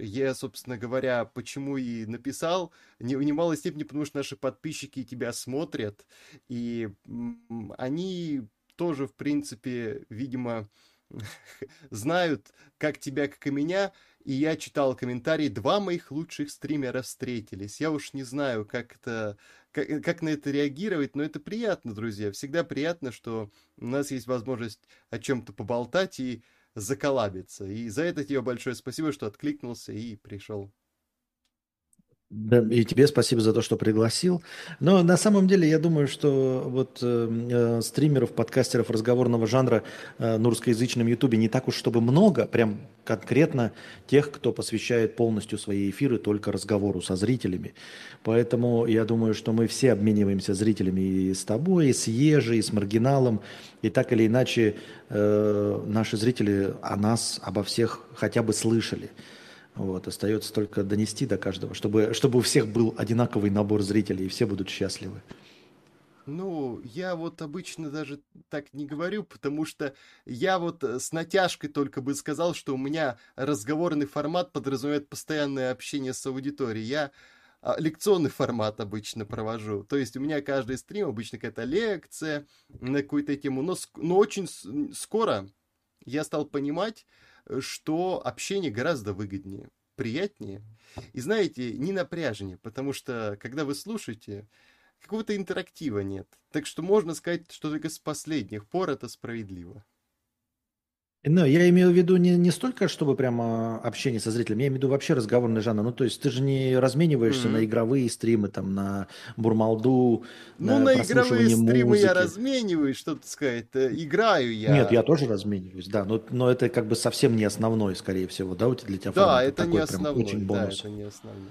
Я, собственно говоря, почему и написал, не, в немалой степени, потому что наши подписчики тебя смотрят, и они тоже, в принципе, видимо, знают как тебя, как и меня, и я читал комментарии, два моих лучших стримера встретились. Я уж не знаю, как это, как, как на это реагировать, но это приятно, друзья. Всегда приятно, что у нас есть возможность о чем-то поболтать и заколабиться. И за это тебе большое спасибо, что откликнулся и пришел. Да, и тебе спасибо за то, что пригласил. Но на самом деле я думаю, что вот э, э стримеров, подкастеров разговорного жанра э, на русскоязычном ютубе не так уж чтобы много, прям конкретно тех, кто посвящает полностью свои эфиры только разговору со зрителями. Поэтому я думаю, что мы все обмениваемся зрителями и с тобой, и с Ежей, и с Маргиналом, и так или иначе э, наши зрители о нас, обо всех хотя бы слышали. Вот, остается только донести до каждого, чтобы, чтобы у всех был одинаковый набор зрителей, и все будут счастливы. Ну, я вот обычно даже так не говорю, потому что я вот э, с натяжкой только бы сказал, что у меня разговорный формат подразумевает постоянное общение с аудиторией. Я а, лекционный формат обычно провожу. То есть у меня каждый стрим обычно какая-то лекция на какую-то тему. Но, но очень скоро я стал понимать, что общение гораздо выгоднее, приятнее. И знаете, не напряжнее, потому что когда вы слушаете, какого-то интерактива нет. Так что можно сказать, что только с последних пор это справедливо. Ну, я имею в виду не, не столько, чтобы прямо общение со зрителями, я имею в виду вообще разговорный жанр. Ну, то есть ты же не размениваешься mm-hmm. на игровые стримы, там, на бурмалду, Ну, на, на игровые стримы музыки. я размениваюсь, что то сказать, э, играю я. Нет, я тоже размениваюсь, да, но, но это как бы совсем не основной, скорее всего, да, у тебя для тебя Да, это такой, не основной, очень бонус. да, это не основной.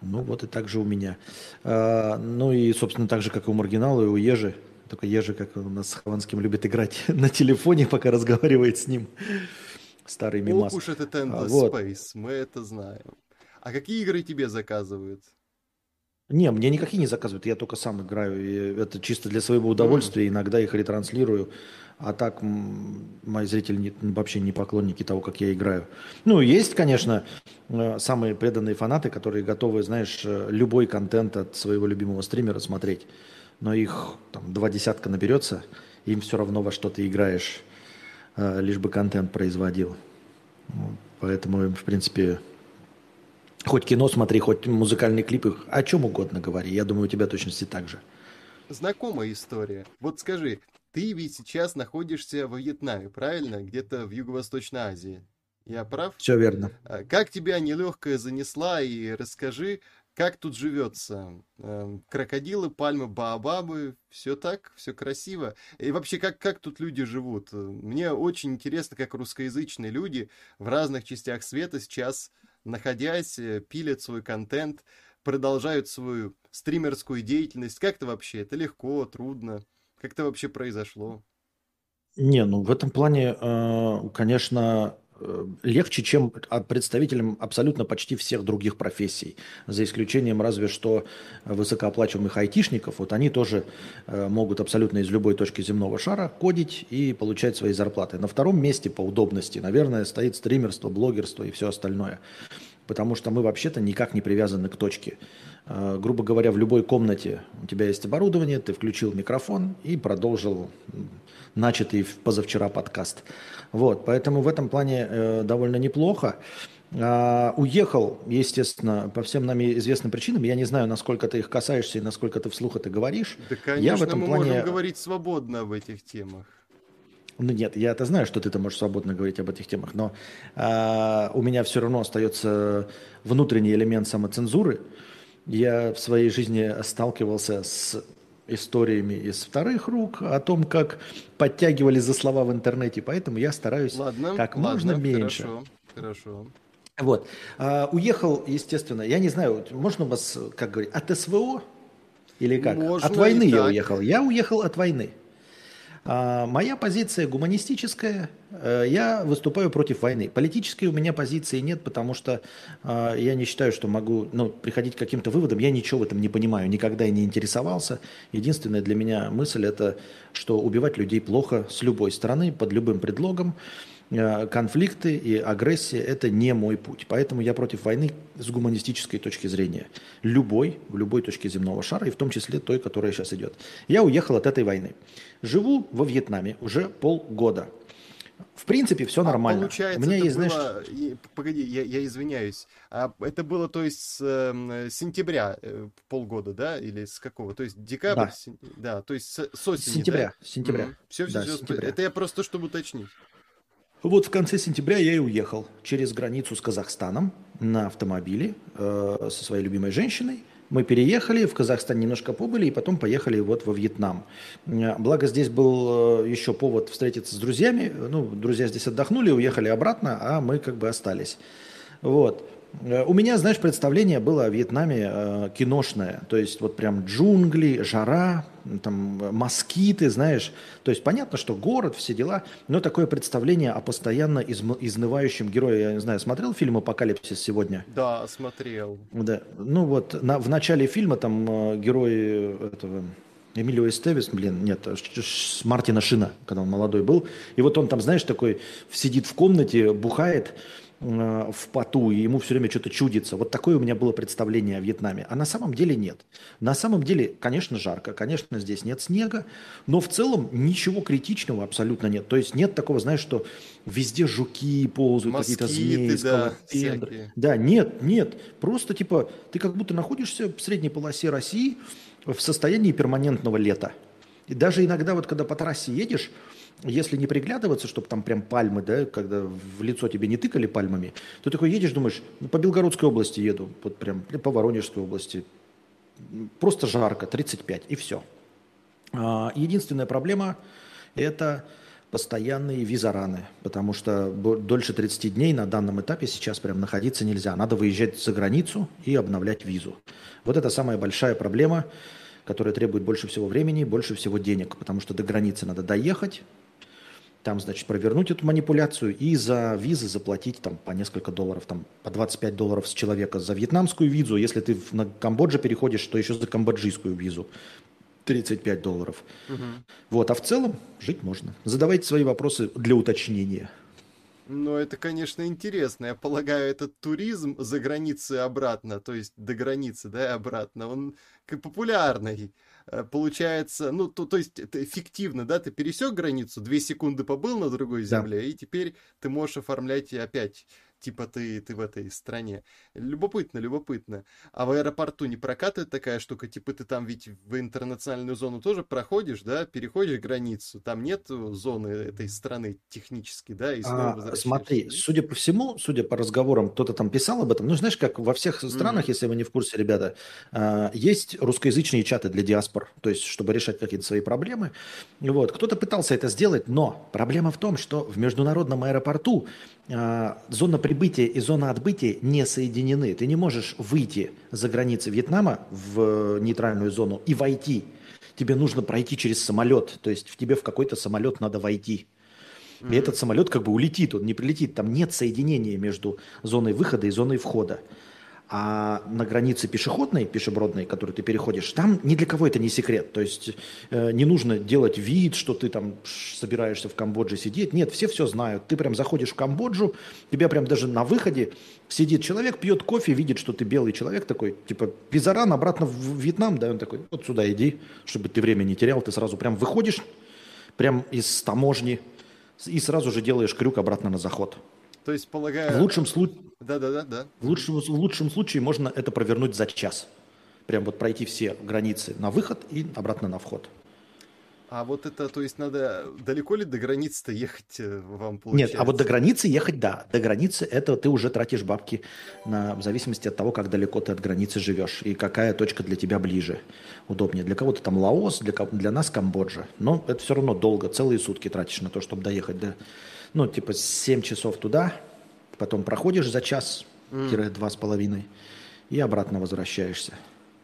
Ну, вот и так же у меня. А, ну и, собственно, так же, как и у Маргинала, и у Ежи, только Ежи, как у нас с Хованским, любит играть на телефоне, пока разговаривает с ним. Старый мимас. Ох уж Endless а, вот. Space, мы это знаем. А какие игры тебе заказывают? Не, мне никакие не заказывают, я только сам играю. И это чисто для своего удовольствия, mm. иногда их ретранслирую. А так мои зрители не, вообще не поклонники того, как я играю. Ну, есть, конечно, э, самые преданные фанаты, которые готовы, знаешь, э, любой контент от своего любимого стримера смотреть но их там два десятка наберется, им все равно во что ты играешь, э, лишь бы контент производил. Поэтому, в принципе, хоть кино смотри, хоть музыкальные клипы, о чем угодно говори. Я думаю, у тебя точности так же. Знакомая история. Вот скажи, ты ведь сейчас находишься во Вьетнаме, правильно? Где-то в Юго-Восточной Азии. Я прав? Все верно. А как тебя нелегкая занесла и расскажи, как тут живется? Эм, крокодилы, пальмы, баобабы, все так, все красиво. И вообще, как, как тут люди живут? Мне очень интересно, как русскоязычные люди в разных частях света сейчас, находясь, э, пилят свой контент, продолжают свою стримерскую деятельность. Как это вообще? Это легко, трудно? Как это вообще произошло? Не, ну в этом плане, э, конечно, легче, чем представителям абсолютно почти всех других профессий, за исключением разве что высокооплачиваемых айтишников. Вот они тоже э, могут абсолютно из любой точки земного шара кодить и получать свои зарплаты. На втором месте по удобности, наверное, стоит стримерство, блогерство и все остальное. Потому что мы вообще-то никак не привязаны к точке. Э, грубо говоря, в любой комнате у тебя есть оборудование, ты включил микрофон и продолжил начатый позавчера подкаст. Вот, поэтому в этом плане э, довольно неплохо. А, уехал, естественно, по всем нами известным причинам. Я не знаю, насколько ты их касаешься и насколько ты вслух это говоришь. Да, конечно, я в этом мы плане... можем говорить свободно об этих темах. Ну нет, я это знаю, что ты-то можешь свободно говорить об этих темах, но а, у меня все равно остается внутренний элемент самоцензуры. Я в своей жизни сталкивался с историями из вторых рук о том, как подтягивали за слова в интернете, поэтому я стараюсь ладно, как ладно, можно меньше. Хорошо, хорошо. Вот. А, уехал, естественно, я не знаю, можно у вас, как говорить, от СВО или как? Можно от войны я уехал. Я уехал от войны. А, моя позиция гуманистическая. Э, я выступаю против войны. Политической у меня позиции нет, потому что а, я не считаю, что могу ну, приходить к каким-то выводам. Я ничего в этом не понимаю, никогда и не интересовался. Единственная для меня мысль это, что убивать людей плохо с любой стороны, под любым предлогом. э, конфликты и агрессия – это не мой путь. Поэтому я против войны с гуманистической точки зрения. Любой, в любой точке земного шара, и в том числе той, которая сейчас идет. Я уехал от этой войны. Живу во Вьетнаме уже полгода – в принципе, все а нормально. Получается, У меня есть, было... знаешь... Погоди, я, я извиняюсь. А это было, то есть, с э, сентября э, полгода, да? Или с какого? То есть, декабрь? Да, сен... да то есть, с, с осени, Сентября, да? сентября. Mm-hmm. Все, все, да, все. Сентября. Это я просто, чтобы уточнить. Вот в конце сентября я и уехал через границу с Казахстаном на автомобиле э, со своей любимой женщиной. Мы переехали, в Казахстан немножко побыли, и потом поехали вот во Вьетнам. Благо здесь был э, еще повод встретиться с друзьями. Ну, друзья здесь отдохнули, уехали обратно, а мы как бы остались. Вот. Э, у меня, знаешь, представление было о Вьетнаме э, киношное. То есть вот прям джунгли, жара, там москиты, знаешь. То есть понятно, что город, все дела, но такое представление о постоянно изм- изнывающем герое. Я не знаю, смотрел фильм «Апокалипсис» сегодня? Да, смотрел. Да. Ну вот на, в начале фильма там э, герой этого... Эмилио Эстевис, блин, нет, с Мартина Шина, когда он молодой был. И вот он там, знаешь, такой сидит в комнате, бухает, Э, в поту, и ему все время что-то чудится. Вот такое у меня было представление о Вьетнаме. А на самом деле нет. На самом деле, конечно, жарко, конечно, здесь нет снега, но в целом ничего критичного абсолютно нет. То есть нет такого, знаешь, что везде жуки ползают, какие-то змеи, да, Да, нет, нет. Просто типа ты как будто находишься в средней полосе России в состоянии перманентного лета. И даже иногда вот когда по трассе едешь, если не приглядываться, чтобы там прям пальмы, да, когда в лицо тебе не тыкали пальмами, то такой едешь, думаешь, ну, по Белгородской области еду, вот прям по Воронежской области, просто жарко, 35, и все. А, единственная проблема – это постоянные визараны, потому что дольше 30 дней на данном этапе сейчас прям находиться нельзя. Надо выезжать за границу и обновлять визу. Вот это самая большая проблема, которая требует больше всего времени, больше всего денег, потому что до границы надо доехать, там, значит, провернуть эту манипуляцию и за визы заплатить там по несколько долларов, там по 25 долларов с человека за вьетнамскую визу. Если ты на Камбоджу переходишь, то еще за камбоджийскую визу 35 долларов. Угу. Вот, а в целом жить можно. Задавайте свои вопросы для уточнения. Ну, это, конечно, интересно. Я полагаю, этот туризм за границей обратно, то есть до границы, да, и обратно, он популярный. Э, получается, ну, то, то есть это эффективно, да, ты пересек границу, две секунды побыл на другой земле, да. и теперь ты можешь оформлять опять типа ты, ты в этой стране. Любопытно, любопытно. А в аэропорту не прокатывает такая штука, типа ты там ведь в интернациональную зону тоже проходишь, да, переходишь границу, там нет зоны этой страны технически, да, и а, Смотри, судя по всему, судя по разговорам, кто-то там писал об этом, ну, знаешь, как во всех странах, mm-hmm. если вы не в курсе, ребята, а, есть русскоязычные чаты для диаспор, то есть, чтобы решать какие-то свои проблемы. Вот, кто-то пытался это сделать, но проблема в том, что в международном аэропорту зона прибытия и зона отбытия не соединены. Ты не можешь выйти за границы Вьетнама в нейтральную зону и войти. Тебе нужно пройти через самолет. То есть в тебе в какой-то самолет надо войти. И этот самолет как бы улетит, он не прилетит. Там нет соединения между зоной выхода и зоной входа. А на границе пешеходной, пешебродной, которую ты переходишь, там ни для кого это не секрет. То есть э, не нужно делать вид, что ты там собираешься в Камбодже сидеть. Нет, все все знают. Ты прям заходишь в Камбоджу, тебя прям даже на выходе сидит человек, пьет кофе, видит, что ты белый человек такой, типа, визаран обратно в Вьетнам, да, он такой, вот сюда иди, чтобы ты время не терял. Ты сразу прям выходишь, прям из таможни, и сразу же делаешь крюк обратно на заход. То есть, полагаю... В лучшем случае... Да, да, да, да. В лучшем, в лучшем случае можно это провернуть за час. Прям вот пройти все границы на выход и обратно на вход. А вот это, то есть надо далеко ли до границы-то ехать э, вам получается? Нет, а вот до границы ехать, да. До границы это ты уже тратишь бабки на, в зависимости от того, как далеко ты от границы живешь и какая точка для тебя ближе, удобнее. Для кого-то там Лаос, для, для нас Камбоджа. Но это все равно долго, целые сутки тратишь на то, чтобы доехать до, ну, типа 7 часов туда, потом проходишь за час-два с половиной и обратно возвращаешься.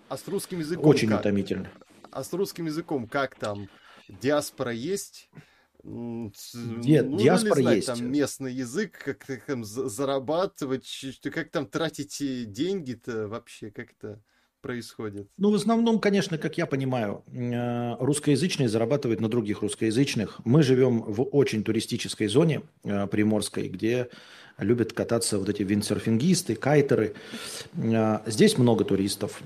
А с русским языком Очень как? утомительно. А с русским языком как там? Диаспора есть? Нет, Нужно диаспора знать, есть. Там местный язык, как там зарабатывать, как там тратить деньги-то вообще, как-то происходит? Ну, в основном, конечно, как я понимаю, э, русскоязычные зарабатывают на других русскоязычных. Мы живем в очень туристической зоне э, приморской, где любят кататься вот эти виндсерфингисты, кайтеры. Э, здесь много туристов.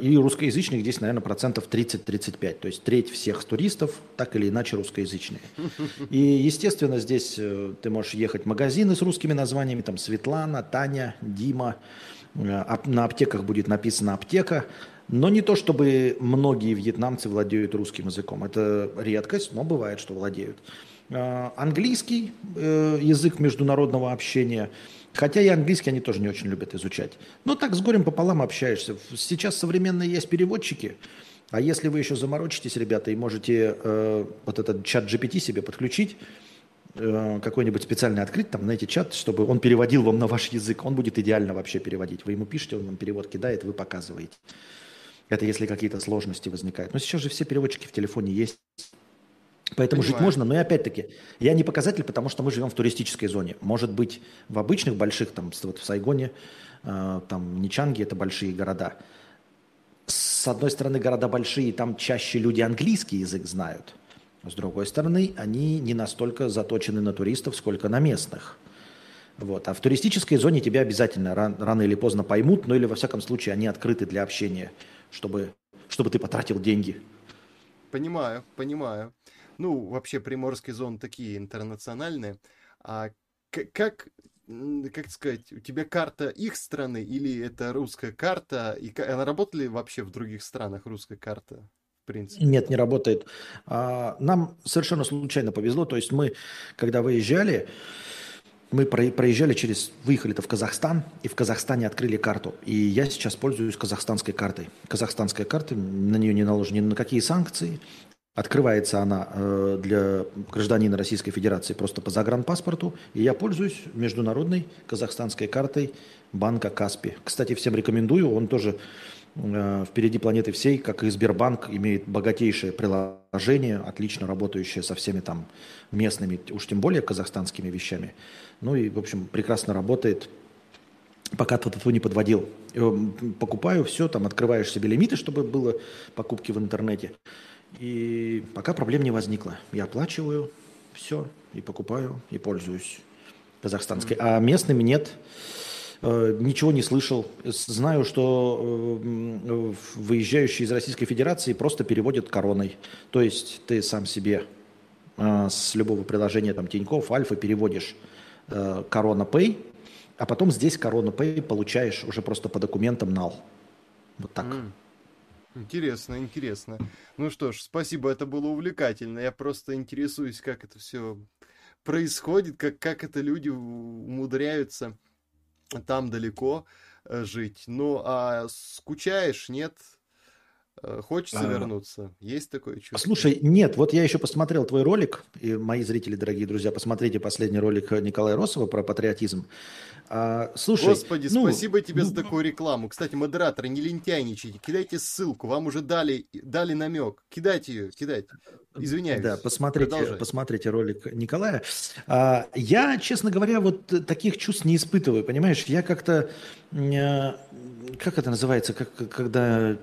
И русскоязычных здесь, наверное, процентов 30-35. То есть треть всех туристов так или иначе русскоязычные. И, естественно, здесь ты можешь ехать в магазины с русскими названиями, там Светлана, Таня, Дима, на аптеках будет написано аптека, но не то, чтобы многие вьетнамцы владеют русским языком. Это редкость, но бывает, что владеют. Э, английский э, язык международного общения, хотя и английский они тоже не очень любят изучать. Но так с горем пополам общаешься. Сейчас современные есть переводчики, а если вы еще заморочитесь, ребята, и можете вот этот чат GPT себе подключить, Э, какой-нибудь специальный открыть, там, знаете, чат, чтобы он переводил вам на ваш язык. Он будет идеально вообще переводить. Вы ему пишете, он вам перевод кидает, вы показываете. Это если какие-то сложности возникают. Но сейчас же все переводчики в телефоне есть. Поэтому Понимаю. жить можно, но и опять-таки, я не показатель, потому что мы живем в туристической зоне. Может быть, в обычных больших, там, вот в Сайгоне, э, там, Ничанге, это большие города. С одной стороны, города большие, там чаще люди английский язык знают – с другой стороны, они не настолько заточены на туристов, сколько на местных. Вот. А в туристической зоне тебя обязательно ран, рано или поздно поймут, ну или во всяком случае они открыты для общения, чтобы, чтобы ты потратил деньги. Понимаю, понимаю. Ну, вообще приморские зоны такие интернациональные. А как, как сказать, у тебя карта их страны или это русская карта? И она работала ли вообще в других странах русская карта? Принципе? Нет, не работает. А, нам совершенно случайно повезло. То есть мы, когда выезжали, мы проезжали через, выехали-то в Казахстан, и в Казахстане открыли карту. И я сейчас пользуюсь казахстанской картой. Казахстанская карта, на нее не наложены ни на какие санкции. Открывается она э, для гражданина Российской Федерации просто по загранпаспорту. И я пользуюсь международной казахстанской картой банка Каспи. Кстати, всем рекомендую. Он тоже впереди планеты всей, как и Сбербанк, имеет богатейшее приложение, отлично работающее со всеми там местными, уж тем более казахстанскими вещами. Ну и, в общем, прекрасно работает. Пока этого не подводил. Э, покупаю все, там открываешь себе лимиты, чтобы было покупки в интернете. И пока проблем не возникло. Я оплачиваю все, и покупаю, и пользуюсь казахстанской. А местными нет. Э, ничего не слышал. Знаю, что э, выезжающие из Российской Федерации просто переводят короной. То есть ты сам себе э, с любого приложения там Тинькофф, Альфа переводишь Корона Pay, а потом здесь Корона Pay получаешь уже просто по документам нал. Вот так. Mm. Интересно, интересно. Ну что ж, спасибо, это было увлекательно. Я просто интересуюсь, как это все происходит, как, как это люди умудряются там далеко э, жить. Ну, а скучаешь, нет? Э, хочется а... вернуться? Есть такое чувство? Слушай, нет, вот я еще посмотрел твой ролик, и мои зрители, дорогие друзья, посмотрите последний ролик Николая Росова про патриотизм. А, слушай, Господи, ну, спасибо тебе ну, за такую рекламу. Кстати, модераторы, не лентяйничайте, кидайте ссылку, вам уже дали, дали намек. Кидайте ее, кидайте. Извиняюсь. Да, посмотрите, посмотрите ролик Николая. А, я, честно говоря, вот таких чувств не испытываю, понимаешь? Я как-то, а, как это называется, как, когда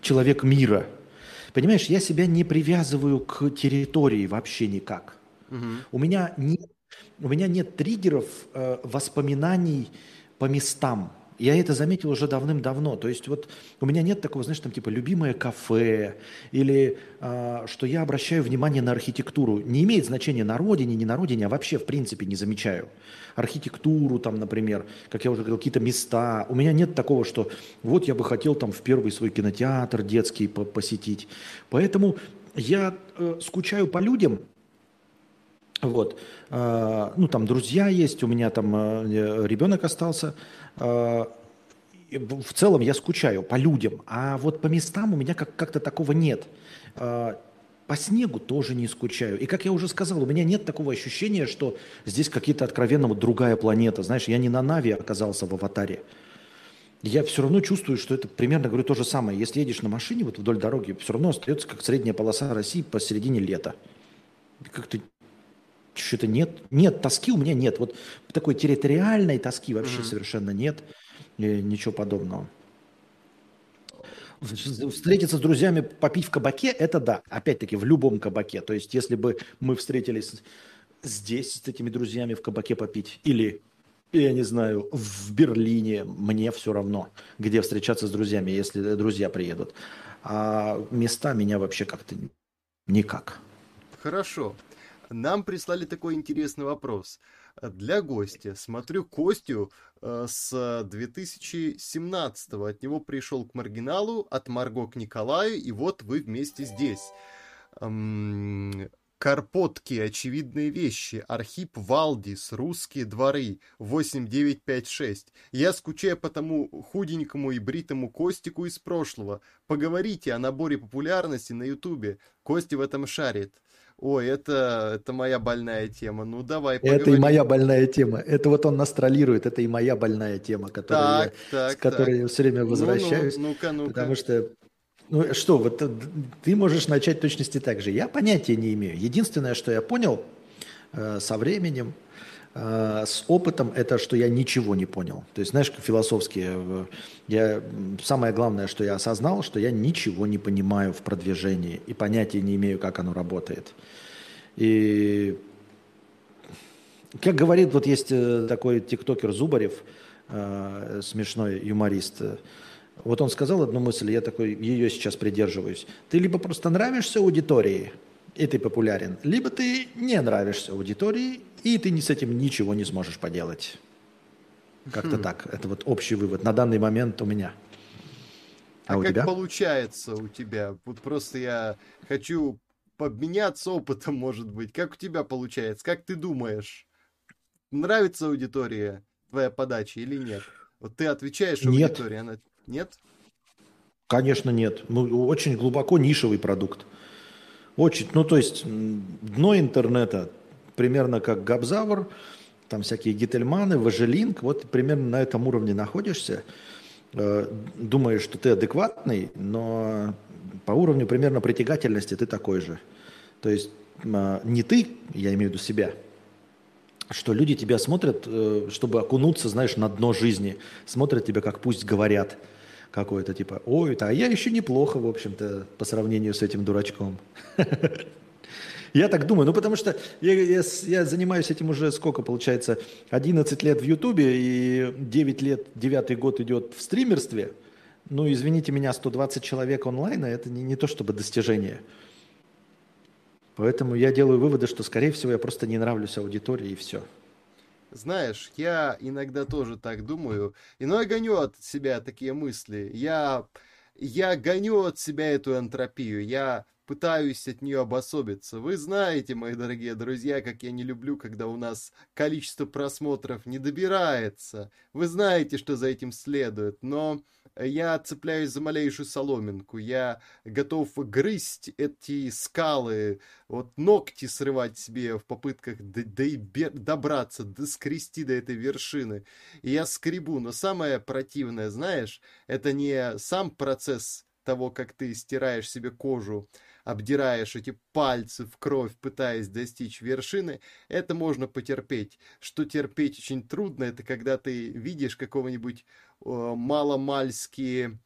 человек мира. Понимаешь, я себя не привязываю к территории вообще никак. Угу. У меня нет, у меня нет триггеров э, воспоминаний по местам. Я это заметил уже давным-давно. То есть вот у меня нет такого, знаешь, там типа любимое кафе или э, что я обращаю внимание на архитектуру. Не имеет значения на родине, не на родине, а вообще в принципе не замечаю. Архитектуру там, например, как я уже говорил, какие-то места. У меня нет такого, что вот я бы хотел там в первый свой кинотеатр детский по посетить. Поэтому я э, скучаю по людям, вот. А, ну, там друзья есть, у меня там э, ребенок остался. А, в целом я скучаю по людям, а вот по местам у меня как- как-то такого нет. А, по снегу тоже не скучаю. И как я уже сказал, у меня нет такого ощущения, что здесь какие-то откровенно вот другая планета. Знаешь, я не на Нави оказался в аватаре. Я все равно чувствую, что это примерно, говорю, то же самое. Если едешь на машине вот вдоль дороги, все равно остается как средняя полоса России посередине лета. Как-то что-то нет, нет, тоски у меня нет. Вот такой территориальной тоски вообще mm-hmm. совершенно нет, ничего подобного. Встретиться с друзьями, попить в кабаке, это да. Опять-таки, в любом кабаке. То есть, если бы мы встретились здесь с этими друзьями в кабаке попить, или, я не знаю, в Берлине, мне все равно, где встречаться с друзьями, если друзья приедут. А места меня вообще как-то никак. Хорошо. Нам прислали такой интересный вопрос. Для гостя. Смотрю Костю э, с 2017 -го. От него пришел к маргиналу, от Марго к Николаю, и вот вы вместе здесь. Эм, Карпотки, очевидные вещи, Архип Валдис, русские дворы, 8956. Я скучаю по тому худенькому и бритому Костику из прошлого. Поговорите о наборе популярности на Ютубе. Кости в этом шарит. Ой, это, это моя больная тема. Ну, давай поговорим. Это и моя больная тема. Это вот он нас троллирует. Это и моя больная тема, которая так, я, так, с которой так. я все время возвращаюсь. Ну, ну, ну-ка, ну-ка. Потому что ну что, вот э, ты можешь начать точности так же. Я понятия не имею. Единственное, что я понял э, со временем, с опытом, это что я ничего не понял. То есть, знаешь, философски, э, я, самое главное, что я осознал, что я ничего не понимаю в продвижении и понятия не имею, как оно работает. И как говорит, вот есть э, такой тиктокер Зубарев, э, смешной юморист, вот он сказал одну мысль, я такой ее сейчас придерживаюсь. Ты либо просто нравишься аудитории, и ты популярен, либо ты не нравишься аудитории, и ты с этим ничего не сможешь поделать. Как-то хм. так. Это вот общий вывод на данный момент у меня. А, а у как тебя? получается у тебя? Вот просто я хочу обменяться опытом, может быть. Как у тебя получается? Как ты думаешь? Нравится аудитория твоя подача или нет? Вот ты отвечаешь аудитории, нет. она нет? Конечно, нет. Ну, очень глубоко нишевый продукт. Очень, ну, то есть дно интернета примерно как Габзавр, там всякие гительманы, важелинг, вот примерно на этом уровне находишься. Э, думаешь, что ты адекватный, но по уровню примерно притягательности ты такой же. То есть э, не ты, я имею в виду себя, что люди тебя смотрят, э, чтобы окунуться, знаешь, на дно жизни, смотрят тебя, как пусть говорят – какой-то, типа, ой, а я еще неплохо, в общем-то, по сравнению с этим дурачком. Я так думаю, ну потому что я, я, я занимаюсь этим уже сколько, получается, 11 лет в Ютубе и 9 лет, 9 год идет в стримерстве. Ну, извините меня, 120 человек онлайна – это не, не то чтобы достижение. Поэтому я делаю выводы, что, скорее всего, я просто не нравлюсь аудитории и все. Знаешь, я иногда тоже так думаю, и но я гоню от себя такие мысли. Я, я гоню от себя эту энтропию, я пытаюсь от нее обособиться. Вы знаете, мои дорогие друзья, как я не люблю, когда у нас количество просмотров не добирается. Вы знаете, что за этим следует, но я цепляюсь за малейшую соломинку, я готов грызть эти скалы, вот ногти срывать себе в попытках добраться, доскрести до этой вершины. И я скребу, но самое противное, знаешь, это не сам процесс того, как ты стираешь себе кожу, обдираешь эти пальцы в кровь, пытаясь достичь вершины, это можно потерпеть. Что терпеть очень трудно, это когда ты видишь какого-нибудь э, маломальски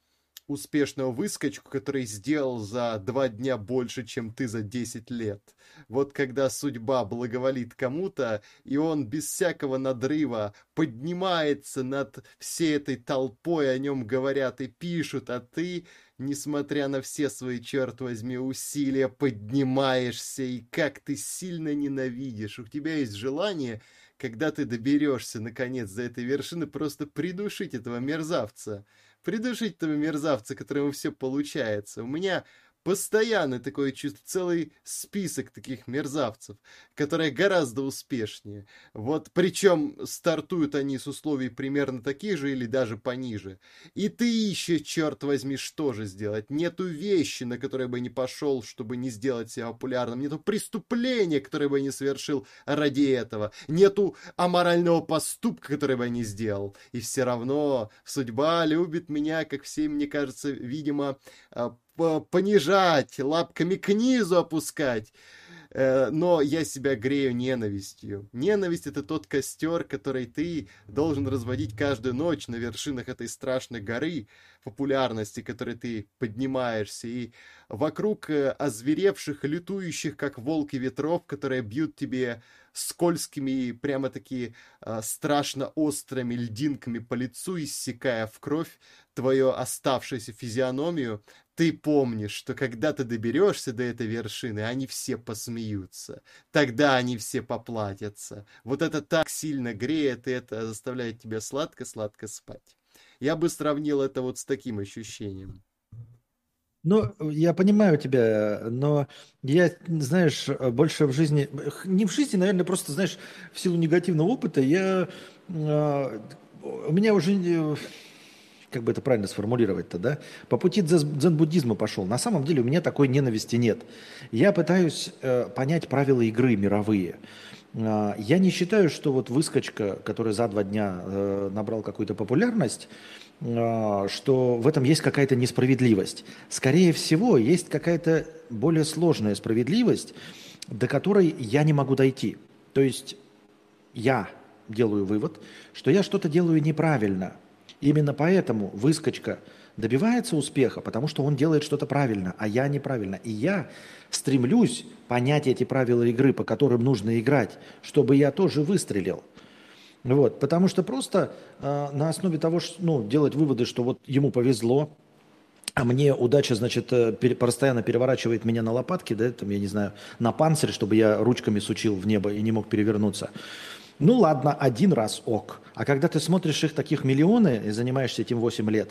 успешного выскочку, который сделал за два дня больше, чем ты за 10 лет. Вот когда судьба благоволит кому-то, и он без всякого надрыва поднимается над всей этой толпой, о нем говорят и пишут, а ты несмотря на все свои, черт возьми, усилия, поднимаешься, и как ты сильно ненавидишь. У тебя есть желание, когда ты доберешься, наконец, до этой вершины, просто придушить этого мерзавца. Придушить этого мерзавца, которому все получается. У меня Постоянно такое чувство, целый список таких мерзавцев, которые гораздо успешнее. Вот причем стартуют они с условий примерно таких же или даже пониже. И ты ищешь, черт возьми, что же сделать. Нету вещи, на которые бы не пошел, чтобы не сделать себя популярным. Нету преступления, которое бы не совершил ради этого. Нету аморального поступка, который бы не сделал. И все равно судьба любит меня, как всем, мне кажется, видимо, а, понижать, лапками к низу опускать. Э, но я себя грею ненавистью. Ненависть — это тот костер, который ты должен разводить каждую ночь на вершинах этой страшной горы популярности, которой ты поднимаешься, и вокруг э, озверевших, лютующих, как волки ветров, которые бьют тебе скользкими, прямо-таки э, страшно острыми льдинками по лицу, иссекая в кровь твою оставшуюся физиономию, ты помнишь, что когда ты доберешься до этой вершины, они все посмеются. Тогда они все поплатятся. Вот это так сильно греет, и это заставляет тебя сладко-сладко спать. Я бы сравнил это вот с таким ощущением. Ну, я понимаю тебя, но я, знаешь, больше в жизни, не в жизни, наверное, просто, знаешь, в силу негативного опыта, я, а, у меня уже, как бы это правильно сформулировать-то, да, по пути дзен-буддизма пошел. На самом деле у меня такой ненависти нет. Я пытаюсь э, понять правила игры мировые. А, я не считаю, что вот выскочка, который за два дня э, набрал какую-то популярность, что в этом есть какая-то несправедливость. Скорее всего, есть какая-то более сложная справедливость, до которой я не могу дойти. То есть я делаю вывод, что я что-то делаю неправильно. Именно поэтому выскочка добивается успеха, потому что он делает что-то правильно, а я неправильно. И я стремлюсь понять эти правила игры, по которым нужно играть, чтобы я тоже выстрелил. Вот, потому что просто э, на основе того, что, ну, делать выводы, что вот ему повезло, а мне удача, значит, э, пере, постоянно переворачивает меня на лопатки, да, там, я не знаю, на панцирь, чтобы я ручками сучил в небо и не мог перевернуться. Ну ладно, один раз ок. А когда ты смотришь их таких миллионы и занимаешься этим 8 лет,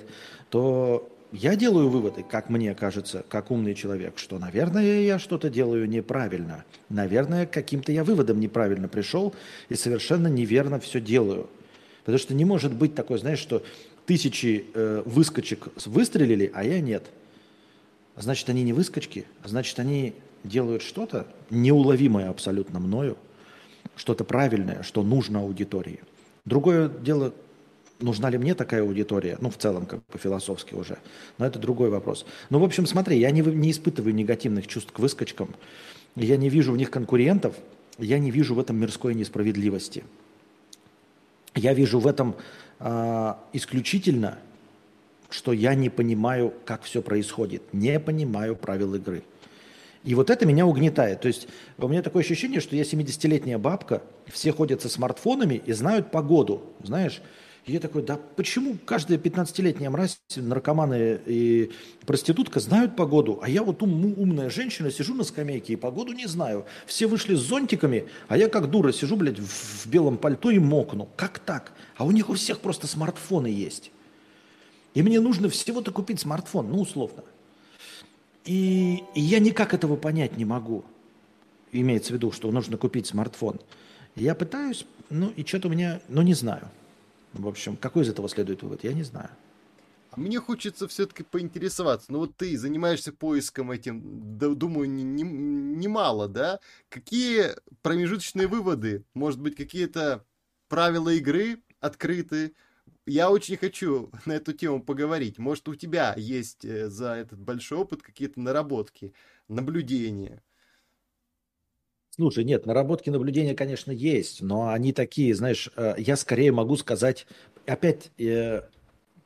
то я делаю выводы, как мне кажется, как умный человек, что, наверное, я что-то делаю неправильно. Наверное, каким-то я выводом неправильно пришел и совершенно неверно все делаю. Потому что не может быть такое, знаешь, что тысячи э, выскочек выстрелили, а я нет. Значит, они не выскочки, значит, они делают что-то неуловимое абсолютно мною, что-то правильное, что нужно аудитории. Другое дело, нужна ли мне такая аудитория, ну, в целом, как бы философски уже, но это другой вопрос. Ну, в общем, смотри, я не, не испытываю негативных чувств к выскочкам, я не вижу в них конкурентов, я не вижу в этом мирской несправедливости. Я вижу в этом э, исключительно, что я не понимаю, как все происходит, не понимаю правил игры. И вот это меня угнетает. То есть у меня такое ощущение, что я 70-летняя бабка, все ходят со смартфонами и знают погоду, знаешь, я такой, да почему каждая 15-летняя мразь, наркоманы и проститутка знают погоду, а я вот ум, умная женщина сижу на скамейке и погоду не знаю. Все вышли с зонтиками, а я как дура сижу, блядь, в, в белом пальто и мокну. Как так? А у них у всех просто смартфоны есть. И мне нужно всего-то купить смартфон, ну, условно. И, и я никак этого понять не могу. Имеется в виду, что нужно купить смартфон. Я пытаюсь, ну, и что-то у меня, ну, не знаю. В общем, какой из этого следует вывод, я не знаю. Мне хочется все-таки поинтересоваться. Ну вот ты занимаешься поиском этим, да, думаю, немало, не, не да? Какие промежуточные выводы? Может быть, какие-то правила игры открыты? Я очень хочу на эту тему поговорить. Может, у тебя есть э, за этот большой опыт какие-то наработки, наблюдения? Слушай, нет, наработки наблюдения, конечно, есть, но они такие, знаешь, э, я скорее могу сказать, опять э,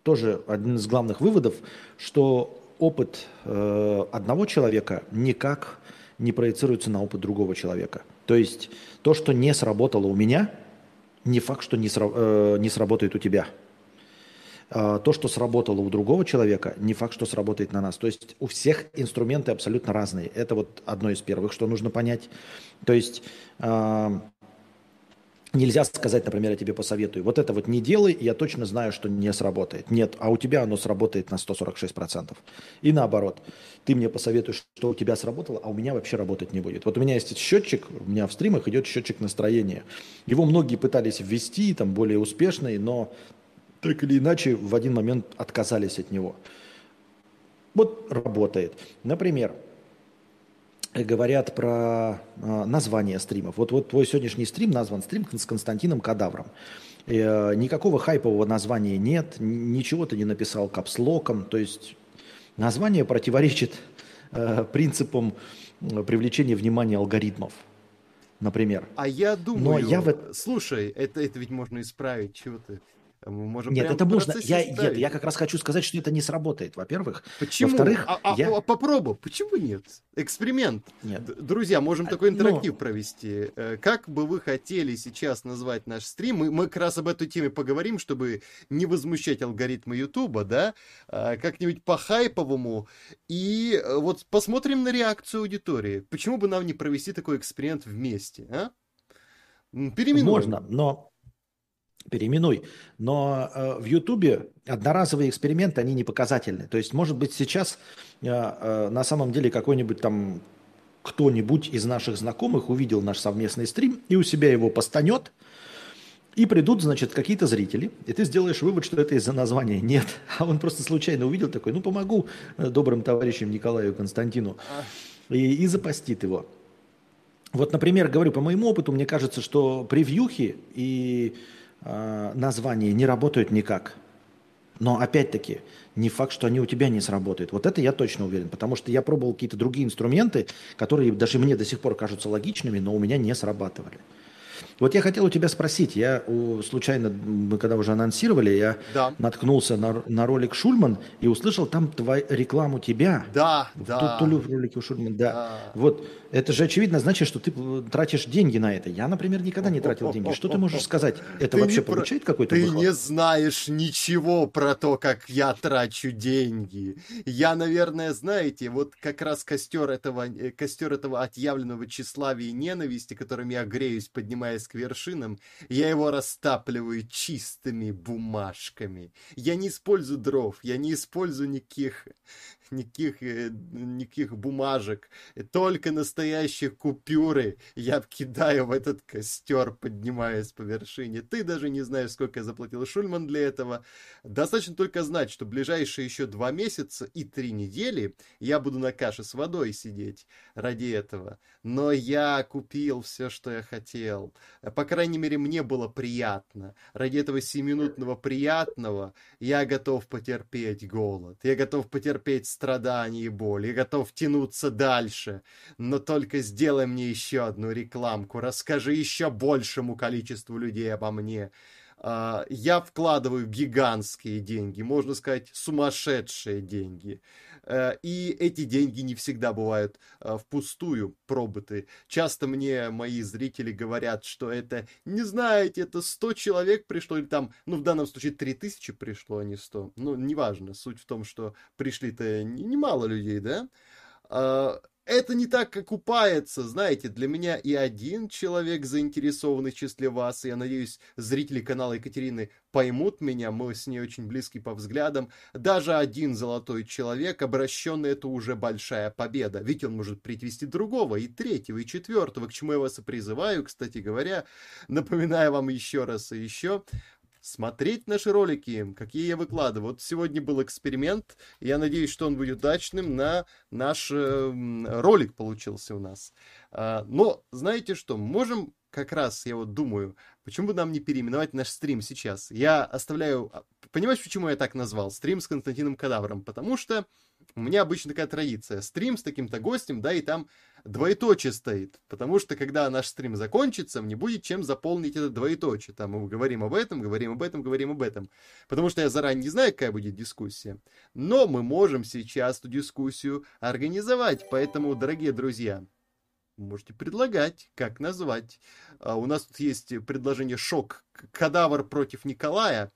тоже один из главных выводов, что опыт э, одного человека никак не проецируется на опыт другого человека. То есть то, что не сработало у меня, не факт, что не, сра- не сработает у тебя. А, то, что сработало у другого человека, не факт, что сработает на нас. То есть у всех инструменты абсолютно разные. Это вот одно из первых, что нужно понять. То есть а, нельзя сказать, например, я тебе посоветую, вот это вот не делай, я точно знаю, что не сработает. Нет, а у тебя оно сработает на 146%. И наоборот, ты мне посоветуешь, что у тебя сработало, а у меня вообще работать не будет. Вот у меня есть счетчик, у меня в стримах идет счетчик настроения. Его многие пытались ввести, там более успешный, но так или иначе в один момент отказались от него. Вот работает. Например, говорят про э, название стримов. Вот, вот твой сегодняшний стрим назван стрим с Константином Кадавром. Э, никакого хайпового названия нет, ничего ты не написал капслоком. То есть название противоречит э, принципам привлечение внимания алгоритмов, например. А я думаю, Но я в... слушай, это, это ведь можно исправить, чего ты... Мы можем Нет, это можно. Я, нет, я как раз хочу сказать, что это не сработает, во-первых. Почему? Во-вторых, а, а, я... а, попробуй. Почему нет? Эксперимент. Нет. Друзья, можем а, такой интерактив но... провести. Э, как бы вы хотели сейчас назвать наш стрим? Мы, мы как раз об этой теме поговорим, чтобы не возмущать алгоритмы Ютуба, да? А, как-нибудь по-хайповому. И э, вот посмотрим на реакцию аудитории. Почему бы нам не провести такой эксперимент вместе, а? Переименуем. Можно, но переименуй. Но э, в Ютубе одноразовые эксперименты, они не показательны. То есть, может быть, сейчас э, э, на самом деле какой-нибудь там кто-нибудь из наших знакомых увидел наш совместный стрим и у себя его постанет, и придут, значит, какие-то зрители, и ты сделаешь вывод, что это из-за названия. Нет, а он просто случайно увидел такой, ну, помогу э, добрым товарищам Николаю Константину, и, и запостит его. Вот, например, говорю, по моему опыту, мне кажется, что превьюхи и э, названия не работают никак. Но опять-таки, не факт, что они у тебя не сработают. Вот это я точно уверен, потому что я пробовал какие-то другие инструменты, которые даже мне до сих пор кажутся логичными, но у меня не срабатывали. Вот я хотел у тебя спросить, я случайно, мы когда уже анонсировали, я да. наткнулся на, на ролик Шульман и услышал там твою рекламу тебя. Да, да. Ту, ту в ролике у Шульман, да. да. Вот это же очевидно значит, что ты тратишь деньги на это. Я, например, никогда не тратил деньги. Что ты можешь сказать? Это ты вообще получает про... какой-то Ты выход? не знаешь ничего про то, как я трачу деньги. Я, наверное, знаете, вот как раз костер этого, э, костер этого отъявленного тщеславия и ненависти, которым я греюсь, поднимаясь к вершинам, я его растапливаю чистыми бумажками. Я не использую дров, я не использую никаких никаких, э, никаких бумажек, только настоящие купюры я кидаю в этот костер, поднимаясь по вершине. Ты даже не знаешь, сколько я заплатил Шульман для этого. Достаточно только знать, что ближайшие еще два месяца и три недели я буду на каше с водой сидеть ради этого. Но я купил все, что я хотел. По крайней мере, мне было приятно. Ради этого семиминутного приятного я готов потерпеть голод. Я готов потерпеть страданий и боли, готов тянуться дальше. Но только сделай мне еще одну рекламку, расскажи еще большему количеству людей обо мне. А, я вкладываю гигантские деньги, можно сказать, сумасшедшие деньги. Э, и эти деньги не всегда бывают э, впустую пробыты. Часто мне мои зрители говорят, что это, не знаете, это 100 человек пришло, или там, ну, в данном случае 3000 пришло, а не 100. Ну, неважно, суть в том, что пришли-то немало людей, да? Это не так окупается, знаете, для меня и один человек заинтересованный в числе вас, я надеюсь, зрители канала Екатерины поймут меня, мы с ней очень близки по взглядам, даже один золотой человек, обращенный, это уже большая победа, ведь он может привести другого, и третьего, и четвертого, к чему я вас и призываю, кстати говоря, напоминаю вам еще раз и еще, смотреть наши ролики, какие я выкладываю. Вот сегодня был эксперимент, я надеюсь, что он будет удачным, на наш э, ролик получился у нас. А, но знаете что, можем как раз, я вот думаю, почему бы нам не переименовать наш стрим сейчас? Я оставляю... А, понимаешь, почему я так назвал? Стрим с Константином Кадавром. Потому что у меня обычно такая традиция. Стрим с таким-то гостем, да, и там двоеточие стоит. Потому что, когда наш стрим закончится, мне будет чем заполнить это двоеточие. Там мы говорим об этом, говорим об этом, говорим об этом. Потому что я заранее не знаю, какая будет дискуссия. Но мы можем сейчас эту дискуссию организовать. Поэтому, дорогие друзья, можете предлагать, как назвать. А у нас тут есть предложение «Шок. Кадавр против Николая».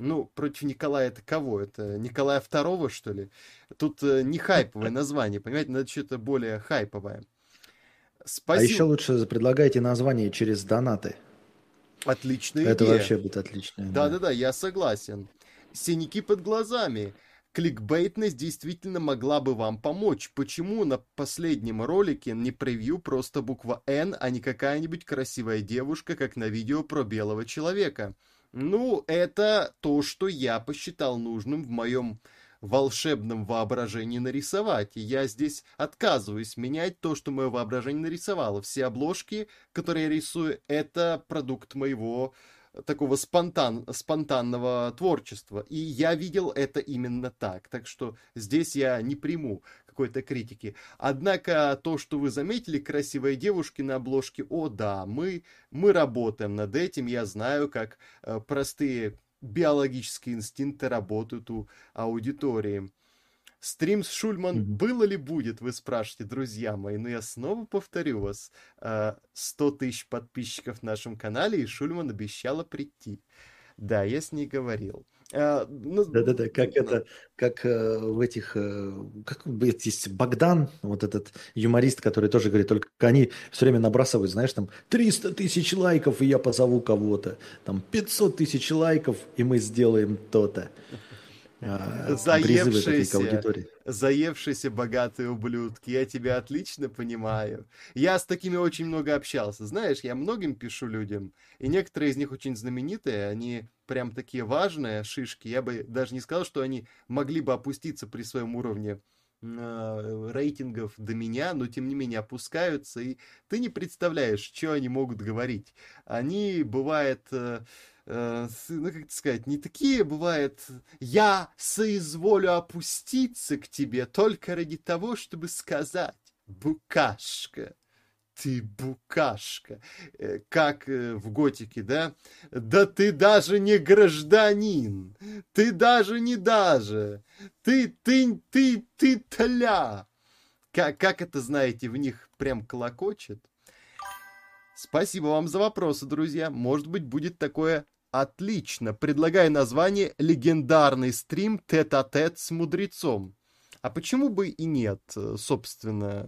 Ну, против Николая это кого? Это Николая Второго, что ли? Тут э, не хайповое название, понимаете? Надо что-то более хайповое. Спасибо. А еще лучше предлагайте название через донаты. Отличная это идея. Это вообще будет отлично. Да-да-да, я согласен. Синяки под глазами. Кликбейтность действительно могла бы вам помочь. Почему на последнем ролике не превью просто буква «Н», а не какая-нибудь красивая девушка, как на видео про белого человека? Ну, это то, что я посчитал нужным в моем волшебном воображении нарисовать. И я здесь отказываюсь менять то, что мое воображение нарисовало. Все обложки, которые я рисую, это продукт моего такого спонтан, спонтанного творчества. И я видел это именно так. Так что здесь я не приму какой-то критики. Однако то, что вы заметили, красивые девушки на обложке, о да, мы, мы работаем над этим. Я знаю, как э, простые биологические инстинкты работают у аудитории. Стрим с Шульман mm-hmm. было ли будет, вы спрашиваете, друзья мои. Но я снова повторю вас. 100 э, тысяч подписчиков в нашем канале, и Шульман обещала прийти. Да, я с ней говорил. А, ну, Да-да-да, как это, как э, в этих, э, как есть Богдан, вот этот юморист, который тоже говорит, только они все время набрасывают, знаешь, там 300 тысяч лайков, и я позову кого-то, там 500 тысяч лайков, и мы сделаем то-то. А, заевшиеся, заевшиеся богатые ублюдки. Я тебя отлично понимаю. Я с такими очень много общался. Знаешь, я многим пишу людям, и некоторые из них очень знаменитые, они прям такие важные шишки. Я бы даже не сказал, что они могли бы опуститься при своем уровне э, рейтингов до меня, но тем не менее опускаются, и ты не представляешь, что они могут говорить. Они, бывает, э, ну, как сказать, не такие бывают, я соизволю опуститься к тебе только ради того, чтобы сказать, букашка, ты букашка, э, как э, в готике, да? Да ты даже не гражданин, ты даже не даже, ты, ты, ты, ты тля. Как, как это, знаете, в них прям колокочет? Спасибо вам за вопросы, друзья. Может быть, будет такое Отлично. Предлагаю название «Легендарный стрим тет-а-тет с мудрецом». А почему бы и нет, собственно?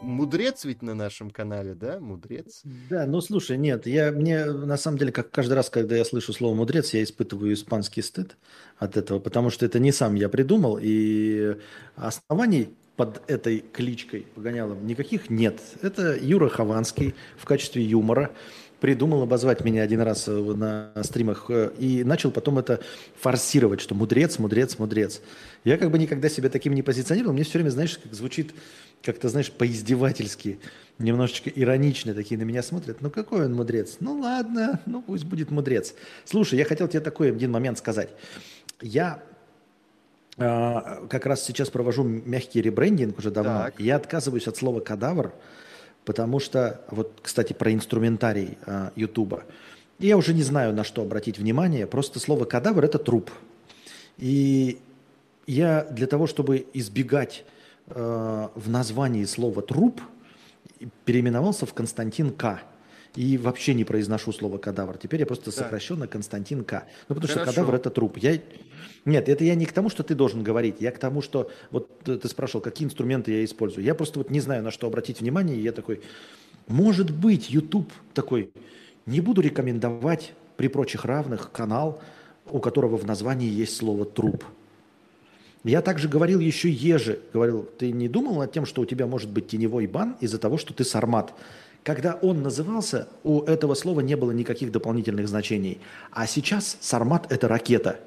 Мудрец ведь на нашем канале, да? Мудрец. Да, ну слушай, нет, я мне на самом деле, как каждый раз, когда я слышу слово мудрец, я испытываю испанский стыд от этого, потому что это не сам я придумал, и оснований под этой кличкой погонялом никаких нет. Это Юра Хованский в качестве юмора придумал обозвать меня один раз э, на стримах э, и начал потом это форсировать, что мудрец, мудрец, мудрец. Я как бы никогда себя таким не позиционировал. Мне все время, знаешь, как звучит как-то, знаешь, поиздевательски, немножечко иронично такие на меня смотрят. Ну какой он мудрец? Ну ладно, ну пусть будет мудрец. Слушай, я хотел тебе такой один момент сказать. Я как раз сейчас провожу мягкий ребрендинг уже давно. Так. Я отказываюсь от слова кадавр Потому что, вот, кстати, про инструментарий а, Ютуба. Я уже не знаю, на что обратить внимание. Просто слово «кадавр» – это труп. И я для того, чтобы избегать э, в названии слова «труп», переименовался в Константин К. И вообще не произношу слово кадавр. Теперь я просто да. сокращенно Константин К. Ну, потому Хорошо. что кадавр это труп. Я... Нет, это я не к тому, что ты должен говорить. Я к тому, что... Вот ты спрашивал, какие инструменты я использую. Я просто вот не знаю, на что обратить внимание. И я такой, может быть, YouTube такой, не буду рекомендовать при прочих равных канал, у которого в названии есть слово труп. Я также говорил еще еже. Говорил, ты не думал над тем, что у тебя может быть теневой бан из-за того, что ты сармат? Когда он назывался, у этого слова не было никаких дополнительных значений. А сейчас сармат – это ракета.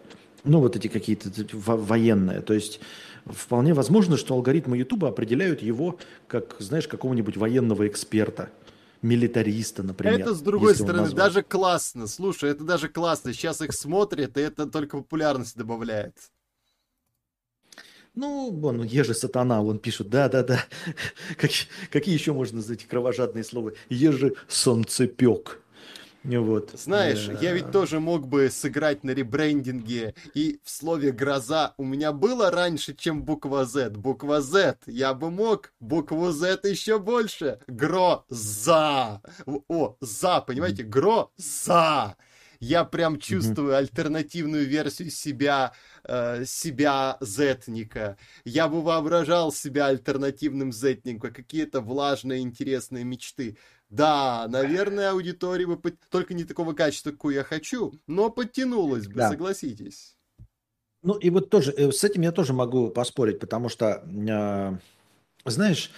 Ну, вот эти какие-то военные. То есть вполне возможно, что алгоритмы Ютуба определяют его как, знаешь, какого-нибудь военного эксперта милитариста, например. Это, с другой стороны, даже классно. Слушай, это даже классно. Сейчас их смотрят, и это только популярность добавляет. Ну, вон, еже сатана, он пишет, да-да-да. Какие, какие еще можно знать кровожадные слова? Еже солнцепек. Вот. Знаешь, да. я ведь тоже мог бы сыграть на ребрендинге, и в слове «гроза» у меня было раньше, чем буква Z. Буква Z. Я бы мог букву Z еще больше. Гроза. О, за, понимаете? Гроза. Я прям чувствую mm-hmm. альтернативную версию себя, э, себя зетника. Я бы воображал себя альтернативным зетником, какие-то влажные интересные мечты. Да, наверное, аудитория бы под... только не такого качества, какую я хочу, но подтянулась бы, да. согласитесь. Ну и вот тоже э, с этим я тоже могу поспорить, потому что, э, знаешь,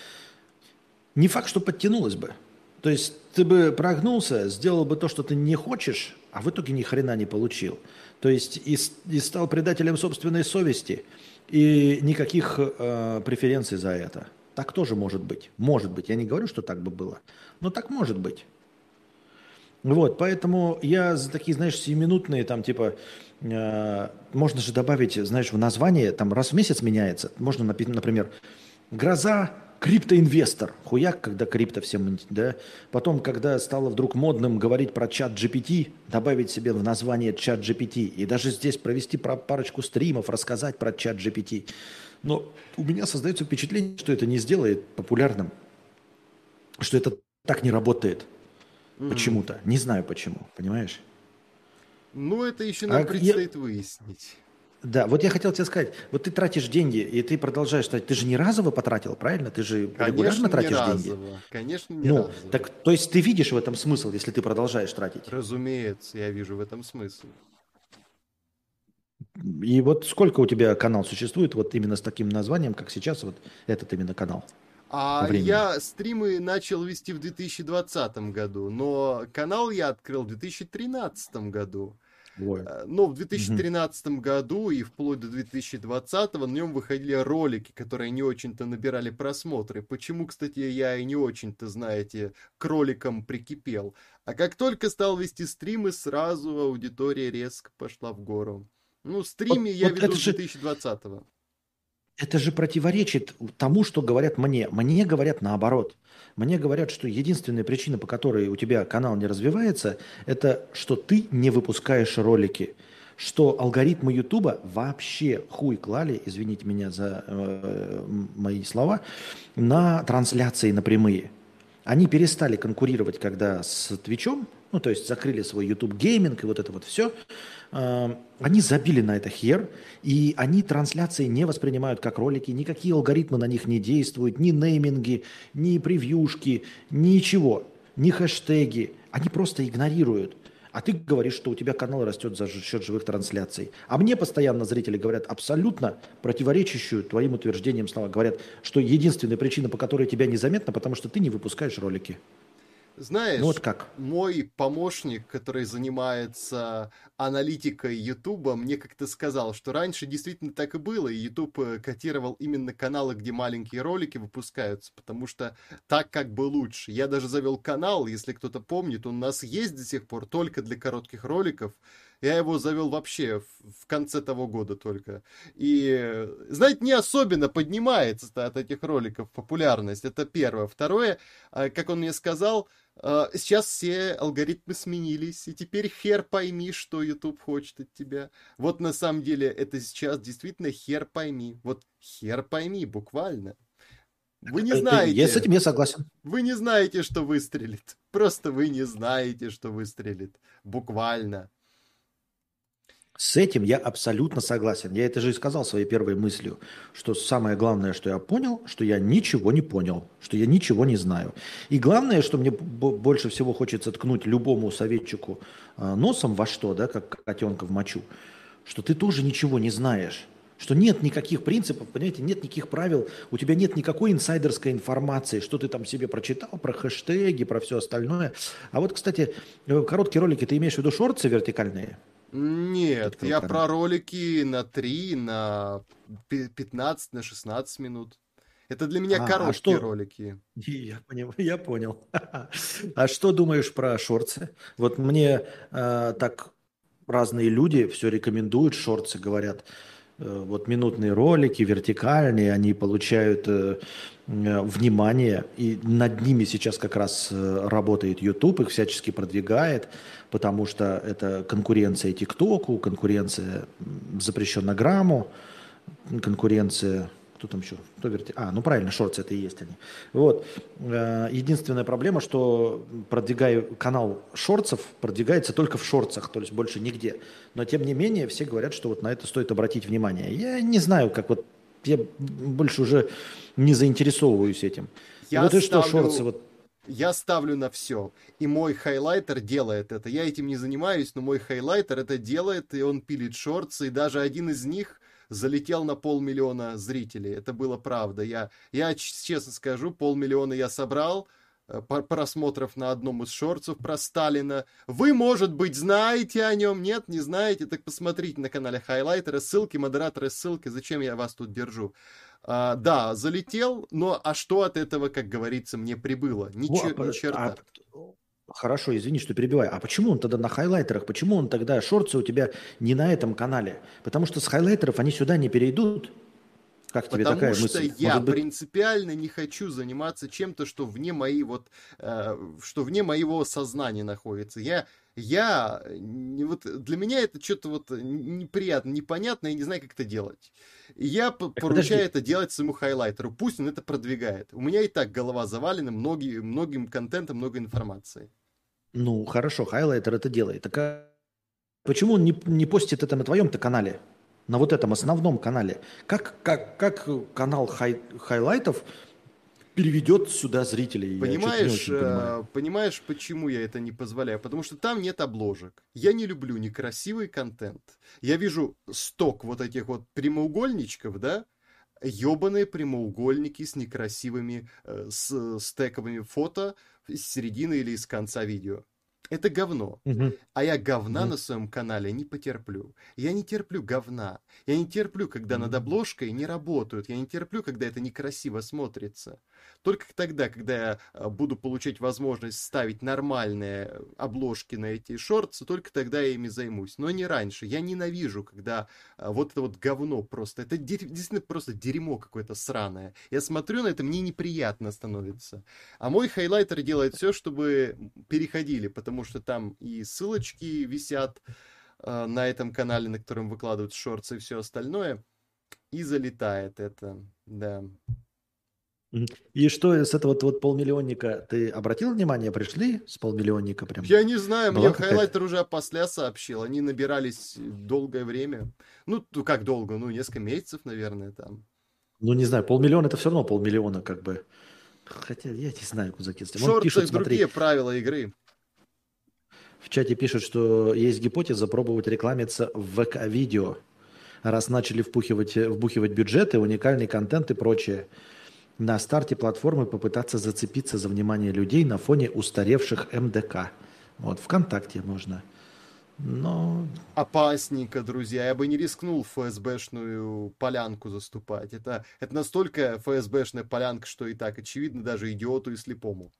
не факт, что подтянулась бы. То есть ты бы прогнулся, сделал бы то, что ты не хочешь, а в итоге ни хрена не получил. То есть и, и стал предателем собственной совести, и никаких э, преференций за это. Так тоже может быть. Может быть. Я не говорю, что так бы было, но так может быть. Вот, поэтому я за такие, знаешь, сиюминутные, там, типа, э, можно же добавить, знаешь, в название, там, раз в месяц меняется. Можно, например, «Гроза криптоинвестор». Хуяк, когда крипто всем, да. Потом, когда стало вдруг модным говорить про чат GPT, добавить себе в название чат GPT. И даже здесь провести парочку стримов, рассказать про чат GPT. Но у меня создается впечатление, что это не сделает популярным. Что это так не работает. Mm-hmm. Почему-то. Не знаю почему, понимаешь? Ну, это еще нам а предстоит я... выяснить. Да, вот я хотел тебе сказать, вот ты тратишь деньги, и ты продолжаешь тратить. Ты же не разово потратил, правильно? Ты же Конечно, регулярно тратишь разово. деньги. Конечно, не ну, разово. Так, то есть ты видишь в этом смысл, если ты продолжаешь тратить? Разумеется, я вижу в этом смысл. И вот сколько у тебя канал существует вот именно с таким названием, как сейчас вот этот именно канал? А я стримы начал вести в 2020 году, но канал я открыл в 2013 году. Ой. Э, но в 2013 угу. году и вплоть до 2020 на нем выходили ролики, которые не очень-то набирали просмотры. Почему, кстати, я и не очень-то, знаете, к роликам прикипел. А как только стал вести стримы, сразу аудитория резко пошла в гору. Ну, стриме вот, я вот веду с 2020-го. Это же противоречит тому, что говорят мне. Мне говорят наоборот. Мне говорят, что единственная причина, по которой у тебя канал не развивается, это что ты не выпускаешь ролики. Что алгоритмы Ютуба вообще хуй клали, извините меня за э, мои слова, на трансляции на прямые. Они перестали конкурировать, когда с Твичом, ну, то есть закрыли свой YouTube гейминг и вот это вот все. Эм, они забили на это хер, и они трансляции не воспринимают как ролики, никакие алгоритмы на них не действуют, ни нейминги, ни превьюшки, ничего, ни хэштеги. Они просто игнорируют. А ты говоришь, что у тебя канал растет за счет живых трансляций. А мне постоянно зрители говорят абсолютно противоречащую твоим утверждениям слова. Говорят, что единственная причина, по которой тебя незаметно, потому что ты не выпускаешь ролики. Знаешь, ну, вот как? мой помощник, который занимается аналитикой Ютуба, мне как-то сказал, что раньше действительно так и было, и Ютуб э, котировал именно каналы, где маленькие ролики выпускаются, потому что так как бы лучше. Я даже завел канал, если кто-то помнит, он у нас есть до сих пор только для коротких роликов. Я его завел вообще в, конце того года только. И, знаете, не особенно поднимается от этих роликов популярность. Это первое. Второе, а, как он мне сказал, сейчас все алгоритмы сменились, и теперь хер пойми, что YouTube хочет от тебя. Вот на самом деле это сейчас действительно хер пойми. Вот хер пойми, буквально. Вы не знаете. Я с этим я согласен. Вы не знаете, что выстрелит. Просто вы не знаете, что выстрелит. Буквально. С этим я абсолютно согласен. Я это же и сказал своей первой мыслью, что самое главное, что я понял, что я ничего не понял, что я ничего не знаю. И главное, что мне больше всего хочется ткнуть любому советчику а, носом во что, да, как котенка в мочу, что ты тоже ничего не знаешь что нет никаких принципов, понимаете, нет никаких правил, у тебя нет никакой инсайдерской информации, что ты там себе прочитал про хэштеги, про все остальное. А вот, кстати, э, короткие ролики, ты имеешь в виду шорты вертикальные? Нет, я про ролики на 3, на 15, на 16 минут. Это для меня а, а короткие а что... ролики. Я понял, я понял. а что думаешь про шорты? Вот мне э, так разные люди все рекомендуют шорты, говорят, э, вот минутные ролики, вертикальные, они получают э, э, внимание, и над ними сейчас как раз э, работает YouTube, их всячески продвигает потому что это конкуренция ТикТоку, конкуренция запрещеннограмму, конкуренция кто там еще? Кто верти... А, ну правильно, шорты это и есть они. Вот. Э, единственная проблема, что продвигая канал шорцев, продвигается только в шорцах, то есть больше нигде. Но тем не менее, все говорят, что вот на это стоит обратить внимание. Я не знаю, как вот я больше уже не заинтересовываюсь этим. Я вот и что шорцы вот я ставлю на все. И мой хайлайтер делает это. Я этим не занимаюсь, но мой хайлайтер это делает, и он пилит шорты, и даже один из них залетел на полмиллиона зрителей. Это было правда. Я, я честно скажу, полмиллиона я собрал э, просмотров на одном из шорцев про Сталина. Вы, может быть, знаете о нем, нет, не знаете, так посмотрите на канале хайлайтеры, ссылки, модераторы, ссылки, зачем я вас тут держу. А, да, залетел, но а что от этого, как говорится, мне прибыло? Ничего, ни черта. А, Хорошо, извини, что перебиваю. А почему он тогда на хайлайтерах? Почему он тогда шорцы у тебя не на этом канале? Потому что с хайлайтеров они сюда не перейдут. Как тебе Потому такая что мысль? я Может быть, принципиально не хочу заниматься чем-то, что вне моей вот, э, что вне моего сознания находится. Я, я, не, вот для меня это что-то вот неприятно, непонятно, я не знаю, как это делать. И я так поручаю подожди. это делать своему хайлайтеру. Пусть он это продвигает. У меня и так голова завалена многие, многим контентом, много информации. Ну, хорошо, хайлайтер это делает. Так а почему он не, не постит это на твоем-то канале? На вот этом основном канале. Как, как, как канал хай, хайлайтов переведет сюда зрителей? Понимаешь, э, понимаешь, почему я это не позволяю? Потому что там нет обложек. Я не люблю некрасивый контент. Я вижу сток вот этих вот прямоугольничков, да? Ебаные прямоугольники с некрасивыми, э, с стоковыми фото с середины или из конца видео. Это говно. Мгм. А я говна Мгм. на своем канале не потерплю. Я не терплю говна. Я не терплю, когда над обложкой не работают. Я не терплю, когда это некрасиво смотрится. Только тогда, когда я а, буду получать возможность ставить нормальные обложки на эти шорты, только тогда я ими займусь. Но не раньше. Я ненавижу, когда а, вот это вот говно просто. Это де- действительно просто дерьмо какое-то сраное. Я смотрю на это, мне неприятно становится. А мой хайлайтер делает все, чтобы переходили, потому что там и ссылочки висят э, на этом канале, на котором выкладывают шорты и все остальное. И залетает это, да. И что с этого вот, вот полмиллионника, ты обратил внимание, пришли с полмиллионника прям? Я не знаю, Была мне хайлайтер уже опосля сообщил. Они набирались долгое время. Ну, как долго? Ну, несколько месяцев, наверное, там. Ну, не знаю, полмиллиона это все равно полмиллиона, как бы. Хотя я не знаю, куда Он шортах пишет, смотри, другие правила игры. В чате пишет, что есть гипотеза пробовать рекламиться в ВК-видео. Раз начали впухивать, вбухивать бюджеты, уникальный контент и прочее. На старте платформы попытаться зацепиться за внимание людей на фоне устаревших МДК. Вот, ВКонтакте можно. Но Опасненько, друзья. Я бы не рискнул ФСБшную полянку заступать. Это, это настолько ФСБшная полянка, что и так очевидно даже идиоту и слепому.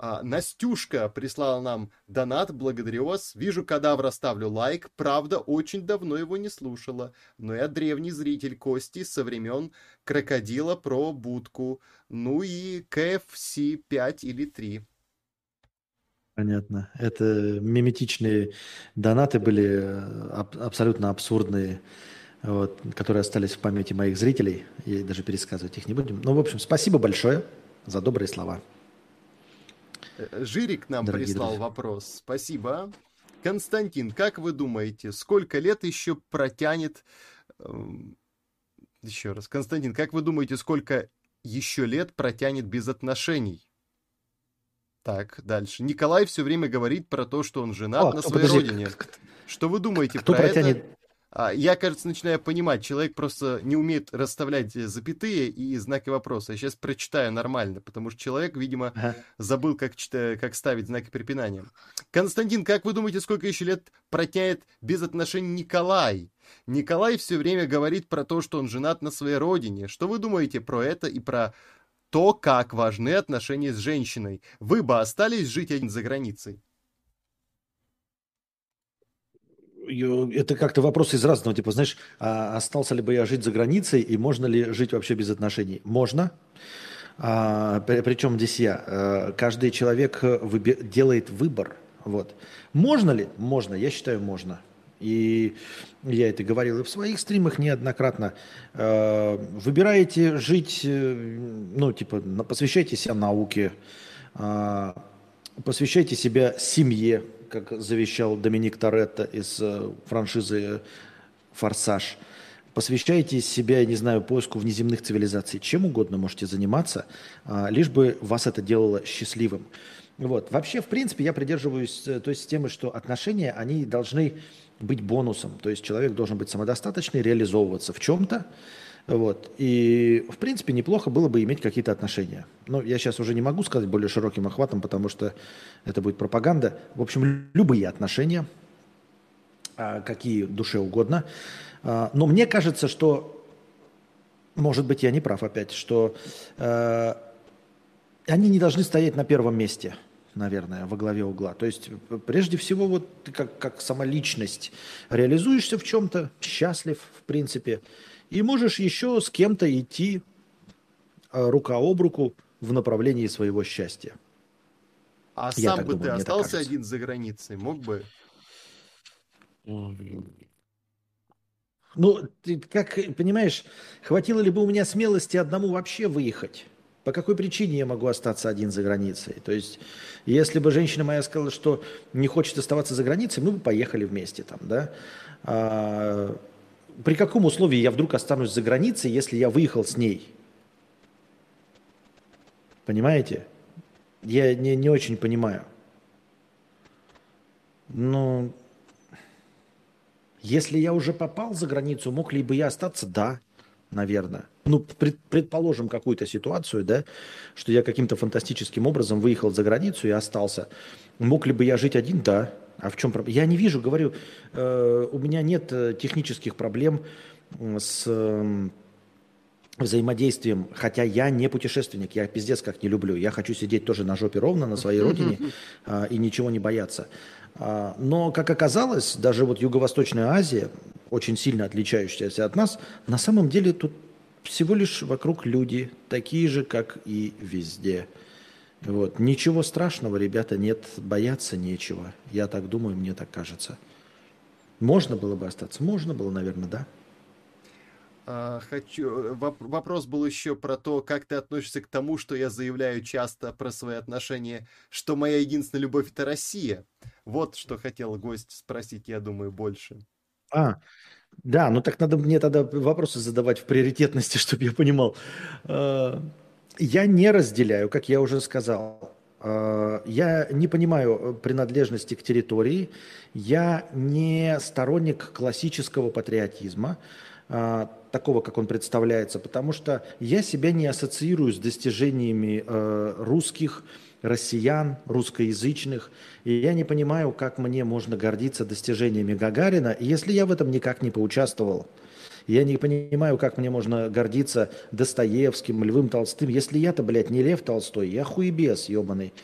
А, Настюшка прислала нам донат, благодарю вас. Вижу кадавра, ставлю лайк. Правда, очень давно его не слушала. Но я древний зритель Кости со времен Крокодила про будку. Ну и KFC 5 или 3. Понятно. Это миметичные донаты были э, аб- абсолютно абсурдные, вот, которые остались в памяти моих зрителей. И даже пересказывать их не будем. Ну, в общем, спасибо большое за добрые слова. Жирик нам Дорогие прислал друзья. вопрос. Спасибо. Константин, как вы думаете, сколько лет еще протянет... эм, Еще раз. Константин, как вы думаете, сколько еще лет протянет без отношений? Так, дальше. Николай все время говорит про то, что он женат А, на кто- своей подожди, родине. к- к- Что вы думаете Кто про протянет? это? А, Я, кажется, начинаю понимать, человек просто не умеет расставлять э, запятые и знаки вопроса. Я сейчас прочитаю нормально, потому что человек, видимо, Ага. забыл, как, чита- как ставить знаки препинания. Константин, как вы думаете, сколько еще лет протянет без отношений Николай? Николай все время говорит про то, что он женат на своей родине. Что вы думаете про это и про то, как важны отношения с женщиной? Вы бы остались жить один за границей? Это как-то вопрос из разного, типа, знаешь, а остался ли бы я жить за границей и можно ли жить вообще без отношений? Можно. А, при- причем здесь я. Э, Каждый человек э, выби- делает выбор. Вот. Можно ли? Можно. Я считаю, можно. И я это говорил и в своих стримах неоднократно. Э, Выбираете жить, э, ну, типа, посвящайте себя науке, а, посвящайте себя семье, как завещал Доминик Торетто из э, франшизы «Форсаж». Посвящайте себя, я не знаю, поиску внеземных цивилизаций. Чем угодно можете заниматься, а, лишь бы вас это делало счастливым. Вот. Вообще, в принципе, я придерживаюсь э, той системы, что отношения, они должны быть бонусом. То есть человек должен быть самодостаточный, реализовываться в чем-то. Вот. И, в принципе, неплохо было бы иметь какие-то отношения. Но я сейчас уже не могу сказать более широким охватом, потому что это будет пропаганда. В общем, любые отношения, а, какие душе угодно. А, Но мне кажется, что, может быть, я не прав опять, что э, они не должны стоять на первом месте. наверное, во главе угла. То есть, прежде всего, вот ты как, как сама личность реализуешься в чем-то, счастлив, в принципе, и можешь еще с кем-то идти э, рука об руку в направлении своего счастья. А Я сам бы думаю, ты остался один за границей, мог бы? Ну, ты как понимаешь, хватило ли бы у меня смелости одному вообще выехать? По какой причине я могу остаться один за границей? То есть, если бы женщина моя сказала, что не хочет оставаться за границей, мы бы поехали вместе там, да? А, при каком условии я вдруг останусь за границей, если я выехал с ней? Понимаете? Я не, не очень понимаю. Ну, если я уже попал за границу, мог ли бы я остаться? Да, наверное. Ну, пред, предположим какую-то ситуацию, да, что я каким-то фантастическим образом выехал за границу и остался. Мог ли бы я жить один? Да. А в чем проблема? Я не вижу, говорю, э, у меня нет э, технических проблем с э, взаимодействием, хотя я не путешественник, я пиздец как не люблю. Я хочу сидеть тоже на жопе ровно на своей родине э, и ничего не бояться. А, но, как оказалось, даже вот Юго-Восточная Азия, очень сильно отличающаяся от нас, на самом деле тут всего лишь вокруг люди, такие же, как и везде. Вот. Ничего страшного, ребята, нет, бояться нечего. Я так думаю, мне так кажется. Можно было бы остаться? Можно было, наверное, да. А, хочу... Вопрос был еще про то, как ты относишься к тому, что я заявляю часто про свои отношения, что моя единственная любовь это Россия. Вот что хотел гость спросить, я думаю, больше. А, да, ну так надо мне тогда вопросы задавать в приоритетности, чтобы я понимал. Я не разделяю, как я уже сказал. А, я не понимаю принадлежности к территории. Я не сторонник классического патриотизма, а, такого, как он представляется, потому что я себя не ассоциирую с достижениями русских, россиян, русскоязычных. И я не понимаю, как мне можно гордиться достижениями Гагарина, если я в этом никак не поучаствовал. Я не понимаю, как мне можно гордиться Достоевским, Львом Толстым, если я-то, блядь, не Лев Толстой, я хуебес ебаный.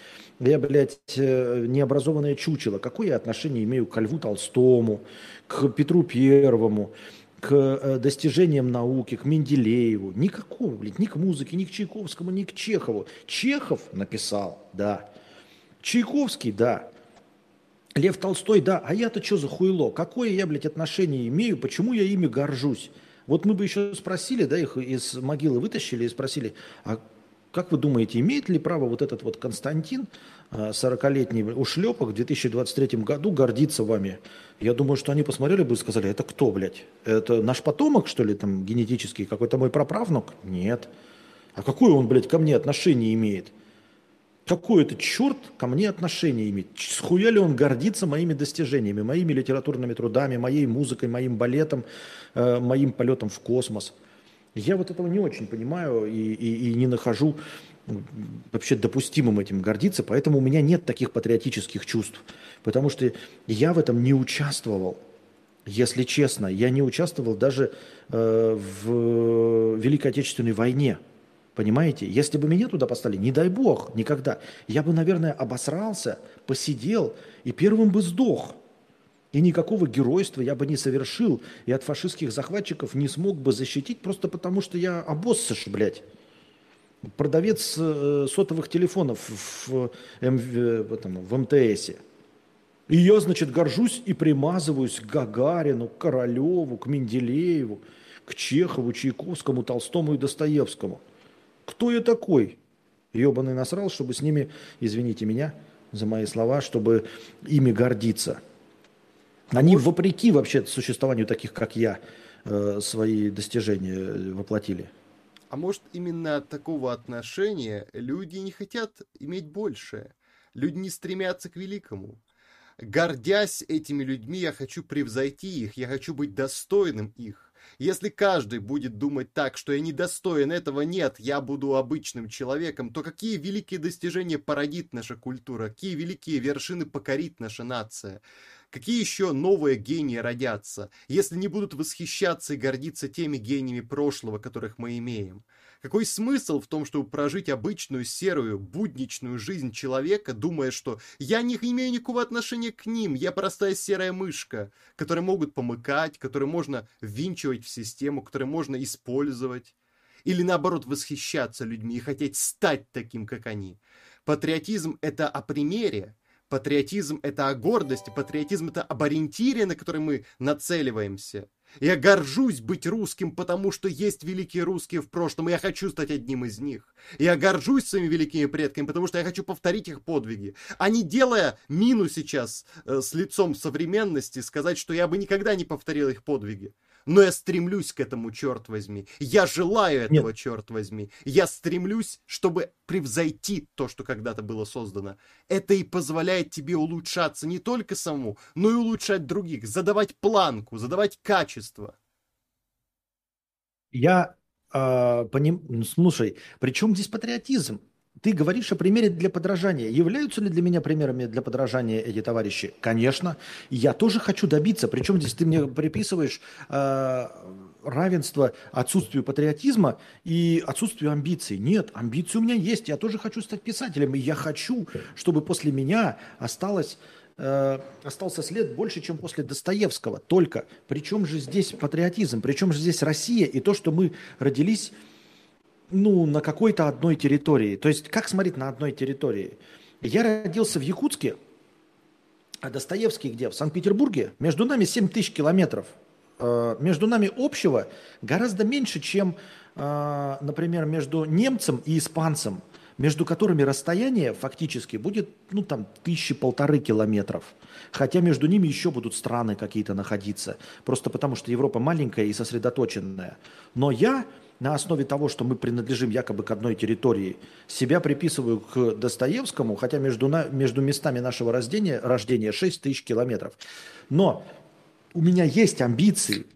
Я, блядь, э, необразованное чучело. Какое я отношение имею к Льву Толстому, к Петру Первому, к э, достижениям науки, к Менделееву. Никакого, блядь, ни к музыке, ни к Чайковскому, ни к Чехову. Чехов написал, да. Чайковский, да. Лев Толстой, да. А я-то что за хуйло? Какое я, блядь, отношение имею? Почему я ими горжусь? Вот мы бы еще спросили, да, их из могилы вытащили и спросили, а как вы думаете, имеет ли право вот этот вот Константин, 40-летний э, ушлепок в 2023 году гордиться вами? Я думаю, что они посмотрели бы и сказали, это кто, блядь? Это наш потомок, что ли, там, генетический, какой-то мой праправнук? Нет. А какое он, блядь, ко мне отношение имеет? Какой это черт ко мне отношение имеет? Схуя ли он гордится моими достижениями, моими литературными трудами, моей музыкой, моим балетом, э, моим полетом в космос? Я вот этого не очень понимаю и, и, и не нахожу вообще допустимым этим гордиться, поэтому у меня нет таких патриотических чувств, потому что я в этом не участвовал. Если честно, я не участвовал даже э, в Великой Отечественной войне. Понимаете? Если бы меня туда поставили, не дай бог, никогда, я бы, наверное, обосрался, посидел и первым бы сдох. И никакого геройства я бы не совершил, и от фашистских захватчиков не смог бы защитить, просто потому что я обоссыш, блядь. Продавец э, сотовых телефонов в, М, в, этом, в МТСе. И я, значит, горжусь и примазываюсь к Гагарину, к Королеву, к Менделееву, к Чехову, Чайковскому, Толстому и Достоевскому. Кто я такой? Ебаный насрал, чтобы с ними, извините меня за мои слова, чтобы ими гордиться – они Может... вопреки вообще существованию таких, как я, э, свои достижения э, воплотили. А может именно от такого отношения люди не хотят иметь большее? Люди не стремятся к великому. Гордясь этими людьми, я хочу превзойти их, я хочу быть достойным их. Если каждый будет думать так, что я недостоин этого, нет, я буду обычным человеком, то какие великие достижения породит наша культура, какие великие вершины покорит наша нация? Какие еще новые гении родятся, если не будут восхищаться и гордиться теми гениями прошлого, которых мы имеем? Какой смысл в том, чтобы прожить обычную серую, будничную жизнь человека, думая, что я не имею никакого отношения к ним, я простая серая мышка, которые могут помыкать, которые можно ввинчивать в систему, которые можно использовать? Или наоборот восхищаться людьми и хотеть стать таким, как они? Патриотизм — это о примере, Патриотизм — это о гордости, патриотизм — это об ориентире, на который мы нацеливаемся. Я горжусь быть русским, потому что есть великие русские в прошлом, и я хочу стать одним из них. Я горжусь своими великими предками, потому что я хочу повторить их подвиги. А не делая мину сейчас э, с лицом современности, сказать, что я бы никогда не повторил их подвиги но я стремлюсь к этому, черт возьми. Я желаю этого, Нет. черт возьми. Я стремлюсь, чтобы превзойти то, что когда-то было создано. Это и позволяет тебе улучшаться не только самому, но и улучшать других, задавать планку, задавать качество. Я э, поним... Слушай, при чем здесь патриотизм? Ты говоришь о примере для подражания. Являются ли для меня примерами для подражания эти товарищи? Конечно. Я тоже хочу добиться. Причем здесь ты мне приписываешь э, равенство отсутствию патриотизма и отсутствию амбиций. Нет, амбиции у меня есть. Я тоже хочу стать писателем. И я хочу, чтобы после меня осталось э, остался след больше, чем после Достоевского. Только, причем же здесь патриотизм, причем же здесь Россия и то, что мы родились ну, на какой-то одной территории. То есть, как смотреть на одной территории? Я родился в Якутске, а Достоевский где? В Санкт-Петербурге. Между нами 7 тысяч километров. Э, между нами общего гораздо меньше, чем, э, например, между немцем и испанцем, между которыми расстояние фактически будет, ну, там, тысячи полторы километров. Хотя между ними еще будут страны какие-то находиться. Просто потому, что Европа маленькая и сосредоточенная. Но я на основе того, что мы принадлежим якобы к одной территории, себя приписываю к Достоевскому, хотя между, на, между местами нашего рождения, рождения 6 тысяч километров. Но у меня есть амбиции.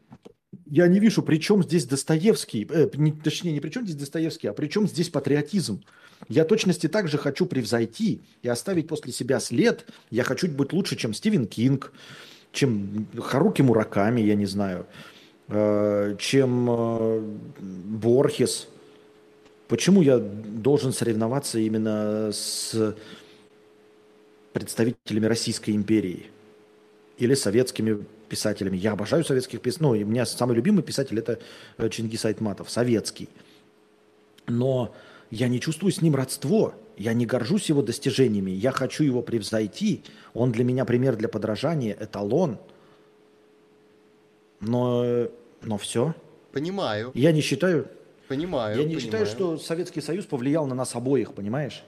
Я не вижу, при чем здесь Достоевский, э, не, точнее, не при чем здесь Достоевский, а при чем здесь патриотизм. Я точности также хочу превзойти и оставить после себя след. Я хочу быть лучше, чем Стивен Кинг, чем Харуки Мураками, я не знаю. Э, чем э, Борхес. Почему я должен соревноваться именно с представителями Российской империи или советскими писателями? Я обожаю советских писателей. Ну, у меня самый любимый писатель это э, Чингис Айтматов, советский. Но я не чувствую с ним родство. Я не горжусь его достижениями. Я хочу его превзойти. Он для меня пример для подражания, эталон – но, но все. Понимаю. Я не считаю... Понимаю. Я не понимаю. считаю, что Советский Союз повлиял на нас обоих, понимаешь?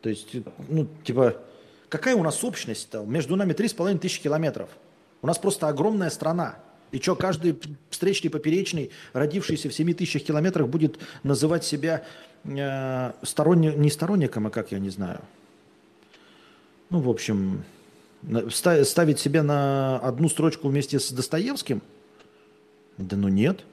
То есть, ну, типа, какая у нас общность-то? Между нами три с половиной тысячи километров. У нас просто огромная страна. И что, каждый встречный поперечный, родившийся в 7 тысячах километрах, будет называть себя э, сторонни... не сторонником, а как, я не знаю. Ну, в общем, ставить себя на одну строчку вместе с Достоевским – да ну нет.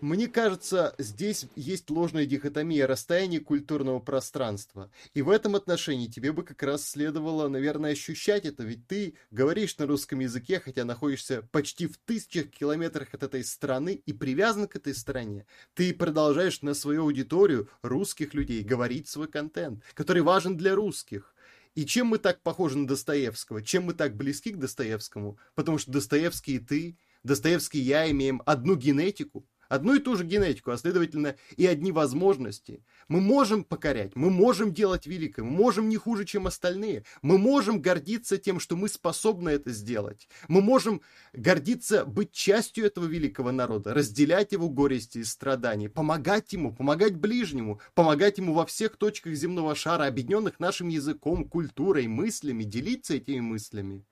Мне кажется, здесь есть ложная дихотомия расстояния культурного пространства. И в этом отношении тебе бы как раз следовало, наверное, ощущать это, ведь ты говоришь на русском языке, хотя находишься почти в тысячах километрах от этой страны и привязан к этой стране. Ты продолжаешь на свою аудиторию русских людей говорить свой контент, который важен для русских. И чем мы так похожи на Достоевского? Чем мы так близки к Достоевскому? Потому что Достоевский и ты Достоевский и я имеем одну генетику, одну и ту же генетику, а следовательно и одни возможности. Мы можем покорять, мы можем делать великое, мы можем не хуже, чем остальные. Мы можем гордиться тем, что мы способны это сделать. Мы можем гордиться быть частью этого великого народа, разделять его горести и страдания, помогать ему, помогать ближнему, помогать ему во всех точках земного шара, объединенных нашим языком, культурой, мыслями, делиться этими мыслями.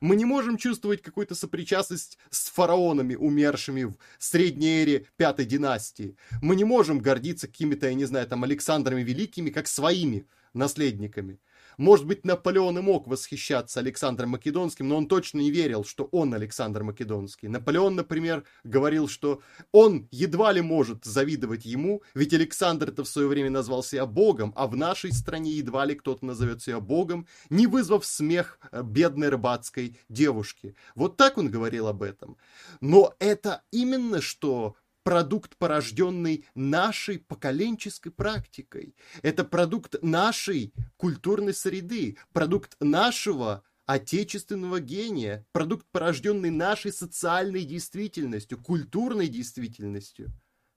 Мы не можем чувствовать какую-то сопричастность с фараонами, умершими в средней эре пятой династии. Мы не можем гордиться какими-то, я не знаю, там, Александрами Великими, как своими наследниками. Может быть, Наполеон и мог восхищаться Александром Македонским, но он точно не верил, что он Александр Македонский. Наполеон, например, говорил, что он едва ли может завидовать ему, ведь Александр-то в свое время назвал себя богом, а в нашей стране едва ли кто-то назовет себя богом, не вызвав смех э, бедной рыбацкой девушки. Вот так он говорил об этом. Но это именно что продукт, порожденный нашей поколенческой практикой. Это продукт нашей культурной среды, продукт нашего отечественного гения, продукт, порожденный нашей социальной действительностью, культурной действительностью,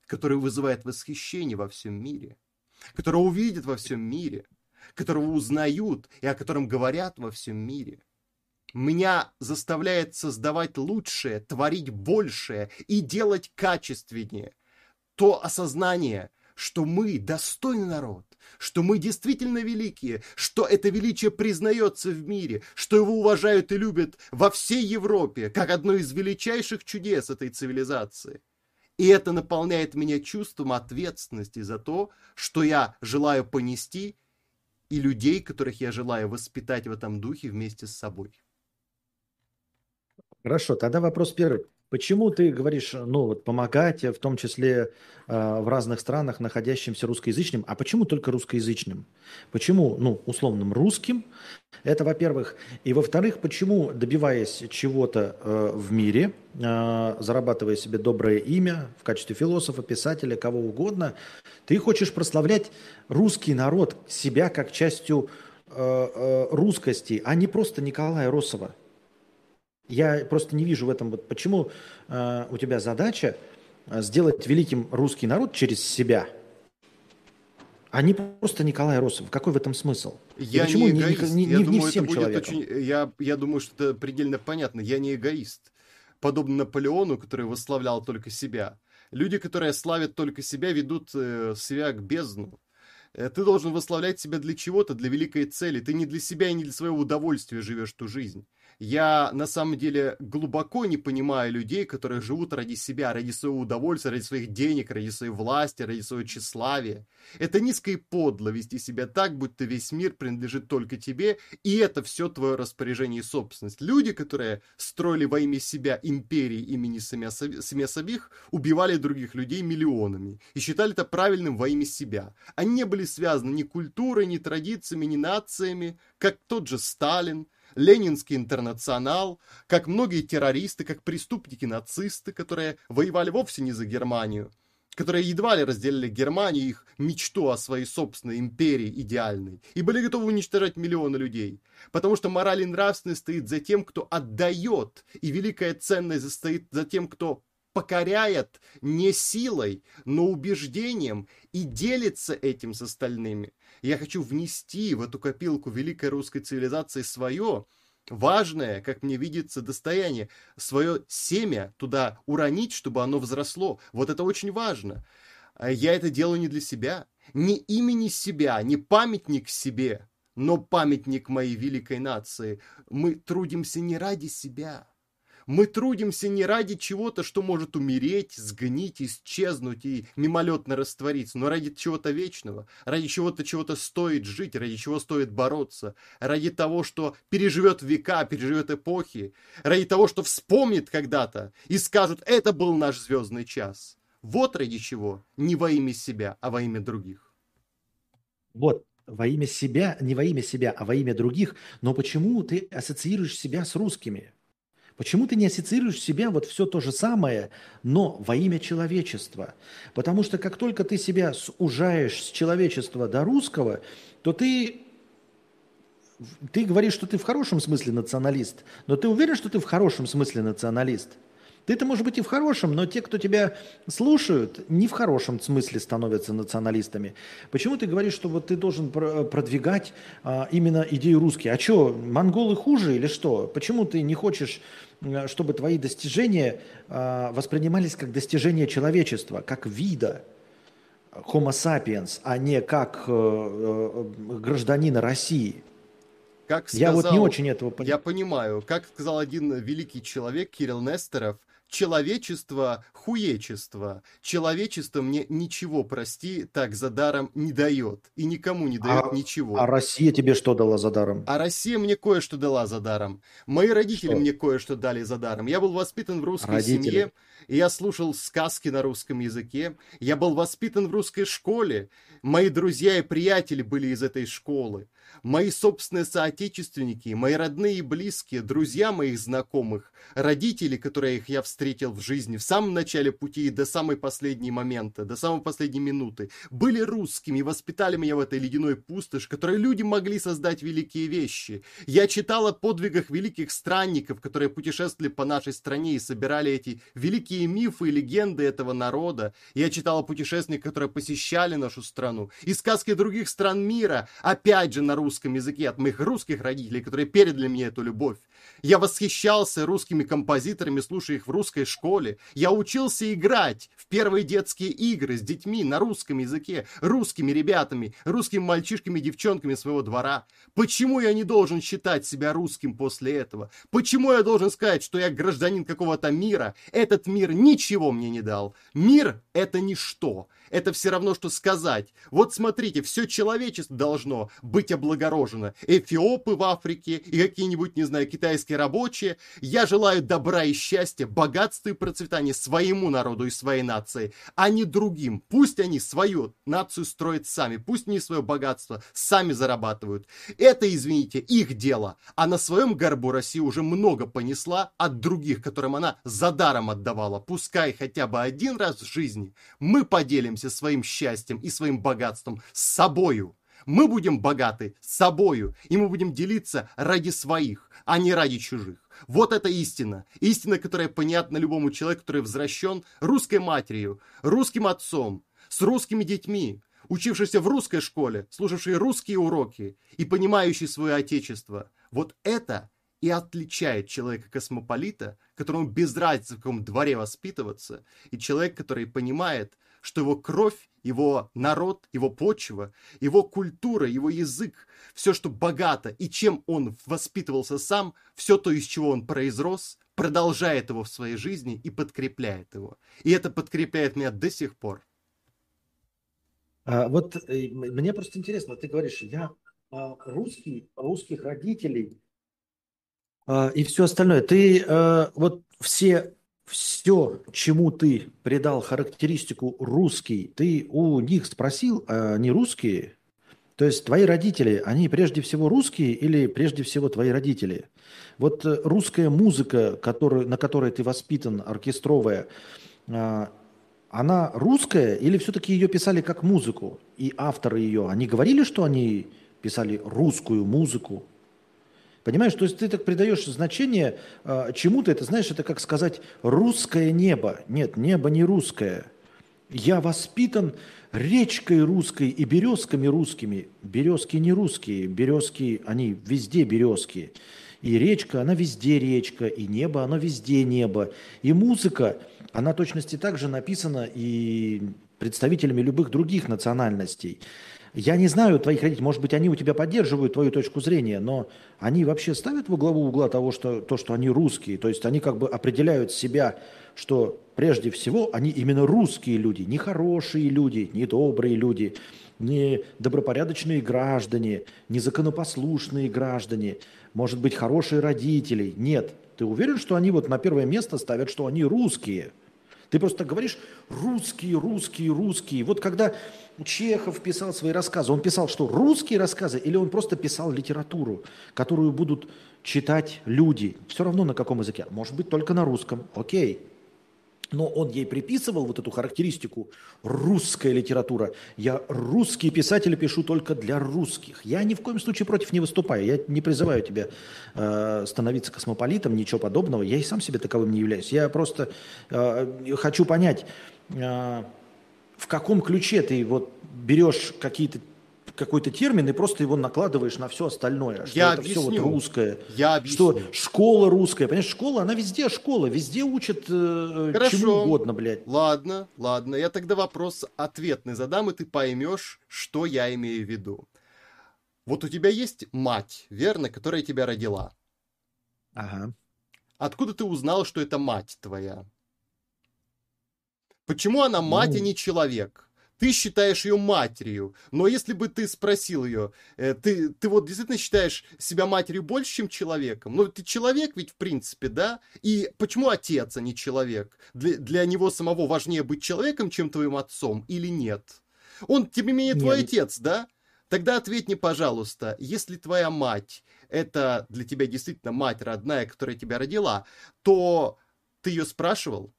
который вызывает восхищение во всем мире, которого увидят во всем мире, которого узнают и о котором говорят во всем мире – меня заставляет создавать лучшее, творить большее и делать качественнее. То осознание, что мы достойный народ, что мы действительно великие, что это величие признается в мире, что его уважают и любят во всей Европе, как одно из величайших чудес этой цивилизации. И это наполняет меня чувством ответственности за то, что я желаю понести, и людей, которых я желаю воспитать в этом духе вместе с собой. Хорошо, тогда вопрос первый. Почему ты говоришь, ну вот помогать, в том числе э, в разных странах, находящимся русскоязычным, а почему только русскоязычным? Почему, ну, условным русским? Это, во-первых. И, во-вторых, почему, добиваясь чего-то э, в мире, э, зарабатывая себе доброе имя в качестве философа, писателя, кого угодно, ты хочешь прославлять русский народ, себя как частью э, э, русскости, а не просто Николая Росова? Я просто не вижу в этом, вот почему э, у тебя задача э, сделать великим русский народ через себя, а не просто Николай Росов. Какой в этом смысл? Я почему не эгоист. Не, не, я не, думаю, всем это будет человеком? очень... Я, я думаю, что это предельно понятно. Я не эгоист. Подобно Наполеону, который восславлял только себя. Люди, которые славят только себя, ведут э, себя к бездну. Э, ты должен восславлять себя для чего-то, для великой цели. Ты не для себя и не для своего удовольствия живешь ту жизнь. Я на самом деле глубоко не понимаю людей, которые живут ради себя, ради своего удовольствия, ради своих денег, ради своей власти, ради своего тщеславия. Это низко и подло вести себя так, будто весь мир принадлежит только тебе, и это все твое распоряжение и собственность. Люди, которые строили во имя себя империи имени Семясабих, убивали других людей миллионами и считали это правильным во имя себя. Они не были связаны ни культурой, ни традициями, ни нациями, как тот же Сталин, Ленинский интернационал, как многие террористы, как преступники-нацисты, которые воевали вовсе не за Германию, которые едва ли разделили Германию их мечту о своей собственной империи идеальной, и были готовы уничтожать миллионы людей. Потому что мораль и нравственность стоит за тем, кто отдает, и великая ценность стоит за тем, кто покоряет не силой, но убеждением и делится этим с остальными. Я хочу внести в эту копилку великой русской цивилизации свое, важное, как мне видится, достояние, свое семя туда уронить, чтобы оно взросло. Вот это очень важно. А я это делаю не для себя, не имени себя, не памятник себе, но памятник моей великой нации. Мы трудимся не ради себя, мы трудимся не ради чего-то, что может умереть, сгнить, исчезнуть и мимолетно раствориться, но ради чего-то вечного, ради чего-то, чего-то стоит жить, ради чего стоит бороться, ради того, что переживет века, переживет эпохи, ради того, что вспомнит когда-то и скажут, это был наш звездный час. Вот ради чего, не во имя себя, а во имя других. Вот, во имя себя, не во имя себя, а во имя других. Но почему ты ассоциируешь себя с русскими? Почему ты не ассоциируешь себя вот все то же самое, но во имя человечества? Потому что как только ты себя сужаешь с человечества до русского, то ты, ты говоришь, что ты в хорошем смысле националист, но ты уверен, что ты в хорошем смысле националист? Ты-то, может быть, и в хорошем, но те, кто тебя слушают, не в хорошем смысле становятся националистами. Почему ты говоришь, что вот ты должен продвигать а, именно идею русские? А что, монголы хуже или что? Почему ты не хочешь, чтобы твои достижения а, воспринимались как достижения человечества, как вида? Homo sapiens, а не как э, э, гражданина России. Как сказал, я вот не очень этого понимаю. Я понимаю. Как сказал один великий человек, Кирилл Нестеров, человечество хуечество. Человечество мне ничего, прости, так за даром не дает. И никому не дает а, ничего. А Россия тебе что дала за даром? А Россия мне кое-что дала за даром. Мои родители что? мне кое-что дали за даром. Я был воспитан в русской родители. семье, и я слушал сказки на русском языке. Я был воспитан в русской школе. Мои друзья и приятели были из этой школы. Мои собственные соотечественники, мои родные и близкие, друзья моих знакомых, родители, которых я встретил в жизни в самом начале пути и до самой последней момента, до самой последней минуты, были русскими и воспитали меня в этой ледяной пустошь, которой люди могли создать великие вещи. Я читал о подвигах великих странников, которые путешествовали по нашей стране и собирали эти великие мифы и легенды этого народа. Я читал о путешественниках, которые посещали нашу страну, и сказки других стран мира, опять же на русском языке от моих русских родителей, которые передали мне эту любовь. Я восхищался русскими композиторами, слушая их в русской школе. Я учился играть в первые детские игры с детьми на русском языке, русскими ребятами, русскими мальчишками и девчонками своего двора. Почему я не должен считать себя русским после этого? Почему я должен сказать, что я гражданин какого-то мира? Этот мир ничего мне не дал. Мир — это ничто это все равно, что сказать. Вот смотрите, все человечество должно быть облагорожено. Эфиопы в Африке и какие-нибудь, не знаю, китайские рабочие. Я желаю добра и счастья, богатства и процветания своему народу и своей нации, а не другим. Пусть они свою нацию строят сами, пусть они свое богатство сами зарабатывают. Это, извините, их дело. А на своем горбу Россия уже много понесла от других, которым она за даром отдавала. Пускай хотя бы один раз в жизни мы поделимся своим счастьем и своим богатством с собою. Мы будем богаты с собою, и мы будем делиться ради своих, а не ради чужих. Вот это истина. Истина, которая понятна любому человеку, который возвращен русской матерью, русским отцом, с русскими детьми, учившийся в русской школе, слушавший русские уроки и понимающий свое отечество. Вот это и отличает человека-космополита, которому без разницы в каком дворе воспитываться, и человек, который понимает, что его кровь, его народ, его почва, его культура, его язык, все, что богато и чем он воспитывался сам, все то, из чего он произрос, продолжает его в своей жизни и подкрепляет его. И это подкрепляет меня до сих пор. А, вот э, мне просто интересно, ты говоришь, я а, русский, русских родителей а, и все остальное. Ты а, вот все все, чему ты придал характеристику русский, ты у них спросил, а они русские? То есть твои родители, они прежде всего русские или прежде всего твои родители? Вот э, русская музыка, который, на которой ты воспитан, оркестровая, а, она русская или все-таки ее писали как музыку? И авторы ее, они говорили, что они писали русскую музыку? Понимаешь, то есть ты так придаешь значение э, чему-то, это знаешь, это как сказать русское небо. Нет, небо не русское. Я воспитан речкой русской и березками русскими. Березки не русские, березки, они везде березки. И речка, она везде речка, и небо, оно везде небо. И музыка, она точности также написана и представителями любых других национальностей. Я не знаю твоих родителей, может быть, они у тебя поддерживают твою точку зрения, но они вообще ставят во главу угла того, что, то, что они русские, то есть они как бы определяют себя, что прежде всего они именно русские люди, не хорошие люди, не добрые люди, не добропорядочные граждане, не законопослушные граждане, может быть, хорошие родители. Нет, ты уверен, что они вот на первое место ставят, что они русские – ты просто говоришь русские, русские, русские. Вот когда Чехов писал свои рассказы, он писал, что русские рассказы или он просто писал литературу, которую будут читать люди. Все равно на каком языке. Может быть, только на русском. Окей но он ей приписывал вот эту характеристику русская литература. Я русский писатель пишу только для русских. Я ни в коем случае против не выступаю. Я не призываю тебя э, становиться космополитом, ничего подобного. Я и сам себе таковым не являюсь. Я просто э, хочу понять, э, в каком ключе ты вот берешь какие-то какой-то термин и просто его накладываешь на все остальное. Что я это объясню. все вот русское. Я объясню. Что школа русская. Понимаешь, школа, она везде школа. Везде учат э, Хорошо. чему угодно, блядь. Ладно, ладно. Я тогда вопрос ответный задам, и ты поймешь, что я имею в виду. Вот у тебя есть мать, верно, которая тебя родила. Ага. Откуда ты узнал, что это мать твоя? Почему она мать, ну... а не человек? Ты считаешь ее матерью, но если бы ты спросил ее, э, ты, ты вот действительно считаешь себя матерью больше, чем человеком? Ну, ты человек ведь, в принципе, да? И почему отец, а не человек? Для, для него самого важнее быть человеком, чем твоим отцом, или нет? Он, тем не менее, твой нет. отец, да? Тогда ответь мне, пожалуйста, если твоя мать это для тебя действительно мать родная, которая тебя родила, то ты ее спрашивал?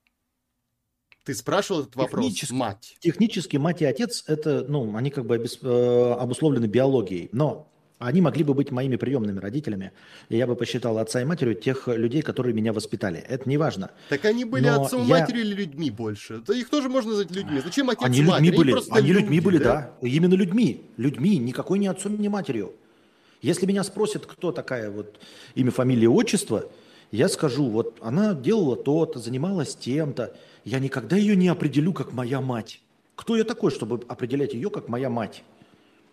Ты спрашивал этот вопрос, технически, мать? Технически мать и отец, это, ну, они как бы обес, э, обусловлены биологией, но они могли бы быть моими приемными родителями, и я бы посчитал отца и матерью тех людей, которые меня воспитали. Это не важно. Так они были но отцом, я... матерью или людьми больше? Да их тоже можно назвать людьми. Зачем отец они и? Людьми они были, они люди, людьми были, да? да. Именно людьми. Людьми, никакой не отцом, ни матерью. Если меня спросят, кто такая вот имя, фамилия, отчество, я скажу, вот она делала то-то, занималась тем-то, я никогда ее не определю как моя мать. Кто я такой, чтобы определять ее как моя мать?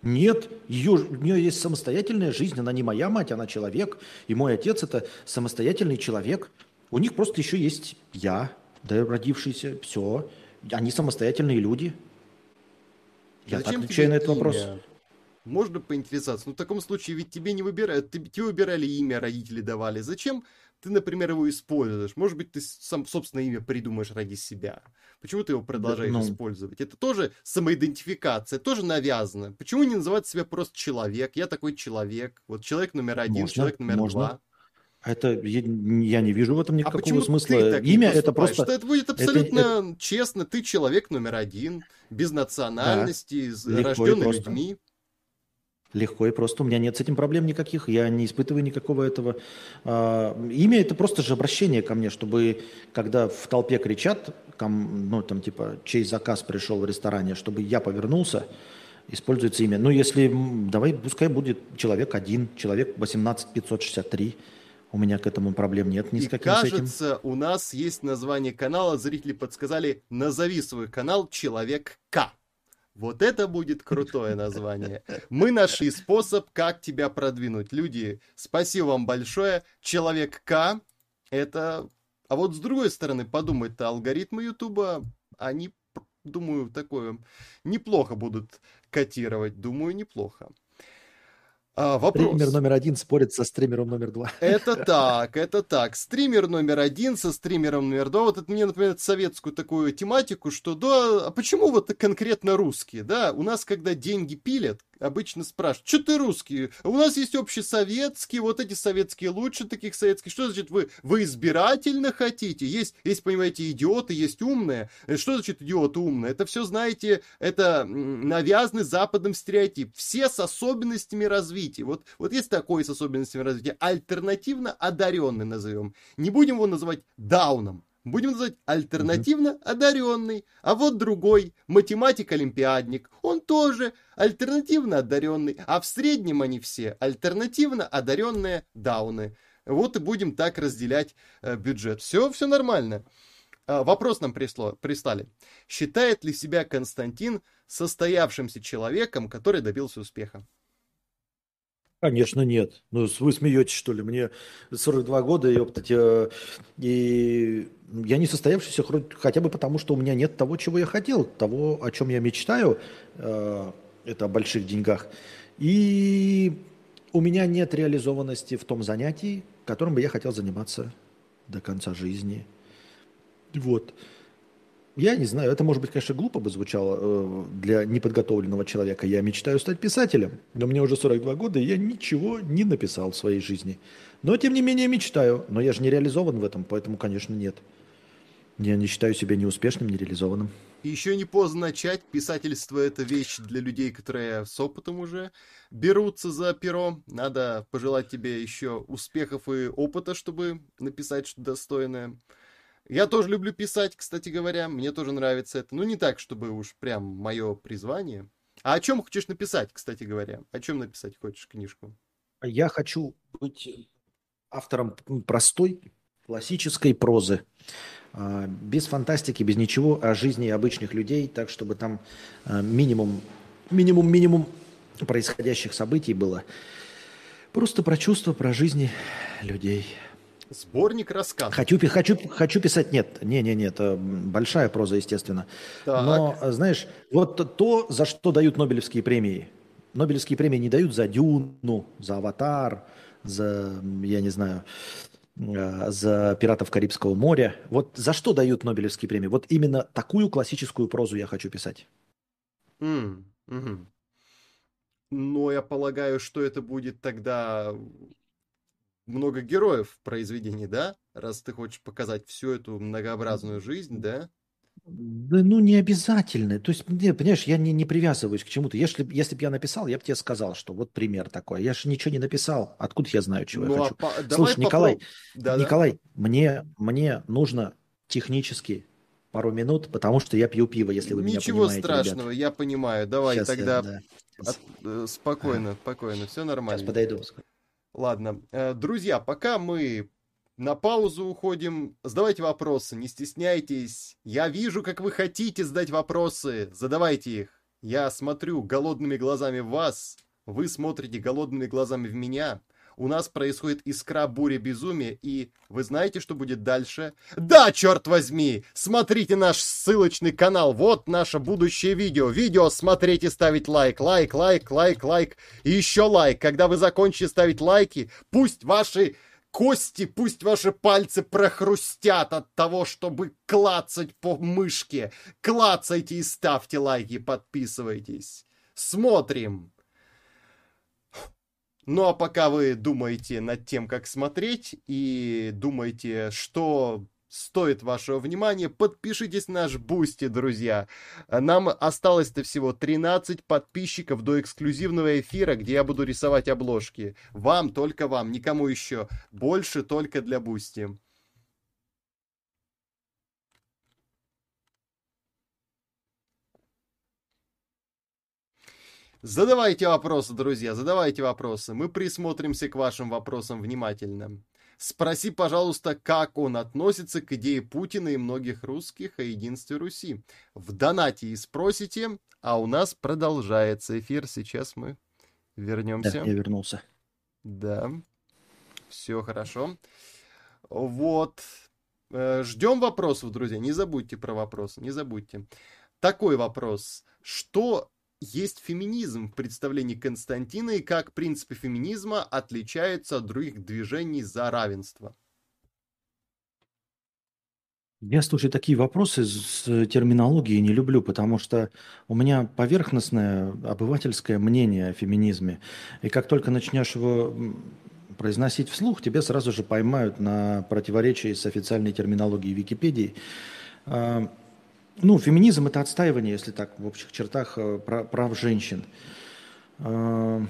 Нет, ее, у нее есть самостоятельная жизнь, она не моя мать, она человек, и мой отец это самостоятельный человек. У них просто еще есть я, да, родившийся, все. Они самостоятельные люди. Я Зачем отвечаю на этот имя? вопрос. Можно поинтересоваться. Ну, в таком случае ведь тебе не выбирают. Тебе выбирали имя, родители давали. Зачем ты, например, его используешь. Может быть, ты сам собственное имя придумаешь ради себя. Почему ты его продолжаешь да, ну... использовать? Это тоже самоидентификация, тоже навязано. Почему не называть себя просто человек? Я такой человек. Вот человек номер один, можно, человек номер можно. два. Это я, я не вижу в этом а никакого а смысла. Имя это просто. Что это будет абсолютно это, честно. Ты человек номер один, без национальности, да, рожденный людьми. Легко и просто. У меня нет с этим проблем никаких. Я не испытываю никакого этого. А, имя это просто же обращение ко мне, чтобы когда в толпе кричат, ну там типа чей заказ пришел в ресторане, чтобы я повернулся, используется имя. Ну если, давай, пускай будет человек один, человек 18563. У меня к этому проблем нет ни с каким кажется, с этим. у нас есть название канала, зрители подсказали, назови свой канал «Человек К». Вот это будет крутое название. Мы нашли способ, как тебя продвинуть. Люди, спасибо вам большое. Человек К, это... А вот с другой стороны, подумать-то, алгоритмы Ютуба, они, думаю, такое неплохо будут котировать. Думаю, неплохо. А, вопрос. Стример номер один спорит со стримером номер два. Это так, это так. Стример номер один со стримером номер два. Вот это мне напоминает советскую такую тематику, что да, а почему вот конкретно русские, да? У нас, когда деньги пилят, обычно спрашивают, что ты русский? У нас есть общесоветские, вот эти советские лучше таких советских. Что значит вы, вы избирательно хотите? Есть, есть, понимаете, идиоты, есть умные. Что значит идиот умный? Это все, знаете, это навязанный западным стереотип. Все с особенностями развития. Вот, вот есть такой с особенностями развития. Альтернативно одаренный назовем. Не будем его называть дауном будем называть альтернативно одаренный. А вот другой, математик-олимпиадник, он тоже альтернативно одаренный. А в среднем они все альтернативно одаренные дауны. Вот и будем так разделять э, бюджет. Все, все нормально. Э, вопрос нам присло, прислали. Считает ли себя Константин состоявшимся человеком, который добился успеха? Конечно, нет. Ну, вы смеетесь, что ли? Мне 42 года, ёптать, э, и я не состоявшийся хотя бы потому, что у меня нет того, чего я хотел, того, о чем я мечтаю, э, это о больших деньгах. И у меня нет реализованности в том занятии, которым бы я хотел заниматься до конца жизни. Вот. Я не знаю, это может быть, конечно, глупо бы звучало э, для неподготовленного человека. Я мечтаю стать писателем, но мне уже 42 года, и я ничего не написал в своей жизни. Но, тем не менее, мечтаю. Но я же не реализован в этом, поэтому, конечно, нет. Я не считаю себя неуспешным, нереализованным. Еще не поздно начать. Писательство — это вещь для людей, которые с опытом уже берутся за перо. Надо пожелать тебе еще успехов и опыта, чтобы написать что-то достойное. Я тоже люблю писать, кстати говоря. Мне тоже нравится это. Ну, не так, чтобы уж прям мое призвание. А о чем хочешь написать, кстати говоря? О чем написать хочешь книжку? Я хочу быть автором простой, классической прозы. А, без фантастики, без ничего о жизни обычных людей, так чтобы там а, минимум, минимум, минимум происходящих событий было. Просто про чувства, про жизни людей. Сборник рассказов. Хочу, хочу, хочу писать, нет, не, не, не, это большая проза, естественно. Так. Но, знаешь, вот то, за что дают Нобелевские премии. Нобелевские премии не дают за Дюну, за Аватар, за, я не знаю, э, за пиратов Карибского моря. Вот за что дают Нобелевские премии? Вот именно такую классическую прозу я хочу писать. Mm, mm-hmm. Но я полагаю, что это будет тогда много героев в произведении, да? Раз ты хочешь показать всю эту многообразную жизнь, да? Да, ну, не обязательно. То есть, понимаешь, я не, не привязываюсь к чему-то. Если, если бы я написал, я бы тебе сказал, что вот пример такой. Я же ничего не написал. Откуда я знаю, чего ну, я хочу? А по... Слушай, Николай, попроб... да, Николай, да. Мне, мне нужно технически пару минут, потому что я пью пиво, если вы Ничего меня понимаете, Ничего страшного, ребят. я понимаю. Давай Сейчас тогда я, да. от, э, спокойно, спокойно, все нормально. Сейчас подойду. Ладно, э, друзья, пока мы на паузу уходим. Задавайте вопросы, не стесняйтесь. Я вижу, как вы хотите задать вопросы. Задавайте их. Я смотрю голодными глазами в вас. Вы смотрите голодными глазами в меня. У нас происходит искра буря безумия, и вы знаете, что будет дальше? Да, черт возьми! Смотрите наш ссылочный канал, вот наше будущее видео. Видео смотреть и ставить лайк, лайк, лайк, лайк, лайк. И еще лайк. Когда вы закончите ставить лайки, пусть ваши Кости, пусть ваши пальцы прохрустят от того, чтобы клацать по мышке. Клацайте и ставьте лайки, подписывайтесь. Смотрим. Ну а пока вы думаете над тем, как смотреть, и думаете, что стоит вашего внимания, подпишитесь на наш Бусти, друзья. Нам осталось-то всего 13 подписчиков до эксклюзивного эфира, где я буду рисовать обложки. Вам, только вам, никому еще. Больше только для Бусти. Задавайте вопросы, друзья, задавайте вопросы. Мы присмотримся к вашим вопросам внимательно. Спроси, пожалуйста, как он относится к идее Путина и многих русских о единстве Руси. В донате и спросите, а у нас продолжается эфир. Сейчас мы вернемся. Да, я вернулся. Да, все хорошо. Вот. Э, ждем вопросов, друзья. Не забудьте про вопросы, не забудьте. Такой вопрос. Что есть феминизм в представлении Константина и как принципы феминизма отличаются от других движений за равенство? Я, слушай, такие вопросы с терминологией не люблю, потому что у меня поверхностное обывательское мнение о феминизме. И как только начнешь его произносить вслух, тебя сразу же поймают на противоречии с официальной терминологией Википедии. А, ну, феминизм это отстаивание, если так, в общих чертах, э, прав женщин. Э,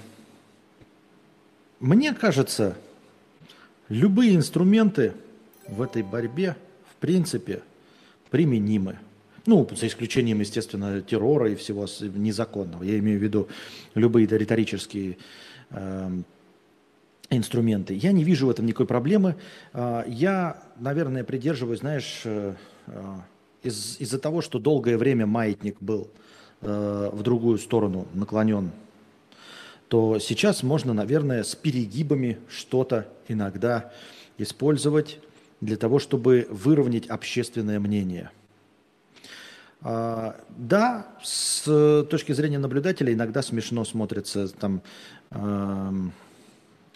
мне кажется, любые инструменты в этой борьбе, в принципе, применимы. Ну, за исключением, естественно, террора и всего незаконного. Я имею в виду любые риторические э, инструменты. Я не вижу в этом никакой проблемы. Э, я, наверное, придерживаюсь, знаешь, э, из, из-за того, что долгое время маятник был э, в другую сторону наклонен, то сейчас можно, наверное, с перегибами что-то иногда использовать для того, чтобы выровнять общественное мнение. А, да, с точки зрения наблюдателя иногда смешно смотрятся там э,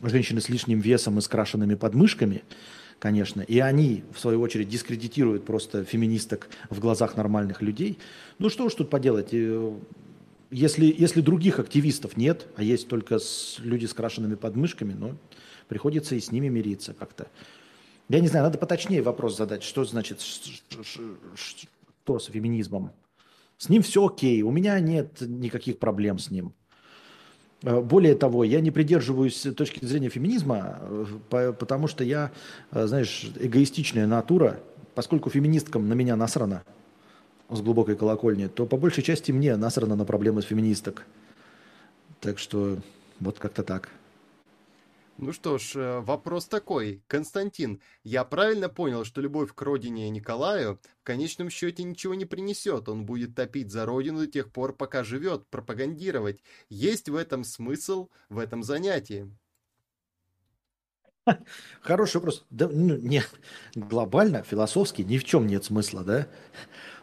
женщины с лишним весом и с крашенными подмышками – конечно. И они, в свою очередь, дискредитируют просто феминисток в глазах нормальных людей. Ну что уж тут поделать? Э, если, если других активистов нет, а есть только с, люди с крашенными подмышками, ну, приходится и с ними мириться как-то. Я не знаю, надо поточнее вопрос задать, что значит, что с феминизмом. С ним все окей, у меня нет никаких проблем с ним. Э, более того, я не придерживаюсь точки зрения феминизма, э, потому что я, э, знаешь, эгоистичная натура, поскольку феминисткам на меня насрано с глубокой колокольни, то по большей части мне насрано на проблемы с феминисток. Так что вот как-то так. Ну что ж, э, вопрос такой. Константин, я правильно понял, что любовь к родине Николаю в конечном счете ничего не принесет. Он будет топить за родину до тех пор, пока живет, пропагандировать. Есть в этом смысл, в этом занятии? Хороший вопрос. Да, ну, не, глобально, философски ни в чем нет смысла, да?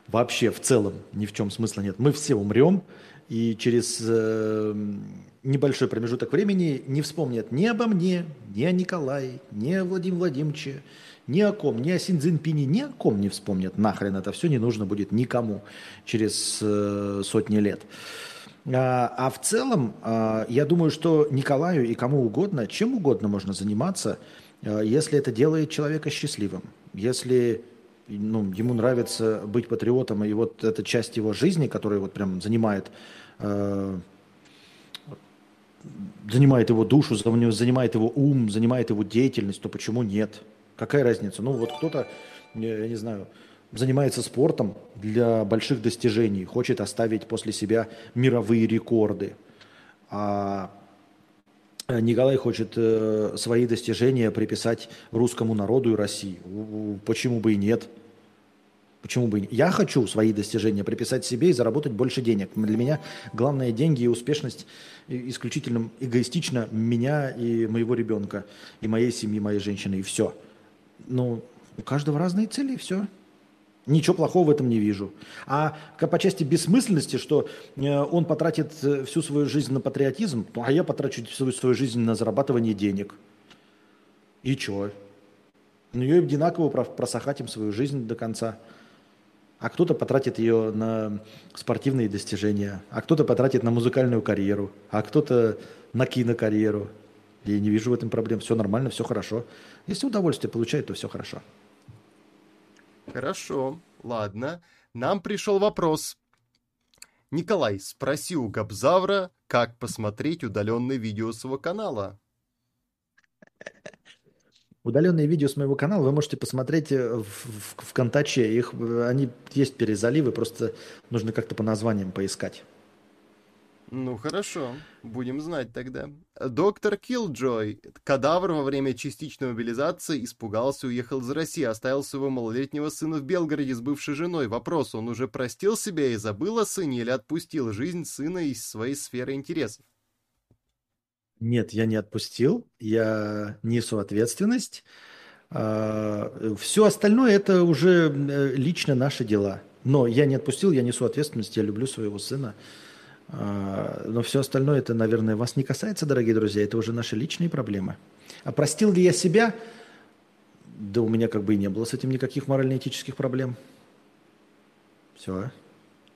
Вообще в целом ни в чем смысла нет. Мы все умрем, и через э, небольшой промежуток времени не вспомнят ни обо мне, ни о Николае, ни о Владимире Владимировиче, ни о ком, ни о Синдзинпине, ни о ком не вспомнят. Нахрен это все не нужно будет никому через э, сотни лет. А, а в целом, а, я думаю, что Николаю и кому угодно, чем угодно можно заниматься, а, если это делает человека счастливым. Если ну, ему нравится быть патриотом, и вот эта часть его жизни, которая вот прям занимает, занимает его душу, занимает его ум, занимает его деятельность, то почему нет? Какая разница? Ну вот кто-то, я не знаю, занимается спортом для больших достижений, хочет оставить после себя мировые рекорды. А Николай хочет э, свои достижения приписать русскому народу и России. Почему бы и нет? Почему бы и нет? Я хочу свои достижения приписать себе и заработать больше денег. Для меня главное деньги и успешность исключительно эгоистично меня и моего ребенка, и моей семьи, моей женщины, и все. Ну, у каждого разные цели, и все. Ничего плохого в этом не вижу. А по части бессмысленности, что э, он потратит э, всю свою жизнь на патриотизм, а я потрачу всю свою жизнь на зарабатывание денег. И чё? Ну, ее одинаково просахать им свою жизнь до конца. А кто-то потратит ее на спортивные достижения, а кто-то потратит на музыкальную карьеру, а кто-то на кинокарьеру. Я не вижу в этом проблем. Все нормально, все хорошо. Если удовольствие получает, то все хорошо. Хорошо, ладно. Нам пришел вопрос. Николай, спроси у Габзавра, как посмотреть удаленное видео с его канала. Удаленные видео с моего канала вы можете посмотреть э, в, в, ВКонтаче. Их, э, они есть перезаливы, просто нужно как-то по названиям поискать. Ну хорошо, будем знать тогда. Доктор Киллджой. Кадавр во время частичной мобилизации испугался и уехал из России, оставил своего малолетнего сына в Белгороде с бывшей женой. Вопрос, он уже простил себя и забыл о сыне или отпустил жизнь сына из своей сферы интересов? Нет, я не отпустил, я несу ответственность. А, Все остальное это уже э, лично наши дела. Но я не отпустил, я несу ответственность, я люблю своего сына. А, но все остальное, это, наверное, вас не касается, дорогие друзья, это уже наши личные проблемы. А простил ли я себя? Да у меня как бы и не было с этим никаких морально-этических проблем. Все.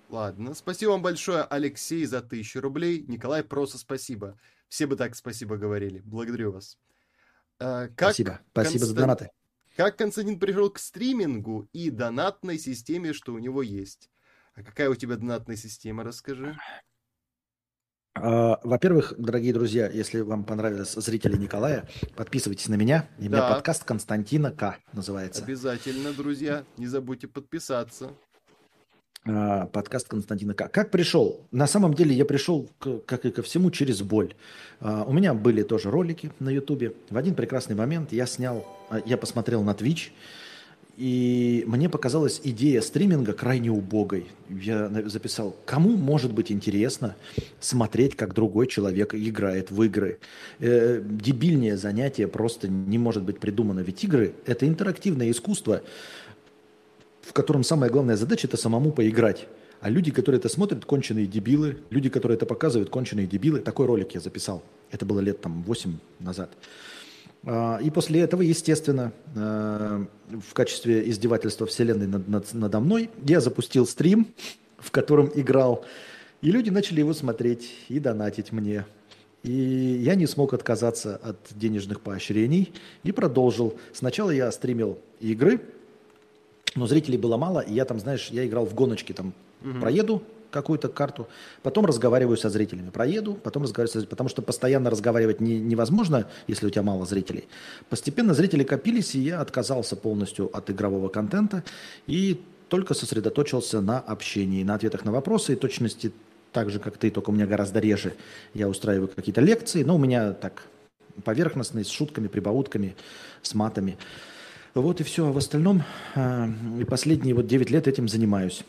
Ладно, спасибо вам большое, Алексей, за тысячу рублей. Николай, просто спасибо. Все бы так спасибо говорили. Благодарю вас. А, как спасибо. Спасибо Констан... за донаты. Как Константин пришел к стримингу и донатной системе, что у него есть? А какая у тебя донатная система, расскажи. А, во-первых, дорогие друзья, если вам понравились зрители Николая, подписывайтесь на меня. И да. у меня подкаст Константина К называется. Обязательно, друзья, не забудьте подписаться. А, подкаст Константина К. Как пришел? На самом деле я пришел, как и ко всему, через боль. А, у меня были тоже ролики на Ютубе. В один прекрасный момент я снял, я посмотрел на Twitch, и мне показалась идея стриминга крайне убогой. Я записал, кому может быть интересно смотреть, как другой человек играет в игры. Э, дебильнее занятие просто не может быть придумано. Ведь игры – это интерактивное искусство, в котором самая главная задача – это самому поиграть. А люди, которые это смотрят, конченые дебилы. Люди, которые это показывают, конченые дебилы. Такой ролик я записал. Это было лет там 8 назад. А, и после этого, естественно, а, в качестве издевательства Вселенной над, над, надо мной, я запустил стрим, в котором играл, и люди начали его смотреть и донатить мне. И я не смог отказаться от денежных поощрений и продолжил. Сначала я стримил игры, но зрителей было мало, и я там, знаешь, я играл в гоночки, там, угу. проеду, какую-то карту, потом разговариваю со зрителями. Проеду, потом разговариваю со зрителями, потому что постоянно разговаривать не, невозможно, если у тебя мало зрителей. Постепенно зрители копились, и я отказался полностью от игрового контента и только сосредоточился на общении, на ответах на вопросы и точности так же, как ты, только у меня гораздо реже. Я устраиваю какие-то лекции, но у меня так поверхностные, с шутками, прибаутками, с матами. Вот и все. А в остальном э, последние вот 9 лет этим занимаюсь.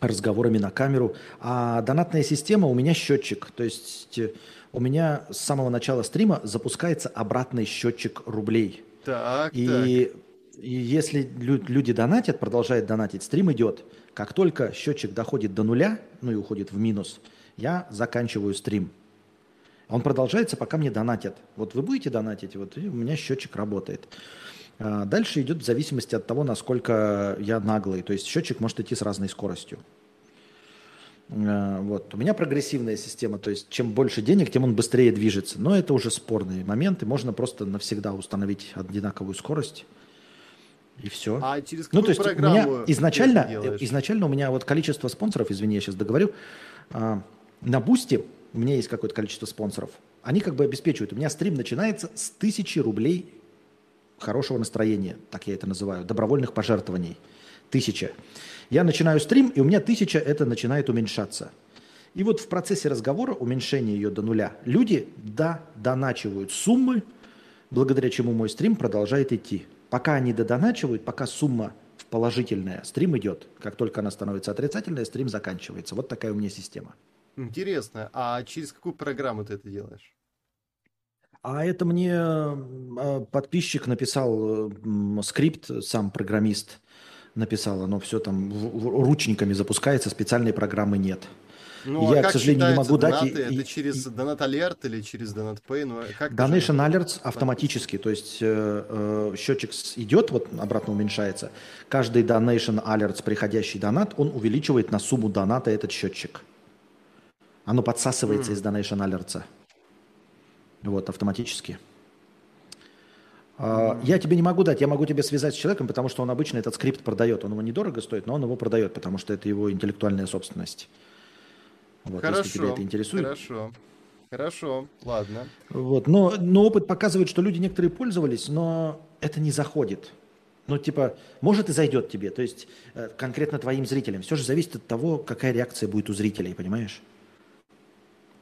разговорами на камеру. А донатная система у меня счетчик. То есть э, у меня с самого начала стрима запускается обратный счетчик рублей. Так, и, так. и если люди донатят, продолжают донатить, стрим идет. Как только счетчик доходит до нуля, ну и уходит в минус, я заканчиваю стрим. Он продолжается, пока мне донатят. Вот вы будете донатить, вот и у меня счетчик работает. А дальше идет в зависимости от того, насколько я наглый. То есть счетчик может идти с разной скоростью. А, вот. У меня прогрессивная система, то есть чем больше денег, тем он быстрее движется. Но это уже спорные моменты. Можно просто навсегда установить одинаковую скорость. И все. А через какую ну, то есть программу у меня изначально, изначально у меня вот количество спонсоров, извини, я сейчас договорю, а, на Бусти у меня есть какое-то количество спонсоров. Они как бы обеспечивают. У меня стрим начинается с тысячи рублей хорошего настроения, так я это называю, добровольных пожертвований. Тысяча. Я начинаю стрим, и у меня тысяча это начинает уменьшаться. И вот в процессе разговора, уменьшения ее до нуля, люди додоначивают суммы, благодаря чему мой стрим продолжает идти. Пока они додоначивают, пока сумма положительная, стрим идет. Как только она становится отрицательная, стрим заканчивается. Вот такая у меня система. Интересно. А через какую программу ты это делаешь? А это мне а, подписчик написал скрипт, сам программист написал, оно все там ручниками запускается, специальной программы нет. Ну, я, а к сожалению, не могу донаты? дать. Это через Donat Alert или через Donat Pay? Ну, как Donation Alerts автоматически, то есть э, э, счетчик идет, вот обратно уменьшается. Каждый Donation Alerts, приходящий донат, он увеличивает на сумму доната этот счетчик. Оно подсасывается mm. из Donation Alerts. Вот, автоматически. Mm. Я тебе не могу дать, я могу тебе связать с человеком, потому что он обычно этот скрипт продает. Он его недорого стоит, но он его продает, потому что это его интеллектуальная собственность. Вот, хорошо, если тебя это интересует. Хорошо. Хорошо, ладно. Вот, но, но опыт показывает, что люди некоторые пользовались, но это не заходит. Ну, типа, может и зайдет тебе, то есть э, конкретно твоим зрителям. Все же зависит от того, какая реакция будет у зрителей, понимаешь?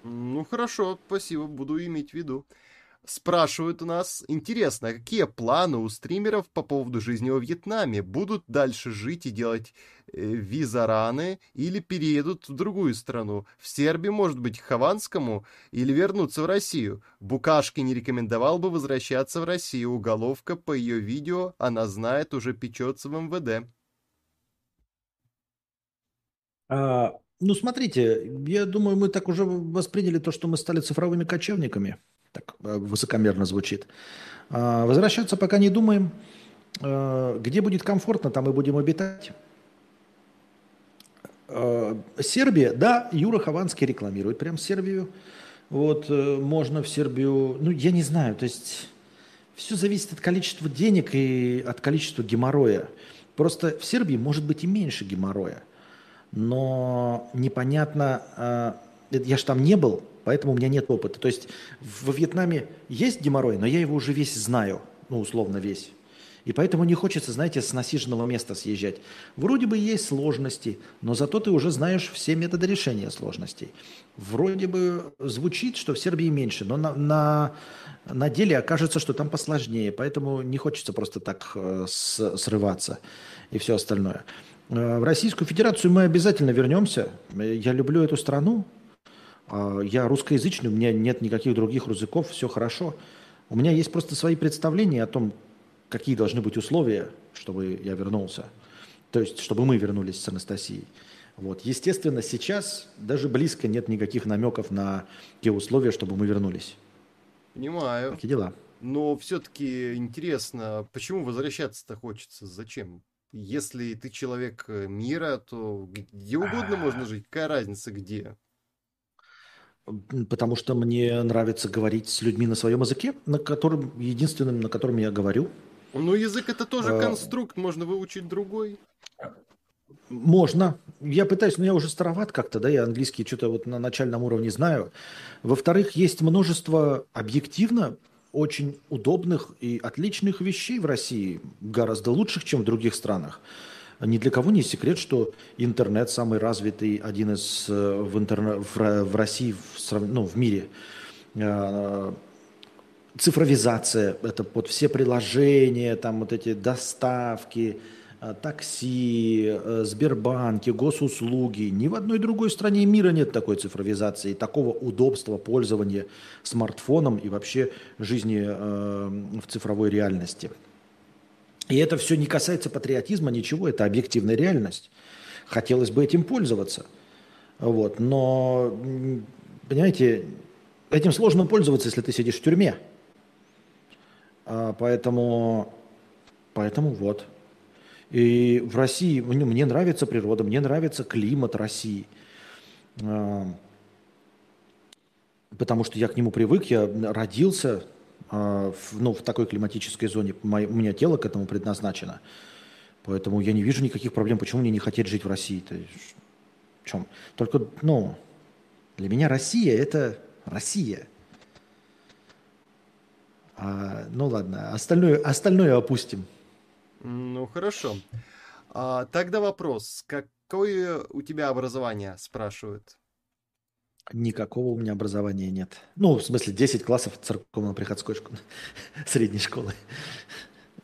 Ну хорошо, спасибо, буду иметь в виду. Спрашивают у нас, интересно, какие планы у стримеров по поводу жизни во Вьетнаме? Будут дальше жить и делать э, визараны или переедут в другую страну? В Сербию, может быть, к Хованскому или вернуться в Россию? Букашки не рекомендовал бы возвращаться в Россию. Уголовка по ее видео, она знает, уже печется в МВД. А, ну, смотрите, я думаю, мы так уже восприняли то, что мы стали цифровыми кочевниками. Так э, высокомерно звучит. А, возвращаться пока не думаем. А, где будет комфортно, там и будем обитать. А, Сербия, да, Юра Хованский рекламирует прям Сербию. Вот, э, можно в Сербию, ну, я не знаю, то есть все зависит от количества денег и от количества геморроя. Просто в Сербии может быть и меньше геморроя но непонятно, э, я же там не был, поэтому у меня нет опыта. То есть во Вьетнаме есть геморрой, но я его уже весь знаю, ну, условно весь. И поэтому не хочется, знаете, с насиженного места съезжать. Вроде бы есть сложности, но зато ты уже знаешь все методы решения сложностей. Вроде бы звучит, что в Сербии меньше, но на, на, на деле окажется, что там посложнее. Поэтому не хочется просто так э, с, срываться и все остальное. Э, в Российскую Федерацию мы обязательно вернемся. Я люблю эту страну. А, я русскоязычный, у меня нет никаких других языков, все хорошо. У меня есть просто свои представления о том, какие должны быть условия, чтобы я вернулся. То есть, чтобы мы вернулись с Анастасией. Вот. Естественно, сейчас даже близко нет никаких намеков на те условия, чтобы мы вернулись. Понимаю. Такие дела. Но все-таки интересно, почему возвращаться-то хочется? Зачем? Если ты человек э, мира, то где угодно можно жить. Какая разница где? Потому что мне нравится говорить с людьми на своем языке, на котором единственным, на котором я говорю. Ну, язык это тоже а... конструкт, можно выучить другой. Можно. Я пытаюсь, но я уже староват как-то, да, я английский что-то вот на начальном уровне знаю. Во-вторых, есть множество объективно очень удобных и отличных вещей в России, гораздо лучших, чем в других странах. Ни для кого не секрет, что интернет самый развитый, один из э, в, интернет, в, России, в, ну, в мире. Э, цифровизация, это вот все приложения, там вот эти доставки, такси, э, Сбербанки, госуслуги. Ни в одной другой стране мира нет такой цифровизации, такого удобства пользования смартфоном и вообще жизни в цифровой реальности. И это все не касается патриотизма, ничего, это объективная реальность. Хотелось бы этим пользоваться. Вот. Но, понимаете, этим сложно пользоваться, если ты сидишь в тюрьме. А, поэтому, поэтому вот. И в России, мне, мне нравится природа, мне нравится климат России. А, потому что я к нему привык, я родился а, в, ну, в такой климатической зоне. Мое, у меня тело к этому предназначено. Поэтому я не вижу никаких проблем, почему мне не хотеть жить в России. -то. В чем? Только, ну, для меня Россия – это Россия. А, ну ладно, остальное, остальное опустим. Ну хорошо. А, тогда вопрос. Какое у тебя образование, спрашивают? Никакого у меня образования нет. Ну, в смысле, 10 классов церковно-приходской школы, средней школы.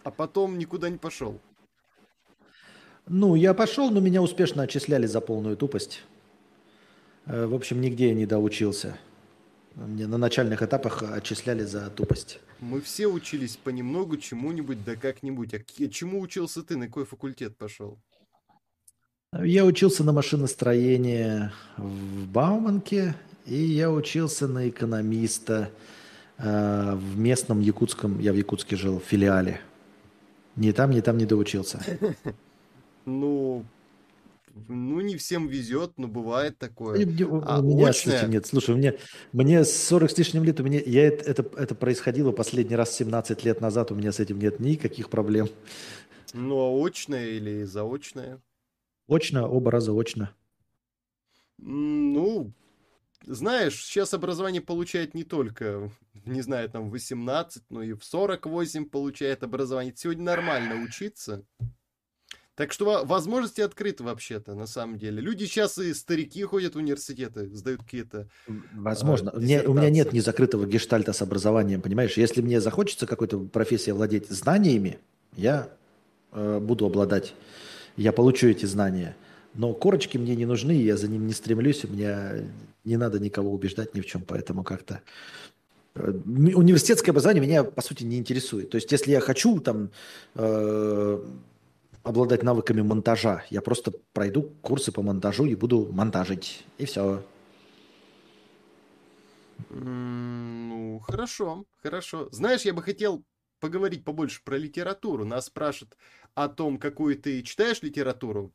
А потом никуда не пошел? Ну, я пошел, но меня успешно отчисляли за полную тупость. Э, в общем, нигде я не доучился. Мне на начальных этапах отчисляли за тупость. Мы все учились понемногу чему-нибудь, да как-нибудь. А чему учился ты? На какой факультет пошел? Я учился на машиностроение в Бауманке, и я учился на экономиста э, в местном якутском, я в Якутске жил, филиале. Ни там, ни там не доучился. Ну, ну, не всем везет, но бывает такое. А, у меня, очное... кстати, нет. Слушай, мне, мне 40 с лишним лет, у меня, я, это, это, это происходило последний раз 17 лет назад, у меня с этим нет никаких проблем. Ну, а очное или заочное? Очно, оба раза очно. Ну, знаешь, сейчас образование получает не только, не знаю, там 18, но и в 48 получает образование. Сегодня нормально учиться. Так что возможности открыты вообще-то, на самом деле. Люди сейчас и старики ходят в университеты, сдают какие-то Возможно. Э, мне, у меня нет ни закрытого гештальта с образованием, понимаешь? Если мне захочется какой-то профессией владеть знаниями, я э, буду обладать, я получу эти знания. Но корочки мне не нужны, я за ним не стремлюсь, у меня не надо никого убеждать ни в чем, поэтому как-то... Э, университетское образование меня, по сути, не интересует. То есть, если я хочу там э, обладать навыками монтажа. Я просто пройду курсы по монтажу и буду монтажить. И все. Ну, хорошо, хорошо. Знаешь, я бы хотел поговорить побольше про литературу. Нас спрашивают о том, какую ты читаешь литературу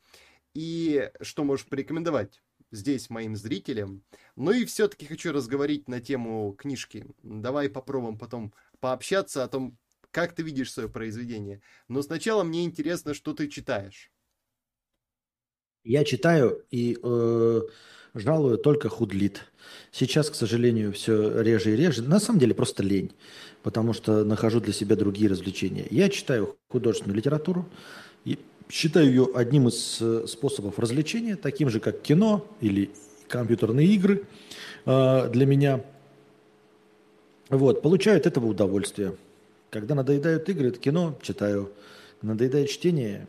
и что можешь порекомендовать здесь моим зрителям. Ну и все-таки хочу разговорить на тему книжки. Давай попробуем потом пообщаться о том, как ты видишь свое произведение. Но сначала мне интересно, что ты читаешь. Я читаю и э, жалую только худлит. Сейчас, к сожалению, все реже и реже. На самом деле просто лень, потому что нахожу для себя другие развлечения. Я читаю художественную литературу и считаю ее одним из э, способов развлечения, таким же, как кино или компьютерные игры э, для меня. Вот, получаю от этого удовольствие. Когда надоедают игры, это кино, читаю. Надоедает чтение,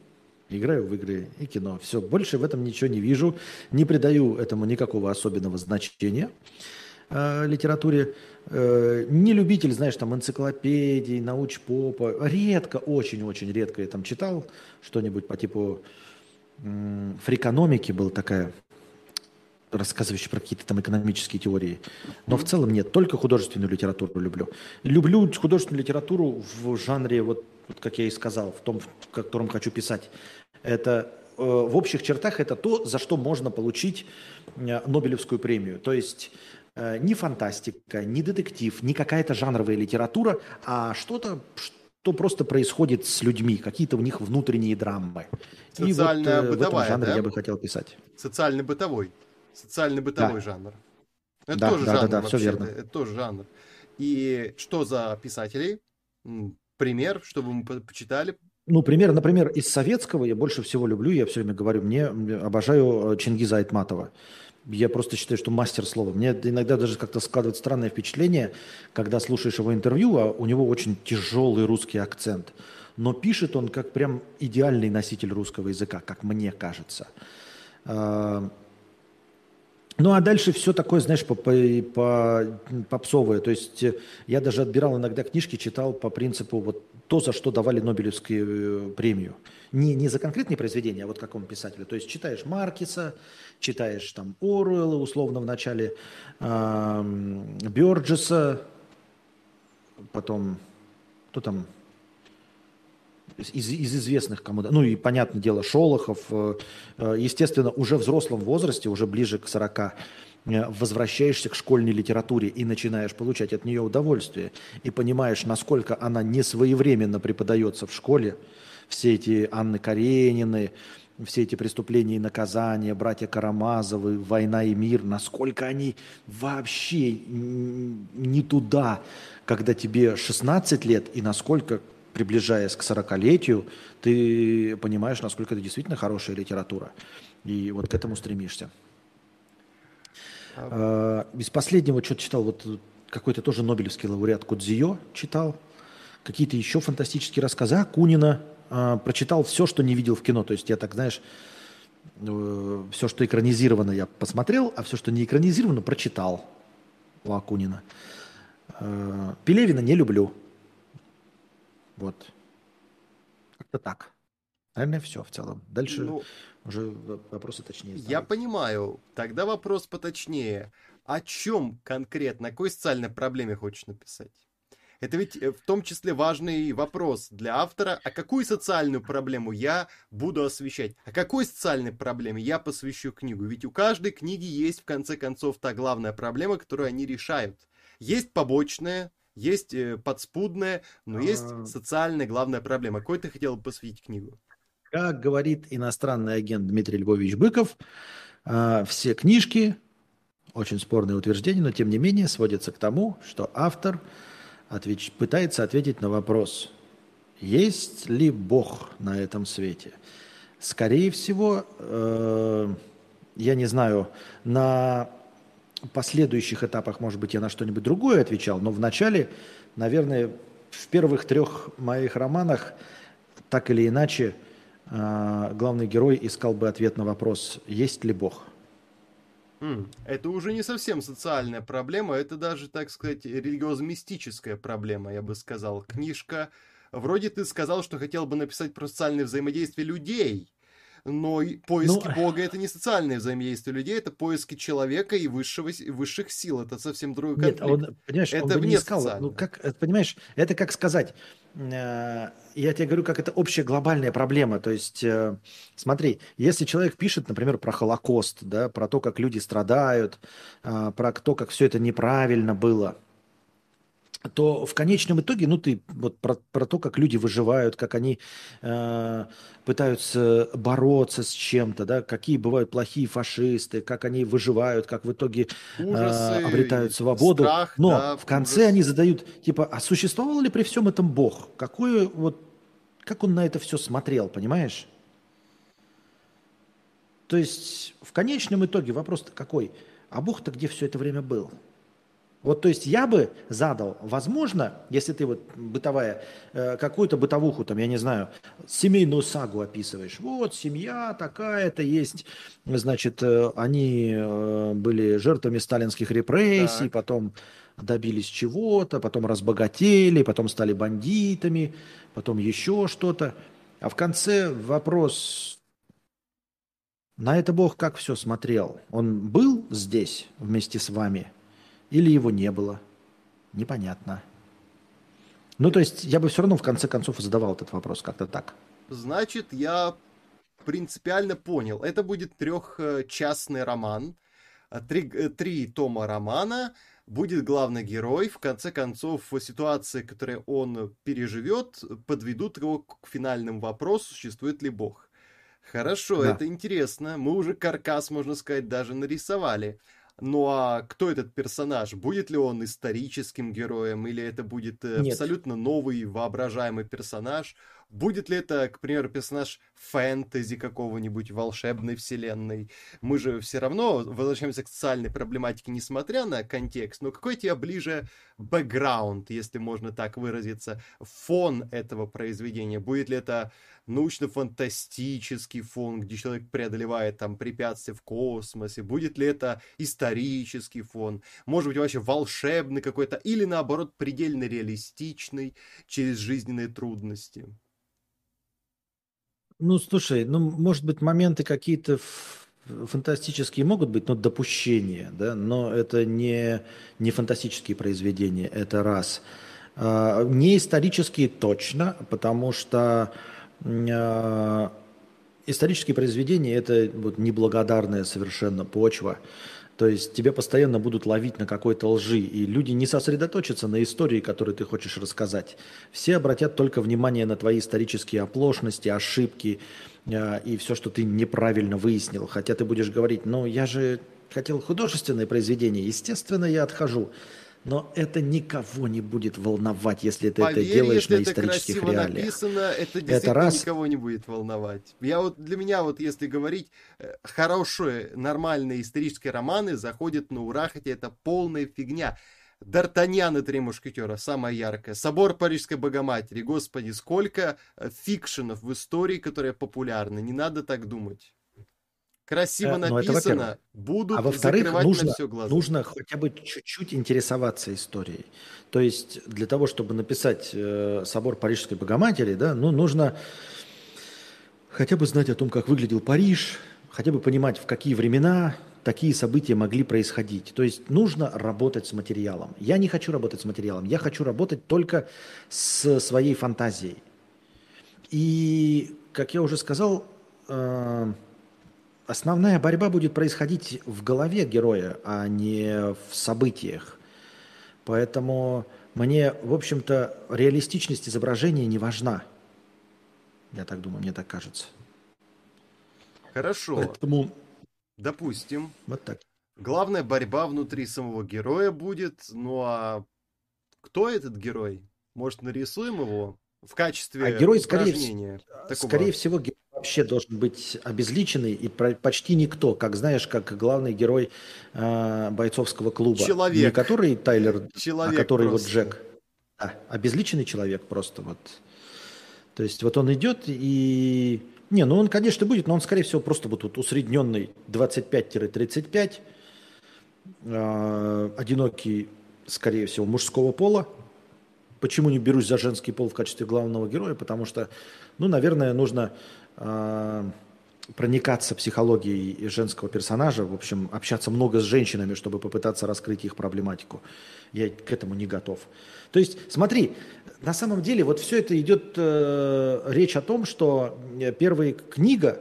играю в игры и кино. Все, больше в этом ничего не вижу. Не придаю этому никакого особенного значения э, литературе. Э, не любитель, знаешь, там энциклопедий, научпопа. Редко, очень-очень редко я там читал что-нибудь по типу э, фрикономики была такая рассказывающий про какие-то там экономические теории. Но в целом нет, только художественную литературу люблю. Люблю художественную литературу в жанре, вот, вот как я и сказал, в том, в котором хочу писать. Это э, в общих чертах это то, за что можно получить э, Нобелевскую премию. То есть э, не фантастика, не детектив, не какая-то жанровая литература, а что-то, что просто происходит с людьми, какие-то у них внутренние драмы. Социальная И вот, бытовая, в этом жанре да? я бы хотел писать. Социально-бытовой. Социально-бытовой да. жанр. Это да, тоже да, жанр да, да, вообще. все верно. Это тоже жанр. И что за писатели? Пример, чтобы мы почитали. Ну, пример, например, из советского я больше всего люблю, я все время говорю, мне обожаю э, Чингиза Айтматова. Я просто считаю, что мастер слова. Мне иногда даже как-то складывает странное впечатление, когда слушаешь его интервью, а у него очень тяжелый русский акцент. но пишет он как прям идеальный носитель русского языка, как мне кажется. Ну, а дальше все такое, знаешь, по, по, по, попсовое. То есть э, я даже отбирал иногда книжки, читал по принципу вот то, за что давали Нобелевскую э, премию. Не, не за конкретные произведения, а вот какому писателю. То есть читаешь Маркиса, читаешь там Оруэлла, условно, в начале э, Бёрджеса, потом, кто там, из, из известных кому-то, ну и, понятное дело, Шолохов, э, э, естественно, уже в взрослом возрасте, уже ближе к 40, э, возвращаешься к школьной литературе и начинаешь получать от нее удовольствие, и понимаешь, насколько она не своевременно преподается в школе, все эти Анны Каренины, все эти преступления и наказания, братья Карамазовы, война и мир, насколько они вообще не туда, когда тебе 16 лет, и насколько приближаясь к 40-летию, ты понимаешь, насколько это действительно хорошая литература. И вот к этому стремишься. А... Из последнего что-то читал, вот какой-то тоже Нобелевский лауреат Кудзио читал, какие-то еще фантастические рассказы. Акунина а, прочитал все, что не видел в кино. То есть я так, знаешь, э, все, что экранизировано, я посмотрел, а все, что не экранизировано, прочитал у Акунина. Э, Пелевина не люблю. Вот. Как-то так. Наверное, все в целом. Дальше ну, уже вопросы точнее. Ставить. Я понимаю. Тогда вопрос поточнее. О чем конкретно, о какой социальной проблеме хочешь написать? Это ведь э, в том числе важный вопрос для автора. А какую социальную проблему я буду освещать? А какой социальной проблеме я посвящу книгу? Ведь у каждой книги есть, в конце концов, та главная проблема, которую они решают. Есть побочная, есть э, подспудная, но а... есть социальная главная проблема. Какой ты хотел бы посвятить книгу? Как говорит иностранный агент Дмитрий Львович Быков, а, все книжки, очень спорные утверждения, но тем не менее сводятся к тому, что автор отвеч... пытается ответить на вопрос, есть ли Бог на этом свете. Скорее всего, э, я не знаю, на последующих этапах, может быть, я на что-нибудь другое отвечал, но в начале, наверное, в первых трех моих романах так или иначе а, главный герой искал бы ответ на вопрос, есть ли Бог. Это уже не совсем социальная проблема, это даже, так сказать, религиозно-мистическая проблема, я бы сказал. Книжка, вроде ты сказал, что хотел бы написать про социальное взаимодействие людей, но поиски ну... Бога это не социальное взаимодействие людей, это поиски человека и высшего, высших сил. Это совсем другой конфликт. Нет, он, понимаешь, это он вне не искал, ну, как, э, понимаешь, это как сказать, э, я тебе говорю, как это общая глобальная проблема. То есть, э, смотри, если человек пишет, например, про Холокост, да, про то, как люди страдают, э, про то, как все это неправильно было – то в конечном итоге, ну ты вот про, про то, как люди выживают, как они э, пытаются бороться с чем-то, да, какие бывают плохие фашисты, как они выживают, как в итоге э, обретают свободу. Страх, Но да, в конце ужас. они задают, типа, а существовал ли при всем этом Бог? Какое вот, как он на это все смотрел, понимаешь? То есть в конечном итоге вопрос какой? А Бог-то где все это время был? Вот, то есть я бы задал, возможно, если ты вот бытовая, э, какую-то бытовуху, там, я не знаю, семейную сагу описываешь. Вот, семья такая-то есть, значит, э, они э, были жертвами сталинских репрессий, так. потом добились чего-то, потом разбогатели, потом стали бандитами, потом еще что-то. А в конце вопрос, на это Бог как все смотрел? Он был здесь вместе с вами – или его не было. Непонятно. Ну, то есть я бы все равно в конце концов задавал этот вопрос как-то так. Значит, я принципиально понял. Это будет трехчастный роман. Три, э, три тома романа. Будет главный герой. В конце концов, ситуации, которые он переживет, подведут его к финальному вопросу, существует ли Бог. Хорошо, да. это интересно. Мы уже каркас, можно сказать, даже нарисовали. Ну а кто этот персонаж? Будет ли он историческим героем или это будет э, Нет. абсолютно новый воображаемый персонаж? Будет ли это, к примеру, персонаж фэнтези какого-нибудь, волшебной вселенной? Мы же все равно возвращаемся к социальной проблематике, несмотря на контекст. Но какой тебе ближе бэкграунд, если можно так выразиться, фон этого произведения? Будет ли это научно-фантастический фон, где человек преодолевает там препятствия в космосе? Будет ли это исторический фон? Может быть, вообще волшебный какой-то? Или, наоборот, предельно реалистичный через жизненные трудности? Ну, слушай, ну, может быть, моменты какие-то фантастические могут быть, но допущения, да, но это не, не фантастические произведения, это раз. А, не исторические точно, потому что а, исторические произведения это вот неблагодарная совершенно почва. То есть тебе постоянно будут ловить на какой-то лжи, и люди не сосредоточатся на истории, которую ты хочешь рассказать. Все обратят только внимание на твои исторические оплошности, ошибки э, и все, что ты неправильно выяснил. Хотя ты будешь говорить, ну я же хотел художественное произведение, естественно, я отхожу. Но это никого не будет волновать, если ты Поверь, это делаешь если на это исторических красиво реалиях. написано, это действительно это раз... никого не будет волновать. Я вот для меня вот если говорить, э, хорошие нормальные исторические романы заходят на ура, хотя это полная фигня. Д'Артаньян и Три мушкетера, самая яркая. Собор Парижской Богоматери. Господи, сколько э, фикшенов в истории, которые популярны. Не надо так думать красиво э, ну, написано, это, будут а во-вторых, нужно, все глаза. нужно хотя бы чуть-чуть интересоваться историей. То есть для того, чтобы написать э, собор Парижской Богоматери, да, ну, нужно хотя бы знать о том, как выглядел Париж, хотя бы понимать, в какие времена такие события могли происходить. То есть нужно работать с материалом. Я не хочу работать с материалом, я хочу работать только с своей фантазией. И, как я уже сказал, э, основная борьба будет происходить в голове героя, а не в событиях. Поэтому мне, в общем-то, реалистичность изображения не важна. Я так думаю, мне так кажется. Хорошо. Поэтому... Допустим. Вот так. Главная борьба внутри самого героя будет. Ну а кто этот герой? Может, нарисуем его в качестве а герой, скорее, скорее всего, вообще должен быть обезличенный и почти никто, как знаешь, как главный герой э, бойцовского клуба. Человек. Не который Тайлер, а человек а который просто. вот Джек. Да, обезличенный человек просто вот. То есть вот он идет и... Не, ну он, конечно, будет, но он, скорее всего, просто вот, вот усредненный 25-35, э, одинокий, скорее всего, мужского пола. Почему не берусь за женский пол в качестве главного героя? Потому что, ну, наверное, нужно а, проникаться психологией женского персонажа, в общем, общаться много с женщинами, чтобы попытаться раскрыть их проблематику. Я к этому не готов. То есть, смотри, на самом деле вот все это идет э, речь о том, что э, первая книга,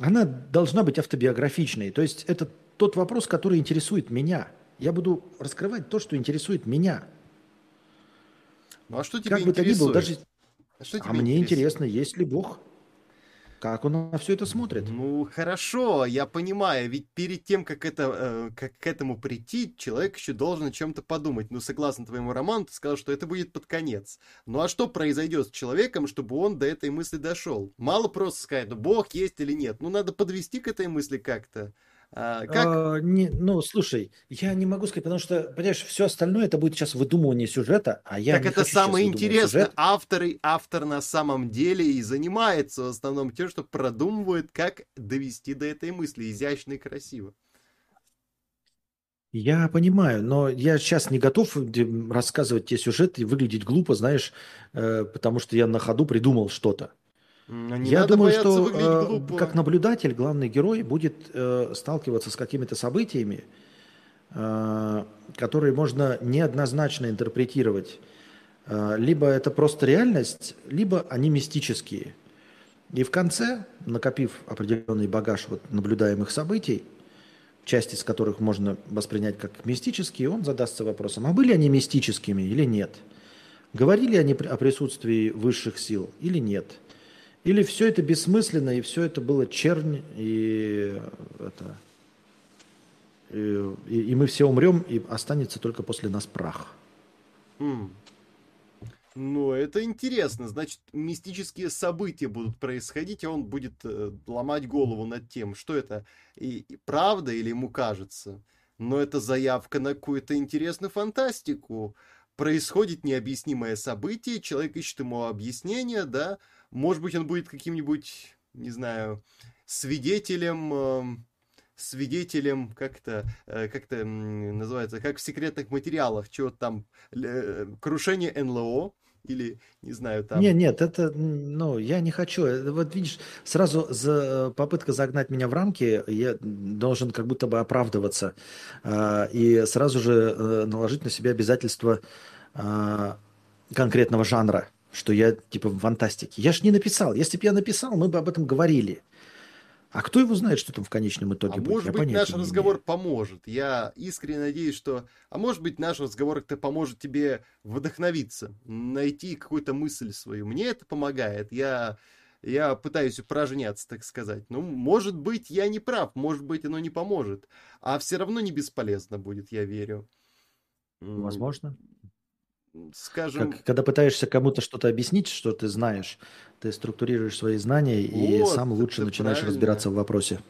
она должна быть автобиографичной. То есть это тот вопрос, который интересует меня. Я буду раскрывать то, что интересует меня. Ну а что тебе как интересует? бы то ни было, даже... А, а мне интересно, есть ли Бог? Как он на все это смотрит? Ну, хорошо, я понимаю, ведь перед тем, как, это, э, как к этому прийти, человек еще должен о чем-то подумать. Ну, согласно твоему роману, ты сказал, что это будет под конец. Ну, а что произойдет с человеком, чтобы он до этой мысли дошел? Мало просто сказать, ну, Бог есть или нет. Ну, надо подвести к этой мысли как-то. А, как? А, не, ну, слушай, я не могу сказать, потому что, понимаешь, все остальное это будет сейчас выдумывание сюжета, а я Так это самое интересное. Автор, автор на самом деле и занимается в основном тем, что продумывает, как довести до этой мысли изящно и красиво. Я понимаю, но я сейчас не готов рассказывать те сюжеты и выглядеть глупо, знаешь, э, потому что я на ходу придумал что-то. Не Я думаю, что э, как наблюдатель главный герой будет э, сталкиваться с какими-то событиями, э, которые можно неоднозначно интерпретировать. Э, либо это просто реальность, либо они мистические. И в конце, накопив определенный багаж вот наблюдаемых событий, часть из которых можно воспринять как мистические, он задастся вопросом, а были они мистическими или нет? Говорили они о присутствии высших сил или нет – или все это бессмысленно, и все это было чернь, и, это, и, и, мы все умрем, и останется только после нас прах. Mm. Ну, это интересно. Значит, мистические события будут происходить, и он будет э, ломать голову над тем, что это и, и правда или ему кажется. Но это заявка на какую-то интересную фантастику. Происходит необъяснимое событие, человек ищет ему объяснение, да. Может быть, он будет каким-нибудь, не знаю, свидетелем... Э, свидетелем, как то э, как то называется, как в секретных материалах, чего там, э, крушение НЛО, или, не знаю, там... Нет, нет, это, ну, я не хочу. Э, вот видишь, сразу за попытка загнать меня в рамки, я должен как будто бы оправдываться. И сразу же наложить на себя обязательства конкретного жанра, что я типа в фантастике. Я ж не написал. Если бы я написал, мы бы об этом говорили. А кто его знает, что там в конечном итоге а будет? может Я быть, наш разговор имею. поможет. Я искренне надеюсь, что... А может быть, наш разговор как-то поможет тебе вдохновиться, найти какую-то мысль свою. Мне это помогает. Я, я пытаюсь упражняться, так сказать. Ну, может быть, я не прав. Может быть, оно не поможет. А все равно не бесполезно будет, я верю. Возможно скажем... Как, когда пытаешься кому-то что-то объяснить, что ты знаешь, ты структурируешь свои знания и вот, сам лучше начинаешь правильно. разбираться в вопросе.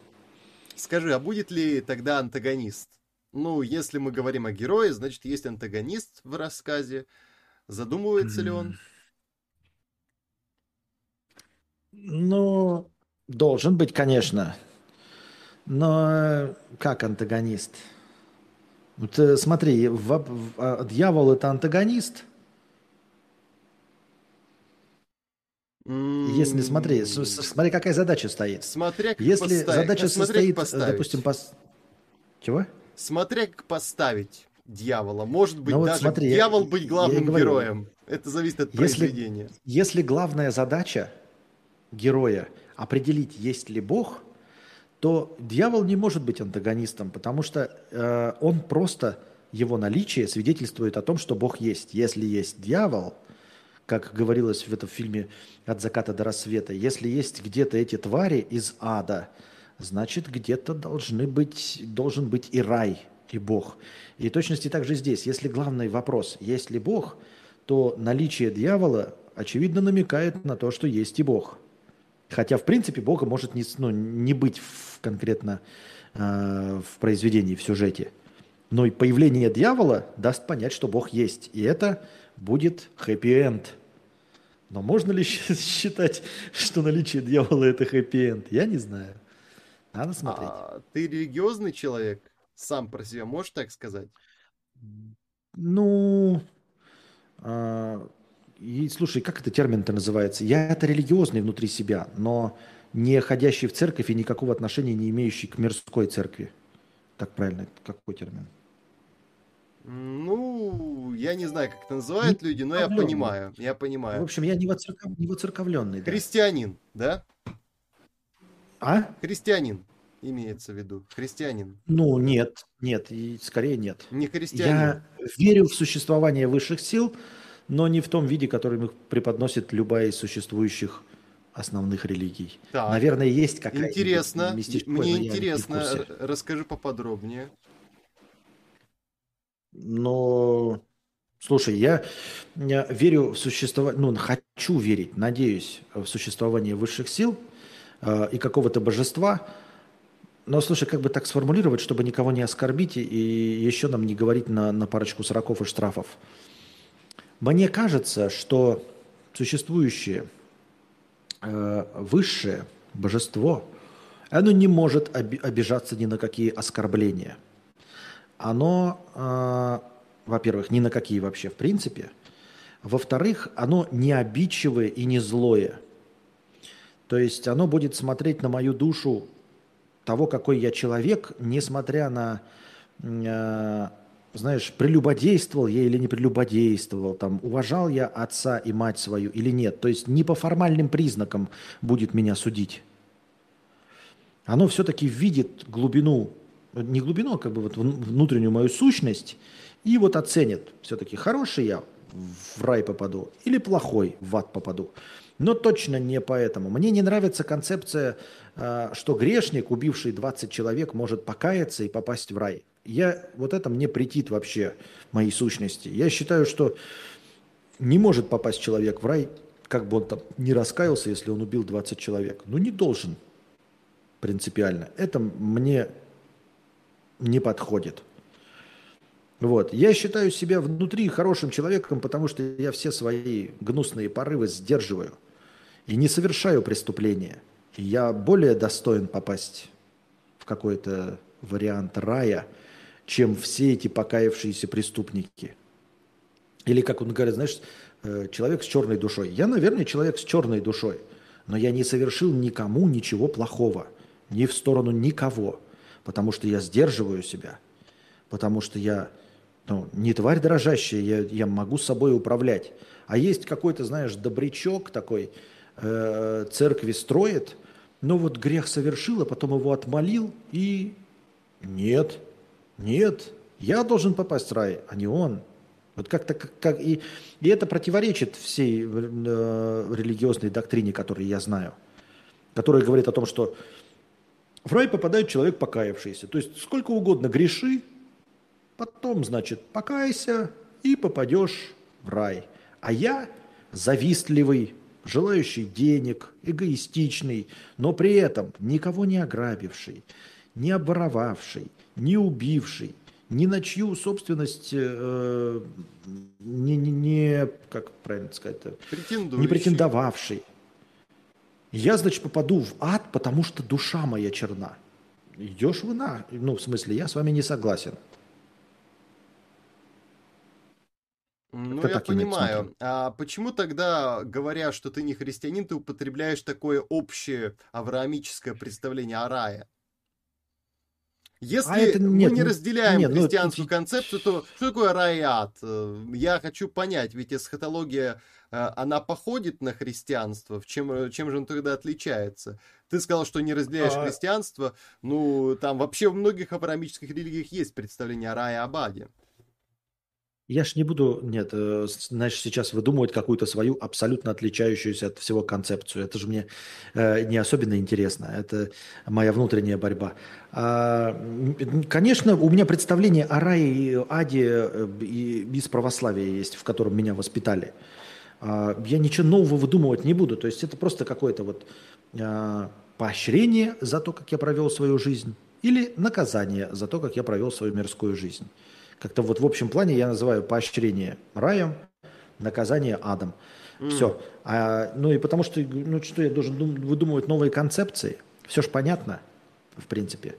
Скажи, а будет ли тогда антагонист? Ну, если мы говорим о герое, значит, есть антагонист в рассказе. Задумывается ли он? Ну, должен быть, конечно. Но э, как антагонист? Вот э, смотри, в, в, а, дьявол это антагонист. Если смотри, смотри, какая задача стоит. Смотря как Если поставить. задача состоит, допустим, пос... чего? Смотря как поставить дьявола. Может быть, ну, даже вот смотри, дьявол я, быть главным говорю, героем. Это зависит от если, произведения. Если главная задача героя определить, есть ли Бог, то дьявол не может быть антагонистом, потому что э, он просто, его наличие свидетельствует о том, что Бог есть. Если есть дьявол, как говорилось в этом фильме «От заката до рассвета», если есть где-то эти твари из ада, значит, где-то должны быть, должен быть и рай, и Бог. И точности также здесь. Если главный вопрос, есть ли Бог, то наличие дьявола, очевидно, намекает на то, что есть и Бог – Хотя, в принципе, Бога может не, ну, не быть в, конкретно э, в произведении, в сюжете. Но и появление дьявола даст понять, что Бог есть. И это будет хэппи-энд. Но можно ли считать, что наличие дьявола это хэппи-энд? Я не знаю. Надо смотреть. А, ты религиозный человек? Сам про себя можешь так сказать? Ну, а, и слушай, как это термин-то называется? Я это религиозный внутри себя, но не ходящий в церковь и никакого отношения не имеющий к мирской церкви. Так правильно, какой термин? Ну, я не знаю, как это называют не люди, но я понимаю, я понимаю. В общем, я не, воцерков... воцерковленный. Да. Христианин, да? А? Христианин имеется в виду. Христианин. Ну, нет, нет, и скорее нет. Не христианин. Я верю в существование высших сил, но не в том виде, который их преподносит любая из существующих основных религий. Так. Наверное, есть какая-то Интересно. Мне интересно. Расскажи поподробнее. Но, слушай, я, я верю в существование, ну, хочу верить, надеюсь, в существование высших сил э, и какого-то божества. Но, слушай, как бы так сформулировать, чтобы никого не оскорбить и еще нам не говорить на, на парочку сроков и штрафов. Мне кажется, что существующее э, высшее божество, оно не может обижаться ни на какие оскорбления. Оно, э, во-первых, ни на какие вообще в принципе. Во-вторых, оно не обидчивое и не злое. То есть оно будет смотреть на мою душу того, какой я человек, несмотря на э, знаешь, прелюбодействовал я или не прелюбодействовал, там, уважал я отца и мать свою или нет. То есть не по формальным признакам будет меня судить. Оно все-таки видит глубину, не глубину, а как бы вот внутреннюю мою сущность и вот оценит, все-таки хороший я в рай попаду или плохой в ад попаду. Но точно не поэтому. Мне не нравится концепция, а, что грешник, убивший 20 человек, может покаяться и попасть в рай. Я, вот это мне претит вообще моей сущности. Я считаю, что не может попасть человек в рай, как бы он там не раскаялся, если он убил 20 человек. Ну, не должен принципиально. Это мне не подходит. Вот. Я считаю себя внутри хорошим человеком, потому что я все свои гнусные порывы сдерживаю и не совершаю преступления. Я более достоин попасть в какой-то вариант рая, чем все эти покаявшиеся преступники. Или, как он говорит, знаешь, э, человек с черной душой. Я, наверное, человек с черной душой, но я не совершил никому ничего плохого, ни в сторону никого, потому что я сдерживаю себя, потому что я ну, не тварь дрожащая, я, я могу собой управлять. А есть какой-то, знаешь, добрячок такой, э, церкви строит, но вот грех совершил, а потом его отмолил, и нет, нет, я должен попасть в рай, а не он. Вот как-то как, как и, и это противоречит всей э, религиозной доктрине, которую я знаю, которая говорит о том, что в рай попадает человек покаявшийся. То есть сколько угодно греши, Потом, значит, покайся и попадешь в рай. А я завистливый, желающий денег, эгоистичный, но при этом никого не ограбивший, не обворовавший, не убивший, ни на чью собственность э, не, не, не, как правильно сказать, не претендовавший. Я, значит, попаду в ад, потому что душа моя черна. Идешь вы на... Ну, в смысле, я с вами не согласен. Ну, Кто я понимаю. А почему тогда, говоря, что ты не христианин, ты употребляешь такое общее авраамическое представление о рае? Если а это, нет, мы не разделяем нет, ну, христианскую ну, концепцию, то что такое рай и ад? Э, я хочу понять, ведь эсхатология, э, она походит на христианство, в чем, э, чем же он тогда отличается? Ты сказал, что не разделяешь а... христианство, ну, там вообще в многих авраамических религиях есть представление о рае и об аде. Я ж не буду, нет, э, знаешь, сейчас выдумывать какую-то свою абсолютно отличающуюся от всего концепцию. Это же мне э, не особенно интересно. Это моя внутренняя борьба. А, конечно, у меня представление о рае и аде э, из православия есть, в котором меня воспитали. А, я ничего нового выдумывать не буду. То есть это просто какое-то вот а, поощрение за то, как я провел свою жизнь, или наказание за то, как я провел свою мирскую жизнь. Как-то вот в общем плане я называю поощрение раем, наказание адом. Mm. Все. А, ну и потому что, ну что я должен выдумывать новые концепции? Все же понятно, в принципе.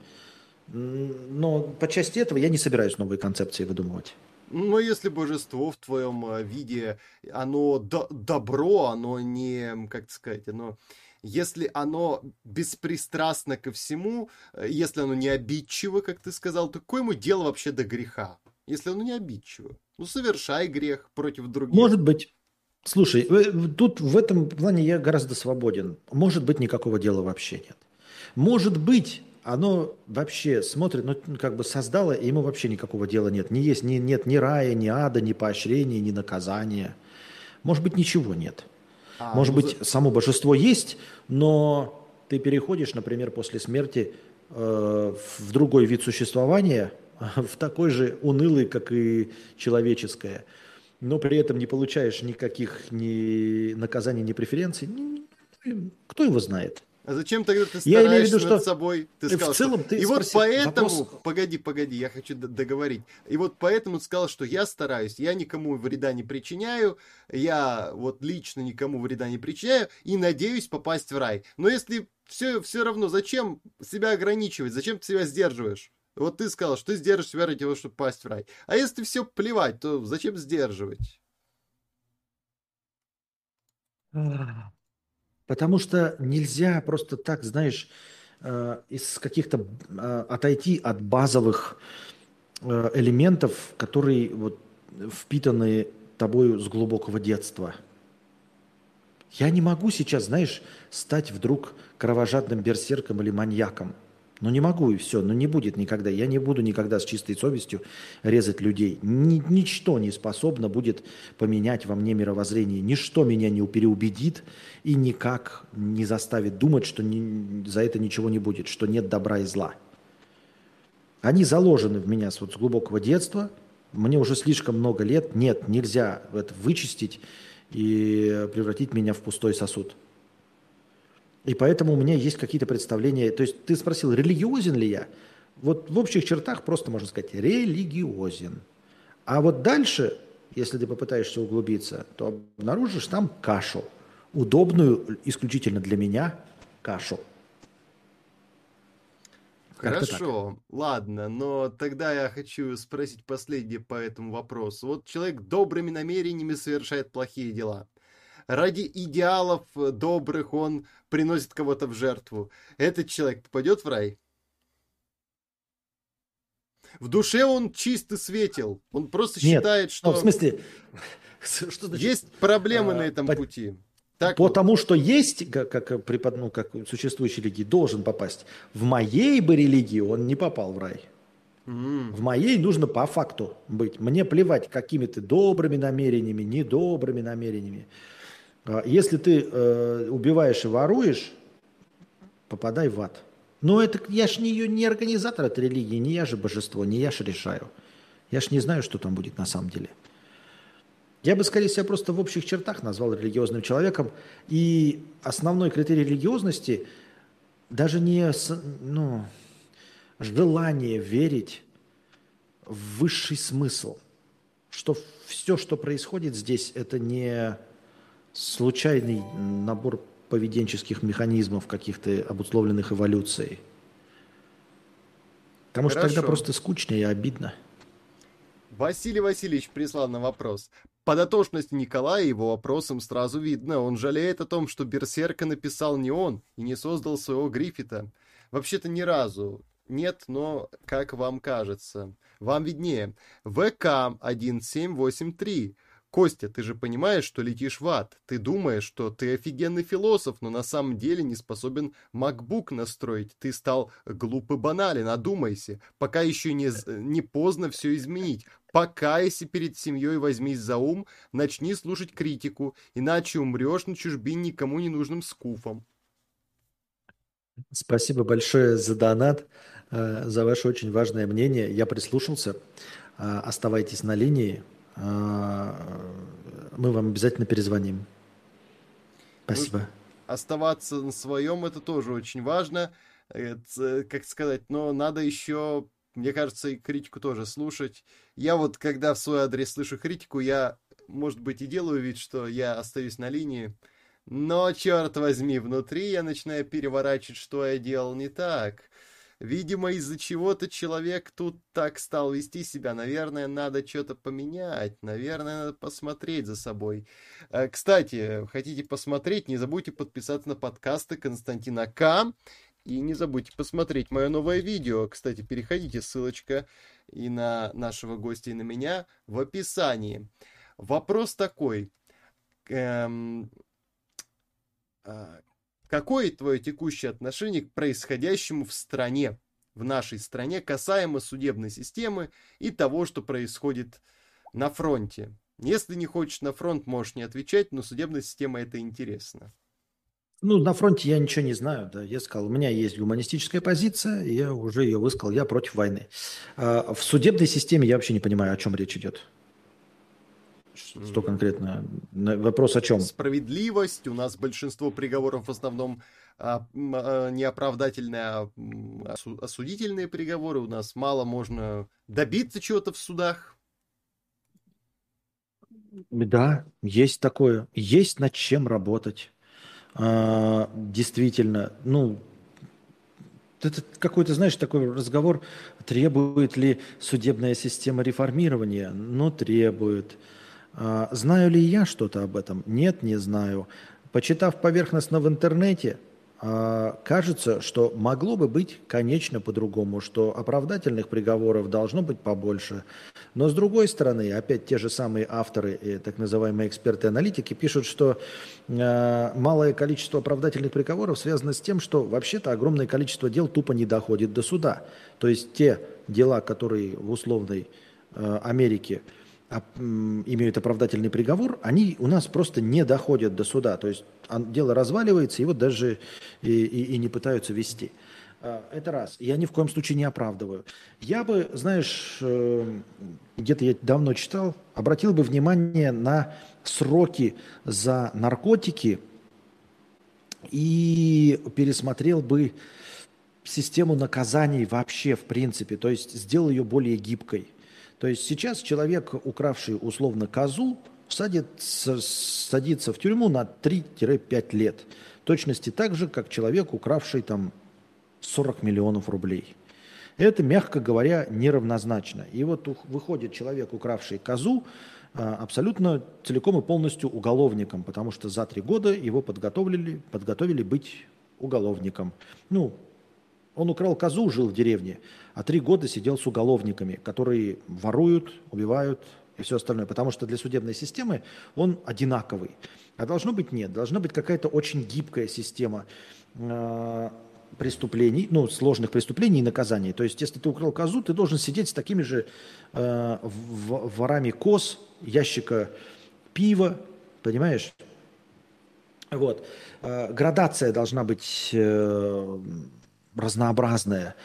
Но по части этого я не собираюсь новые концепции выдумывать. Но если божество в твоем э, виде, оно до добро, оно не, как сказать, оно если оно беспристрастно ко всему, э, если оно не обидчиво, как ты сказал, то какое ему дело вообще до греха? Если оно не обидчиво. Ну, совершай грех против других. Может быть. Слушай, тут в этом плане я гораздо свободен. Может быть, никакого дела вообще нет. Может быть, оно вообще смотрит, ну, как бы создало, и ему вообще никакого дела нет. Не есть, ни, нет ни рая, ни ада, ни поощрения, ни наказания. Может быть, ничего нет. А, Может ну, быть, за... само божество есть, но ты переходишь, например, после смерти э, в другой вид существования, в такой же унылый, как и человеческое, но при этом не получаешь никаких ни наказаний, ни преференций. Кто его знает? А зачем тогда ты стараешься я имею в виду, что над собой? Ты сказал, в целом что... ты И вот поэтому, вопрос... погоди, погоди, я хочу договорить. И вот поэтому ты сказал, что я стараюсь, я никому вреда не причиняю, я вот лично никому вреда не причиняю и надеюсь попасть в рай. Но если все, все равно, зачем себя ограничивать, зачем ты себя сдерживаешь? Вот ты сказал, что ты сдержишь себя ради того, чтобы попасть в рай. А если все плевать, то зачем сдерживать? Потому что нельзя просто так, знаешь, э, из каких-то э, отойти от базовых э, элементов, которые вот впитаны тобою с глубокого детства. Я не могу сейчас, знаешь, стать вдруг кровожадным берсерком или маньяком – ну не могу и все, ну не будет никогда. Я не буду никогда с чистой совестью резать людей. Ни, ничто не способно будет поменять во мне мировоззрение. Ничто меня не переубедит и никак не заставит думать, что не, за это ничего не будет, что нет добра и зла. Они заложены в меня с, вот, с глубокого детства, Мне уже слишком много лет. Нет, нельзя это вычистить и превратить меня в пустой сосуд. И поэтому у меня есть какие-то представления. То есть ты спросил, религиозен ли я? Вот в общих чертах просто можно сказать, религиозен. А вот дальше, если ты попытаешься углубиться, то обнаружишь там кашу. Удобную исключительно для меня кашу. Хорошо, ладно, но тогда я хочу спросить последнее по этому вопросу. Вот человек добрыми намерениями совершает плохие дела. Ради идеалов э, добрых он приносит кого-то в жертву. Этот человек попадет в рай? В душе он чисто светил. Он просто Нет, считает, что... Ну, в смысле... Что значит? Есть проблемы а, на этом по... пути. Так Потому вот. что есть, как, как, препод, ну, как существующий религии, должен попасть. В моей бы религии он не попал в рай. Mm. В моей нужно по факту быть. Мне плевать, какими ты добрыми намерениями, недобрыми намерениями. А если ты э, убиваешь и воруешь, попадай в ад. Но это я ж не, не организатор этой религии, не я же божество, не я же решаю. Я ж не знаю, что там будет на самом деле. Я бы, скорее всего, просто в общих чертах назвал религиозным человеком. И основной критерий религиозности даже не ну, желание верить в высший смысл. Что все, что происходит здесь, это не случайный набор поведенческих механизмов, каких-то обусловленных эволюцией. Потому Хорошо. что тогда просто скучно и обидно. Василий Васильевич прислал на вопрос. По дотошности Николая его вопросом сразу видно. Он жалеет о том, что Берсерка написал не он и не создал своего Гриффита. Вообще-то ни разу. Нет, но как вам кажется? Вам виднее. ВК 1783. Костя, ты же понимаешь, что летишь в ад. Ты думаешь, что ты офигенный философ, но на самом деле не способен MacBook настроить. Ты стал глупый банален, одумайся. Пока еще не, не поздно все изменить. Покайся перед семьей, возьмись за ум, начни слушать критику, иначе умрешь на чужбине никому не нужным скуфом. Спасибо большое за донат, э, за ваше очень важное мнение. Я прислушался. Э, оставайтесь на линии. Э, мы вам обязательно перезвоним. Спасибо. Ну, оставаться на своем это тоже очень важно. Это, как сказать, но надо еще мне кажется, и критику тоже слушать. Я вот, когда в свой адрес слышу критику, я, может быть, и делаю вид, что я остаюсь на линии, но, черт возьми, внутри я начинаю переворачивать, что я делал не так. Видимо, из-за чего-то человек тут так стал вести себя. Наверное, надо что-то поменять. Наверное, надо посмотреть за собой. Э, кстати, хотите посмотреть, не забудьте подписаться на подкасты Константина К. И не забудьте посмотреть мое новое видео. Кстати, переходите, ссылочка и на нашего гостя, и на меня в описании. Вопрос такой. Эм, э, какое твое текущее отношение к происходящему в стране, в нашей стране, касаемо судебной системы и того, что происходит на фронте? Если не хочешь на фронт, можешь не отвечать, но судебная система это интересно. Ну, на фронте я ничего не знаю. Да. Я сказал, у меня есть гуманистическая позиция, и я уже ее высказал, я против войны. А в судебной системе я вообще не понимаю, о чем речь идет. Что конкретно? Вопрос о чем? Справедливость. У нас большинство приговоров в основном а, а, не оправдательные, а осудительные приговоры. У нас мало можно добиться чего-то в судах. Да, есть такое. Есть над чем работать. А, действительно, ну, это какой-то, знаешь, такой разговор, требует ли судебная система реформирования? Ну, требует. А, знаю ли я что-то об этом? Нет, не знаю. Почитав поверхностно в интернете, а, кажется, что могло бы быть, конечно, по-другому, что оправдательных приговоров должно быть побольше. Но с другой стороны, опять те же самые авторы, так называемые эксперты-аналитики, пишут, что э, малое количество оправдательных приговоров связано с тем, что вообще-то огромное количество дел тупо не доходит до суда. То есть те дела, которые в условной Америке имеют оправдательный приговор, они у нас просто не доходят до суда. То есть дело разваливается, его даже и, и, и не пытаются вести. Э, это раз. Я ни в коем случае не оправдываю. Я бы, знаешь, э, где-то я давно читал, обратил бы внимание на сроки за наркотики и пересмотрел бы систему наказаний вообще в принципе, то есть сделал ее более гибкой. То есть сейчас человек, укравший условно козу, садится, садится в тюрьму на 3-5 лет. Точности так же, как человек, укравший там 40 миллионов рублей. Это, мягко говоря, неравнозначно. И вот выходит человек, укравший козу, а, абсолютно целиком и полностью уголовником, потому что за три года его подготовили, подготовили быть уголовником. Ну, он украл козу, жил в деревне, а три года сидел с уголовниками, которые воруют, убивают и все остальное, потому что для судебной системы он одинаковый. А должно быть нет, должна быть какая-то очень гибкая система а, преступлений, ну, сложных преступлений и наказаний. То есть, если ты украл козу, ты должен сидеть с такими же э, ворами коз, ящика пива, понимаешь? Вот. Э, градация должна быть э, разнообразная.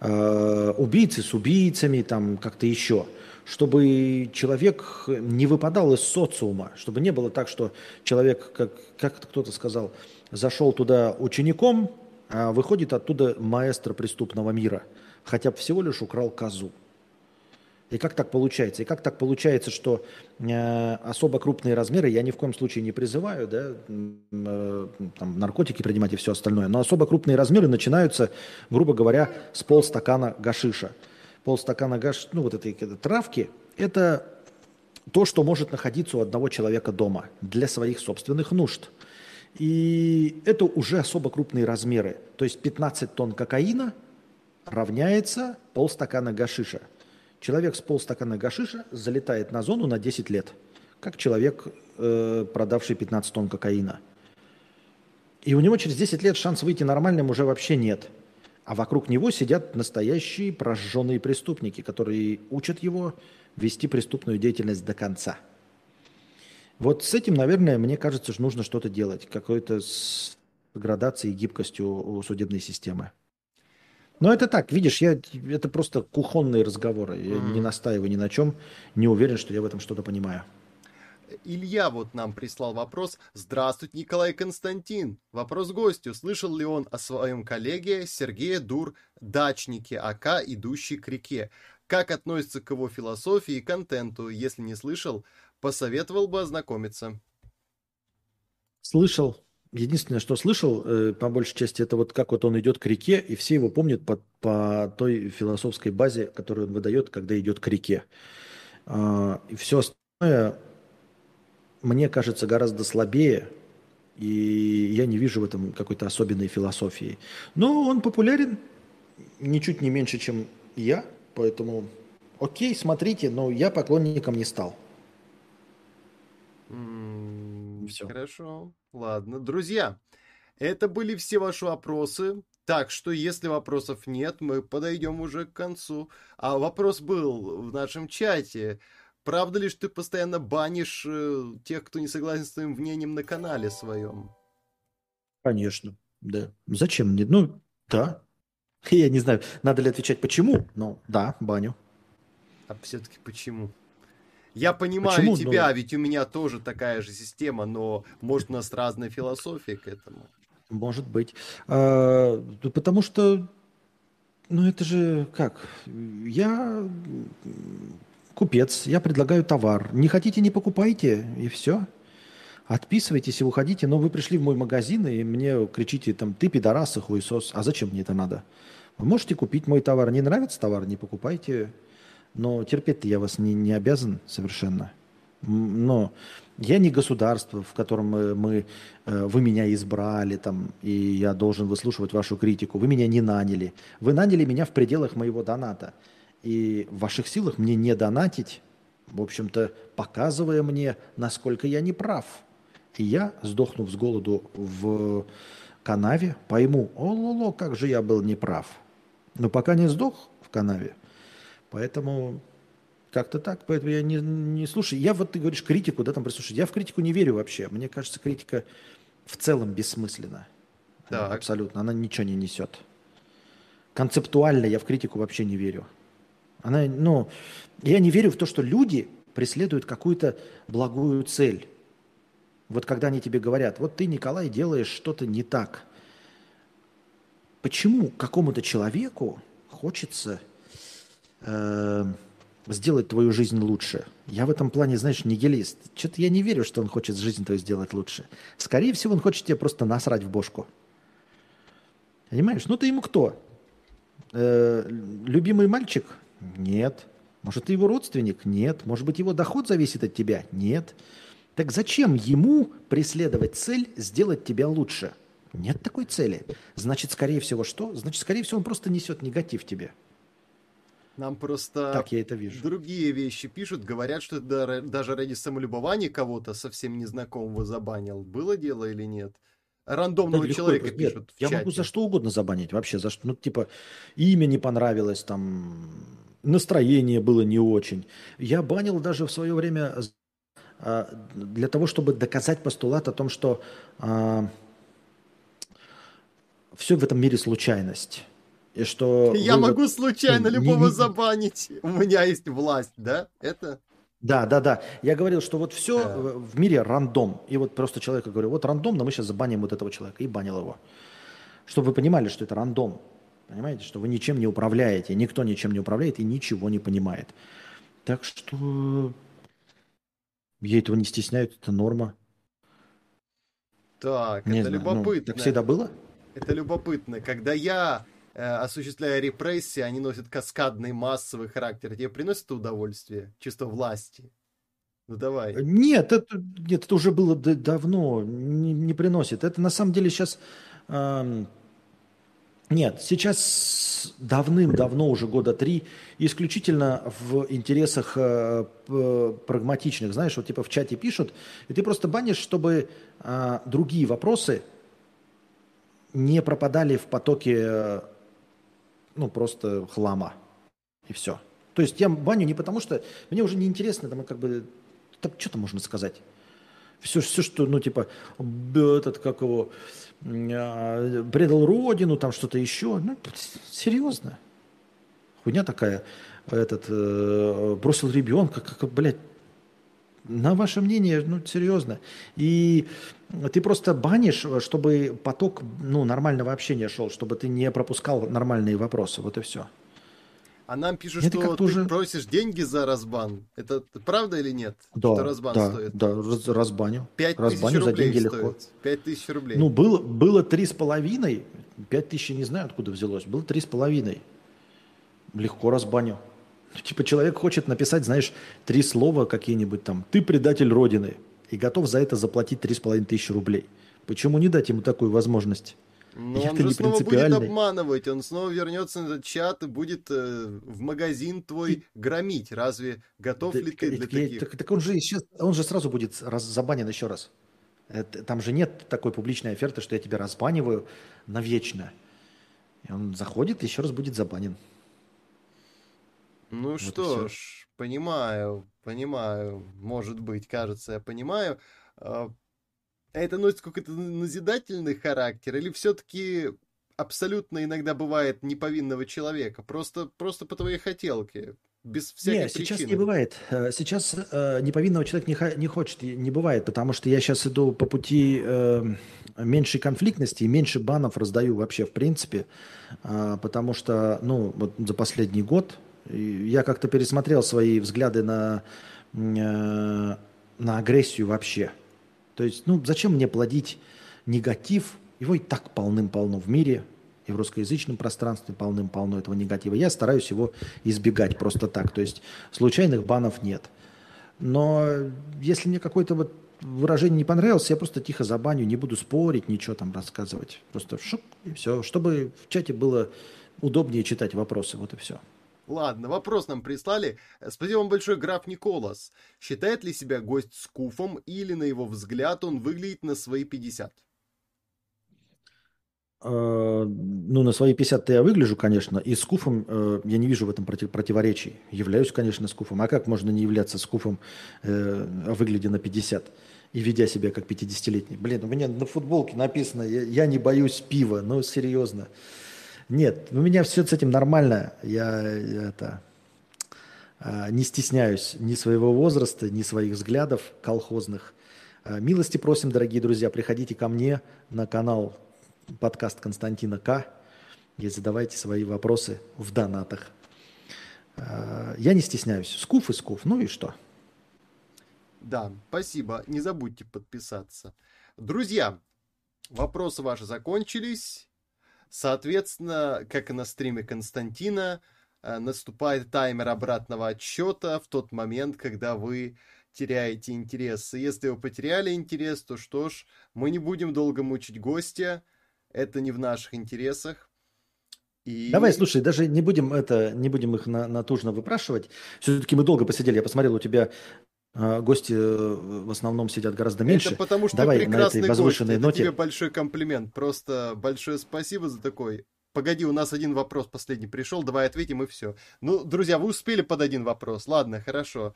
Э, убийцы с убийцами, там как-то еще. Чтобы человек не выпадал из социума, чтобы не было так, что человек, как, как кто-то сказал, зашел туда учеником, а выходит оттуда маэстро преступного мира, хотя бы всего лишь украл козу. И как так получается? И как так получается, что э, особо крупные размеры, я ни в коем случае не призываю, да, э, там, наркотики принимать и все остальное, но особо крупные размеры начинаются, грубо говоря, с полстакана гашиша. Полстакана гаш, ну вот этой, травки, это то, что может находиться у одного человека дома для своих собственных нужд – и это уже особо крупные размеры. То есть 15 тонн кокаина равняется полстакана гашиша. Человек с полстакана гашиша залетает на зону на 10 лет, как человек, э, продавший 15 тонн кокаина. И у него через 10 лет шанс выйти нормальным уже вообще нет. А вокруг него сидят настоящие прожженные преступники, которые учат его вести преступную деятельность до конца – вот с этим, наверное, мне кажется, что нужно что-то делать, какой-то с градацией и гибкостью судебной системы. Но это так, видишь, я, это просто кухонные разговоры. Я mm. не настаиваю ни на чем, не уверен, что я в этом что-то понимаю. Илья вот нам прислал вопрос. Здравствуйте, Николай Константин. Вопрос гостю. Слышал ли он о своем коллеге Сергее Дур, дачнике АК, идущий к реке? Как относится к его философии и контенту? Если не слышал, Посоветовал бы ознакомиться. Слышал. Единственное, что слышал, э, по большей части, это вот как вот он идет к реке, и все его помнят по, по той философской базе, которую он выдает, когда идет к реке. А, и все остальное, мне кажется, гораздо слабее, и я не вижу в этом какой-то особенной философии. Но он популярен ничуть не меньше, чем я, поэтому окей, смотрите, но я поклонником не стал. Все. Хорошо. Ладно. Друзья, это были все ваши вопросы. Так что, если вопросов нет, мы подойдем уже к концу. А вопрос был в нашем чате. Правда ли, что ты постоянно банишь э, тех, кто не согласен с твоим мнением на канале своем? Конечно, да. Зачем мне? Ну, да. Я не знаю, надо ли отвечать почему, но да, баню. А все-таки почему? Я понимаю Почему? тебя, но... ведь у меня тоже такая же система, но может у нас разная философия к этому. Может быть. А, потому что, ну это же как? Я купец, я предлагаю товар. Не хотите, не покупайте, и все. Отписывайтесь и уходите. Но вы пришли в мой магазин и мне кричите там, ты пидорас и хуесос. А зачем мне это надо? Вы можете купить мой товар. Не нравится товар, не покупайте. Но терпеть-то я вас не, не обязан совершенно. Но я не государство, в котором мы, мы, э, вы меня избрали, там, и я должен выслушивать вашу критику. Вы меня не наняли. Вы наняли меня в пределах моего доната. И в ваших силах мне не донатить, в общем-то, показывая мне, насколько я не прав. И я, сдохнув с голоду в канаве, пойму, о, лоло, как же я был неправ. Но пока не сдох в канаве, Поэтому как-то так. Поэтому я не, не слушаю. Я вот ты говоришь критику, да, там прислушай. Я в критику не верю вообще. Мне кажется, критика в целом бессмысленна. Так. Абсолютно. Она ничего не несет. Концептуально я в критику вообще не верю. Она, ну, я не верю в то, что люди преследуют какую-то благую цель. Вот когда они тебе говорят, вот ты, Николай, делаешь что-то не так. Почему какому-то человеку хочется э, сделать твою жизнь лучше? Я в этом плане, знаешь, нигилист. Что-то я не верю, что он хочет жизнь твою сделать лучше. Скорее всего, он хочет тебе просто насрать в бошку. Понимаешь? Ну ты ему кто? Э, любимый мальчик? Нет. Может, ты его родственник? Нет. Может быть, его доход зависит от тебя? Нет. Так зачем ему преследовать цель сделать тебя лучше? Нет такой цели. Значит, скорее всего, что? Значит, скорее всего, он просто несет негатив тебе. Нам просто так я это вижу. другие вещи пишут, говорят, что даже ради самолюбования кого-то совсем незнакомого забанил. Было дело или нет? Рандомного да, человека легко, пишут нет, Я чате. могу за что угодно забанить вообще. За что, ну, типа, имя не понравилось, там, настроение было не очень. Я банил даже в свое время а, для того, чтобы доказать постулат о том, что а, все в этом мире случайность. И что Я могу вот, случайно ну, любого не, забанить. У меня есть власть, да? Это... Да, да, да. Я говорил, что вот все да. в мире рандом. И вот просто человеку говорю, вот рандомно мы сейчас забаним вот этого человека. И банил его. Чтобы вы понимали, что это рандом. Понимаете, что вы ничем не управляете. Никто ничем не управляет и ничего не понимает. Так что я этого не стесняют, это норма. Так, не это знаю, любопытно. Ну, так всегда было? Это любопытно. Когда я э, осуществляю репрессии, они носят каскадный массовый характер. Тебе приносит это удовольствие? Чувство власти? Ну давай. Нет, это, нет, это уже было давно, не, не приносит. Это на самом деле сейчас... Э, нет, сейчас давным-давно, уже года три, исключительно в интересах э, прагматичных. Знаешь, вот типа в чате пишут, и ты просто банишь, чтобы э, другие вопросы не пропадали в потоке, э, ну, просто хлама. И все. То есть я баню не потому, что мне уже не интересно, там, как бы, там, что-то можно сказать. Все, все, что, ну, типа, этот, как его, а, предал родину, там что-то еще. Ну, серьезно. Хуйня такая. Этот, э, бросил ребенка, как, блядь, на ваше мнение, ну, серьезно. И ты просто банишь, чтобы поток ну, нормального общения шел, чтобы ты не пропускал нормальные вопросы. Вот и все. А нам пишут, что ты уже... просишь деньги за разбан. Это правда или нет? Да, что разбан да, стоит? да, раз, разбаню. Пять тысяч рублей за деньги стоит. легко. Пять тысяч рублей. Ну, было, было три с половиной. Пять тысяч, не знаю, откуда взялось. Было три с половиной. Легко разбаню. Типа человек хочет написать, знаешь, три слова какие-нибудь там. Ты предатель Родины. И готов за это заплатить три с половиной тысячи рублей. Почему не дать ему такую возможность? Но он же снова будет обманывать, он снова вернется на этот чат и будет э, в магазин твой громить. Разве готов да, ли ты для я, таких? Так, так он же сейчас, он же сразу будет раз, забанен еще раз. Это, там же нет такой публичной оферты, что я тебя разбаниваю навечно. И он заходит и еще раз будет забанен. Ну вот что ж, понимаю, понимаю, может быть, кажется, я понимаю. А, это носит какой-то назидательный характер или все-таки абсолютно иногда бывает неповинного человека, просто, просто по твоей хотелке, без всякой Нет, причины. сейчас не бывает. Э, сейчас э, неповинного человека не, не хочет, не бывает, потому что я сейчас иду по пути э, меньшей конфликтности и меньше банов раздаю вообще в принципе, э, потому что, ну, вот за последний год я как-то пересмотрел свои взгляды на, э, на агрессию вообще. То есть, ну, зачем мне плодить негатив? Его и так полным-полно в мире, и в русскоязычном пространстве полным-полно этого негатива. Я стараюсь его избегать просто так. То есть случайных банов нет. Но если мне какое-то вот выражение не понравилось, я просто тихо забаню, не буду спорить, ничего там рассказывать. Просто шук и все. Чтобы в чате было удобнее читать вопросы. Вот и все. Ладно, вопрос нам прислали. Спасибо вам большое, граф Николас. Считает ли себя гость с куфом или, на его взгляд, он выглядит на свои 50? А, ну, на свои 50-то я выгляжу, конечно, и с куфом э, я не вижу в этом против, противоречий. Являюсь, конечно, с куфом. А как можно не являться с куфом, э, выглядя на 50 и ведя себя как 50-летний? Блин, у меня на футболке написано, я, не боюсь пива, ну, серьезно. Нет, у меня все с этим нормально. Я это а, не стесняюсь ни своего возраста, ни своих взглядов колхозных. А, милости просим, дорогие друзья, приходите ко мне на канал подкаст Константина К. И задавайте свои вопросы в донатах. А, я не стесняюсь. Скуф и скуф. Ну и что? Да, спасибо. Не забудьте подписаться. Друзья, вопросы ваши закончились. Соответственно, как и на стриме Константина, Э, наступает таймер обратного отсчета в тот момент, когда вы теряете интерес. И если вы потеряли интерес, то что ж, мы не будем долго мучить гостя. Это не в наших интересах. И... Давай, слушай, даже не будем это, не будем их на, натужно выпрашивать. Все-таки мы долго посидели. Я посмотрел, у тебя гости э, в основном сидят гораздо меньше. Это потому что Давай прекрасный на этой возвышенной гость. ноте. Это тебе большой комплимент. Просто большое спасибо за такой Погоди, у нас один вопрос последний пришел, давай ответим и все. Ну, друзья, вы успели под один вопрос. Ладно, хорошо.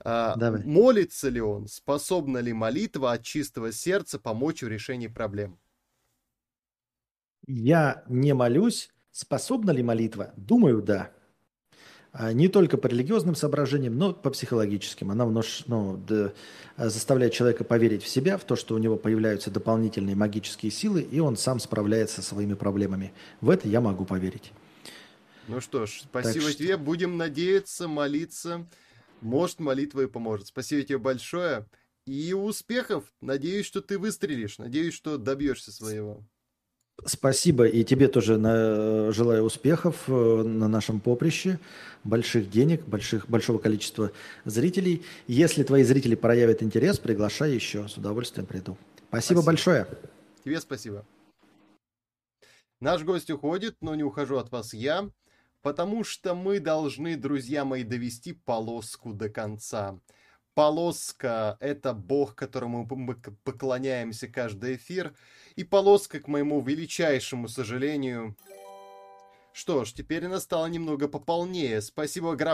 А, давай. Молится ли он? Способна ли молитва от чистого сердца помочь в решении проблем? Я не молюсь. Способна ли молитва? Думаю, да. А, не только по религиозным соображениям, но по психологическим. Она внос, ну, да, заставляет человека поверить в себя, в то, что у него появляются дополнительные магические силы, и он сам справляется со своими проблемами. В это я могу поверить. Ну что ж, спасибо так тебе. Что... Будем надеяться, молиться. Может, молитва и поможет. Спасибо тебе большое. И успехов. Надеюсь, что ты выстрелишь. Надеюсь, что добьешься своего. Спасибо и тебе тоже на, желаю успехов э, на нашем поприще, больших денег, больших, большого количества зрителей. Если твои зрители проявят интерес, приглашай еще, с удовольствием приду. Спасибо, спасибо. большое. Тебе спасибо. Наш гость уходит, но не ухожу от вас я, потому что мы должны, друзья мои, довести полоску до конца. Полоска – это бог, которому мы поклоняемся каждый эфир – и полоска, к моему величайшему сожалению. Что ж, теперь она стала немного пополнее. Спасибо, граф